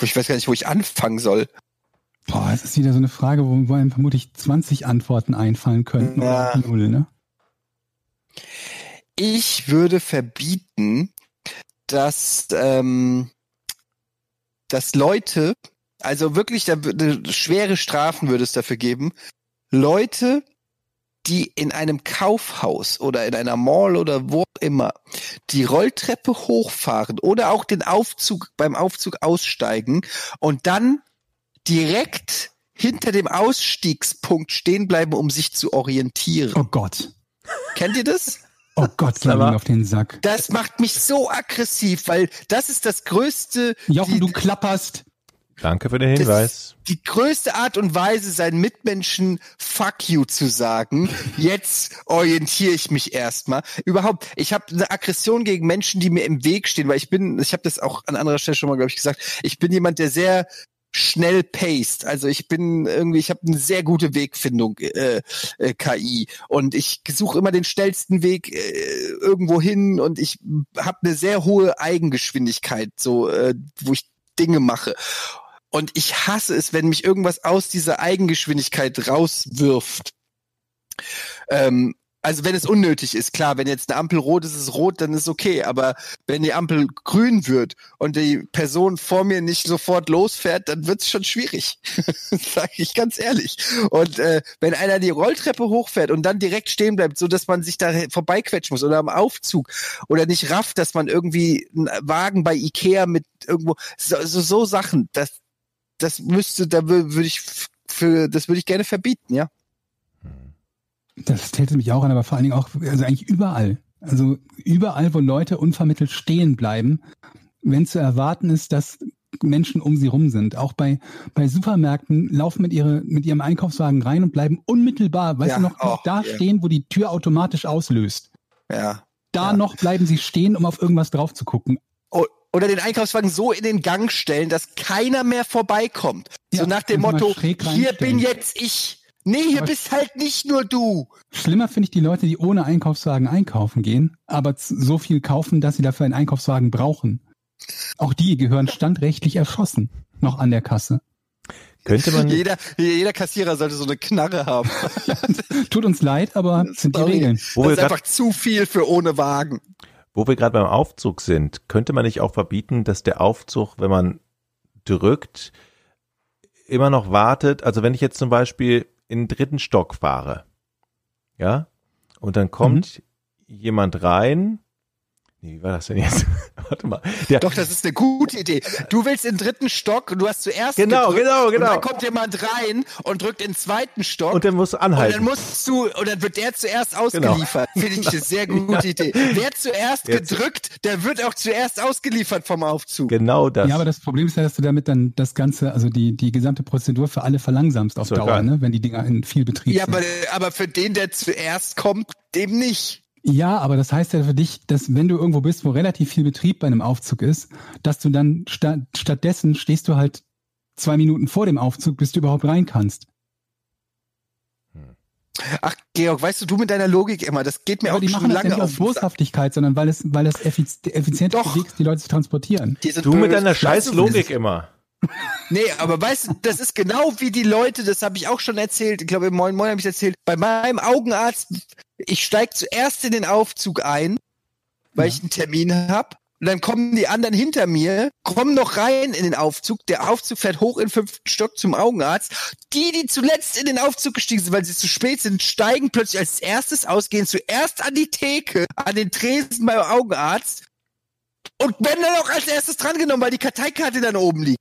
ich weiß gar nicht, wo ich anfangen soll. Boah, es ist wieder so eine Frage, wo, einem vermutlich 20 Antworten einfallen könnten. Ja. Null, ne? Ich würde verbieten, dass, ähm, dass Leute, also wirklich, da schwere Strafen würde es dafür geben, Leute, die in einem Kaufhaus oder in einer Mall oder wo auch immer die Rolltreppe hochfahren oder auch den Aufzug beim Aufzug aussteigen und dann direkt hinter dem Ausstiegspunkt stehen bleiben, um sich zu orientieren. Oh Gott. Kennt ihr das? Oh Gott, mir auf den Sack. Das macht mich so aggressiv, weil das ist das größte, Jochen, die, du klapperst. Danke für den Hinweis. die größte Art und Weise, seinen Mitmenschen Fuck you zu sagen. Jetzt orientiere ich mich erstmal. Überhaupt, ich habe eine Aggression gegen Menschen, die mir im Weg stehen, weil ich bin, ich habe das auch an anderer Stelle schon mal, glaube ich, gesagt, ich bin jemand, der sehr schnell paced. Also ich bin irgendwie, ich habe eine sehr gute Wegfindung äh, äh, KI und ich suche immer den schnellsten Weg äh, irgendwo hin und ich habe eine sehr hohe Eigengeschwindigkeit, so äh, wo ich Dinge mache. Und ich hasse es, wenn mich irgendwas aus dieser Eigengeschwindigkeit rauswirft. Ähm, also wenn es unnötig ist, klar, wenn jetzt eine Ampel rot ist, ist es rot, dann ist okay. Aber wenn die Ampel grün wird und die Person vor mir nicht sofort losfährt, dann wird es schon schwierig. Sage ich ganz ehrlich. Und äh, wenn einer die Rolltreppe hochfährt und dann direkt stehen bleibt, so dass man sich da vorbeiquetschen muss oder am Aufzug oder nicht rafft, dass man irgendwie einen Wagen bei Ikea mit irgendwo so, so, so Sachen, das das müsste, da würde würd ich für, das würde ich gerne verbieten, ja. Das täte mich auch an, aber vor allen Dingen auch, also eigentlich überall. Also überall, wo Leute unvermittelt stehen bleiben, wenn zu erwarten ist, dass Menschen um sie rum sind. Auch bei, bei Supermärkten laufen mit, ihre, mit ihrem Einkaufswagen rein und bleiben unmittelbar, weißt Ja, du, noch, oh, noch da ja. stehen, wo die Tür automatisch auslöst. Ja. Da Ja. noch bleiben sie stehen, um auf irgendwas drauf zu gucken. O- Oder den Einkaufswagen so in den Gang stellen, dass keiner mehr vorbeikommt. so Ja, nach dem Motto, hier bin jetzt ich. Nee, hier Aber- bist halt nicht nur du. Schlimmer finde ich die Leute, die ohne Einkaufswagen einkaufen gehen, aber so viel kaufen, dass sie dafür einen Einkaufswagen brauchen. Auch die gehören standrechtlich erschossen, noch an der Kasse. Könnte man, Jeder, jeder Kassierer sollte so eine Knarre haben. Tut uns leid, aber das sind die. Regeln. wo das ist einfach zu viel für ohne Wagen. Wo wir gerade beim Aufzug sind, könnte man nicht auch verbieten, dass der Aufzug, wenn man drückt, immer noch wartet. Also wenn ich jetzt zum Beispiel in den dritten Stock fahre, ja, und dann kommt jemand rein, Nee, wie war das denn jetzt? Warte mal. Der, Doch, das ist eine gute Idee. Du willst in den dritten Stock und du hast zuerst Genau, gedrückt genau, genau. Und dann kommt jemand rein und drückt in den zweiten Stock. und der muss und dann anhalten. musst du, und dann wird der zuerst ausgeliefert. Finde ich eine sehr gute Idee. Wer zuerst Jetzt- gedrückt, der wird auch zuerst ausgeliefert vom Aufzug. Genau das. Ja, aber das Problem ist ja, dass du damit dann das Ganze, also die, die gesamte Prozedur für alle verlangsamst auf So, Dauer, ne? wenn die Dinger in viel Betrieb Ja, sind. aber, aber für den, der zuerst kommt, dem nicht. Ja, aber das heißt ja für dich, dass wenn du irgendwo bist, wo relativ viel Betrieb bei einem Aufzug ist, dass du dann sta stattdessen stehst du halt zwei Minuten vor dem Aufzug, bis du überhaupt rein kannst. Ach, Georg, weißt du, du mit deiner Logik immer, das geht mir aber auch die schon machen das ja lange nicht aus. Boshaftigkeit, sondern weil es, weil es effiz effizienter Doch. Weg ist, die Leute zu transportieren. Du mit deiner scheiß Logik immer. Nee, aber weißt du, das ist genau wie die Leute, das habe ich auch schon erzählt, ich glaube im Moin Moin habe ich erzählt, bei meinem Augenarzt, ich steig zuerst in den Aufzug ein, weil Ja. ich einen Termin hab. Und dann kommen die anderen hinter mir, kommen noch rein in den Aufzug. Der Aufzug fährt hoch in den fünften Stock zum Augenarzt. Die, die zuletzt in den Aufzug gestiegen sind, weil sie zu spät sind, steigen plötzlich als erstes aus, gehen zuerst an die Theke, an den Tresen beim Augenarzt und werden dann auch als erstes drangenommen, weil die Karteikarte dann oben liegt.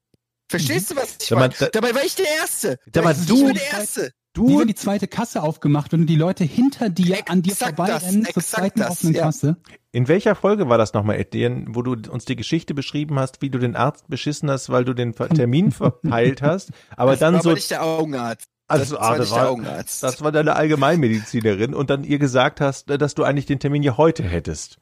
Verstehst du, was ich meine? da- Dabei war ich der Erste. Dabei- ich du- war der Erste. Wie Du, wenn die zweite Kasse aufgemacht wird und die Leute hinter dir an dir Exakt vorbeirennen das, zur exakt zweiten das, offenen ja. Kasse. in welcher Folge war das nochmal, Etienne, wo du uns die Geschichte beschrieben hast, wie du den Arzt beschissen hast, weil du den Termin verpeilt hast, aber Das dann war so, aber nicht der Augenarzt. also, das ah, war das nicht der war, Augenarzt. das war deine Allgemeinmedizinerin und dann ihr gesagt hast, dass du eigentlich den Termin ja heute hättest.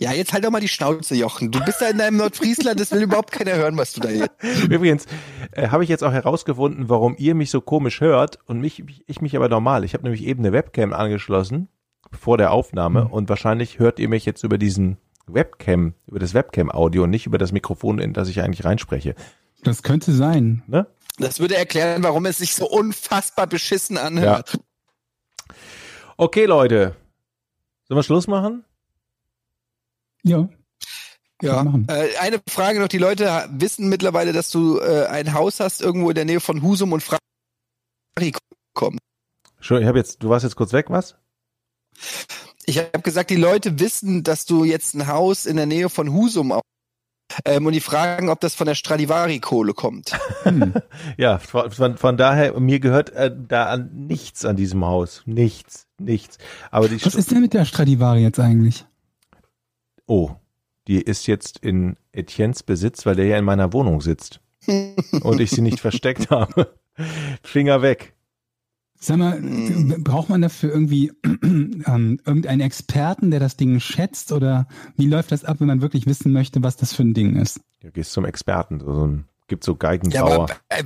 Ja, jetzt halt doch mal die Schnauze, Jochen. Du bist da in deinem Nordfriesland, das will überhaupt keiner hören, was du da jetzt. Übrigens äh, habe ich jetzt auch herausgefunden, warum ihr mich so komisch hört und mich, ich mich aber normal. Ich habe nämlich eben eine Webcam angeschlossen vor der Aufnahme Mhm. und wahrscheinlich hört ihr mich jetzt über diesen Webcam, über das Webcam-Audio und nicht über das Mikrofon, in das ich eigentlich reinspreche. Das könnte sein. Ne? Das würde erklären, warum es sich so unfassbar beschissen anhört. Okay, Leute. Sollen wir Schluss machen? Ja. Ja. Äh, eine Frage noch: Die Leute wissen mittlerweile, dass du äh, ein Haus hast irgendwo in der Nähe von Husum und Frari kommen. Schon, ich habe jetzt, du warst jetzt kurz weg, was? Ich habe gesagt, die Leute wissen, dass du jetzt ein Haus in der Nähe von Husum au- ähm, und die fragen, ob das von der Stradivari-Kohle kommt. Hm. Ja, von, von, daher, mir gehört äh, da an nichts an diesem Haus. Nichts, nichts. Aber die Was ist denn mit der Stradivari jetzt eigentlich? Oh, die ist jetzt in Etiennes Besitz, weil der ja in meiner Wohnung sitzt. und ich sie nicht versteckt habe. Finger weg. Sag mal, braucht man dafür irgendwie ähm, irgendeinen Experten, der das Ding schätzt? Oder wie läuft das ab, wenn man wirklich wissen möchte, was das für ein Ding ist? Du gehst zum Experten. So ein, gibt so Ja, Geigenbauer. aber äh,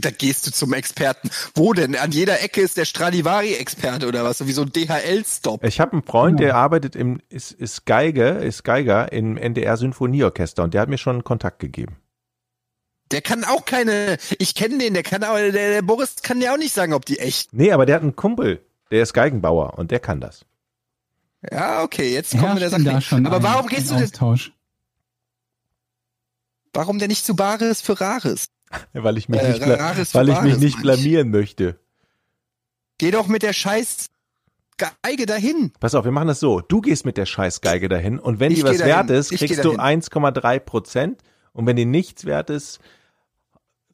da gehst du zum Experten. Wo denn? An jeder Ecke ist der Stradivari-Experte oder was? So wie so ein DHL-Stop. ich habe einen Freund, der arbeitet im, ist, ist Geige, ist Geiger im NDR Sinfonieorchester und der hat mir schon Kontakt gegeben. Der kann auch keine, ich kenne den, der kann auch, der, der Boris kann ja auch nicht sagen, ob die echt. Nee, aber der hat einen Kumpel, der ist Geigenbauer und der kann das. Ja, okay, jetzt kommen wir der Sache. da schon Aber ein, warum gehst du denn, Austausch? Warum denn nicht zu Bares für Rares? Weil ich mich Äh, nicht, bla- Rares weil ich mich nicht blamieren möchte. Geh doch mit der scheiß Geige dahin. Pass auf, wir machen das so. Du gehst mit der Scheißgeige dahin und wenn Ich die was dahin. wert ist, kriegst du dahin. 1,3 Prozent und wenn die nichts wert ist,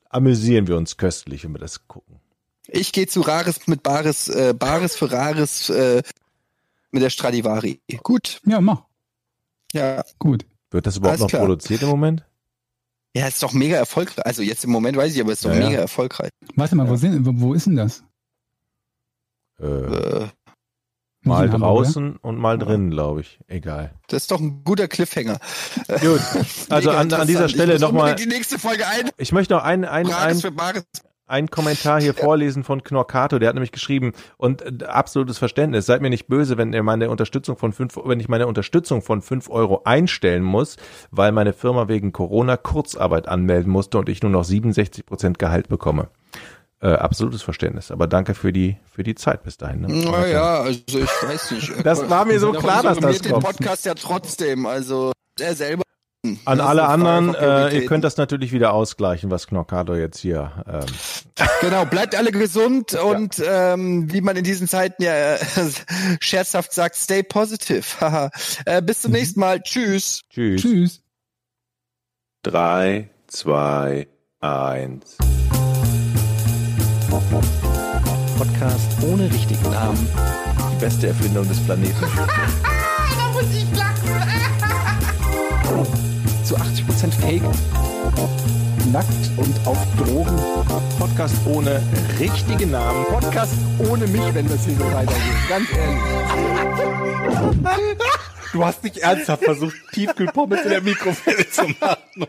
amüsieren wir uns köstlich, wenn wir das gucken. Ich gehe zu Rares mit Bares, äh, Bares für Rares äh, mit der Stradivari. Gut, Ja, mach. ja. Gut. Wird das überhaupt Alles noch klar. produziert im Moment? Ja, ist doch mega erfolgreich. Also jetzt im Moment weiß ich, aber ist doch Ja, ja. mega erfolgreich. Warte mal, wo, sind, wo, wo ist denn das? Äh, Äh, mal in Hamburg, draußen und mal drinnen, glaube ich. Egal. das ist doch ein guter Cliffhanger. Gut. Also an, an dieser. Stelle nochmal, die nächste Folge ein. ich möchte noch ein, ein, ein. Einen Kommentar hier vorlesen von Knorkato, der hat nämlich geschrieben und äh, absolutes Verständnis, seid mir nicht böse, wenn ihr meine Unterstützung von fünf, wenn ich meine Unterstützung von fünf Euro einstellen muss, weil meine Firma wegen Corona Kurzarbeit anmelden musste und ich nur noch 67 Prozent Gehalt bekomme. Äh, absolutes Verständnis, aber danke für die für die Zeit bis dahin. Ne? Naja, also ich weiß nicht. Das war mir so klar, dass das konsumiert den kommt. Podcast ja trotzdem. Also er selber An Das alle anderen, äh, ihr könnt das natürlich wieder ausgleichen, was Knockato jetzt hier. Ähm, Genau, bleibt alle gesund und ähm, wie man in diesen Zeiten ja äh, scherzhaft sagt, stay positive. Äh, bis zum nächsten Mal. Tschüss. tschüss. Tschüss. Drei, zwei, eins. Podcast ohne richtigen Namen. Die beste Erfindung des Planeten. Zu 80% Fake. Nackt und auf Drogen. Podcast ohne richtigen Namen. Podcast ohne mich, wenn das hier so weitergeht. Ganz ehrlich. Du hast nicht ernsthaft versucht, Tiefkühlpommes in der Mikrowelle zu machen.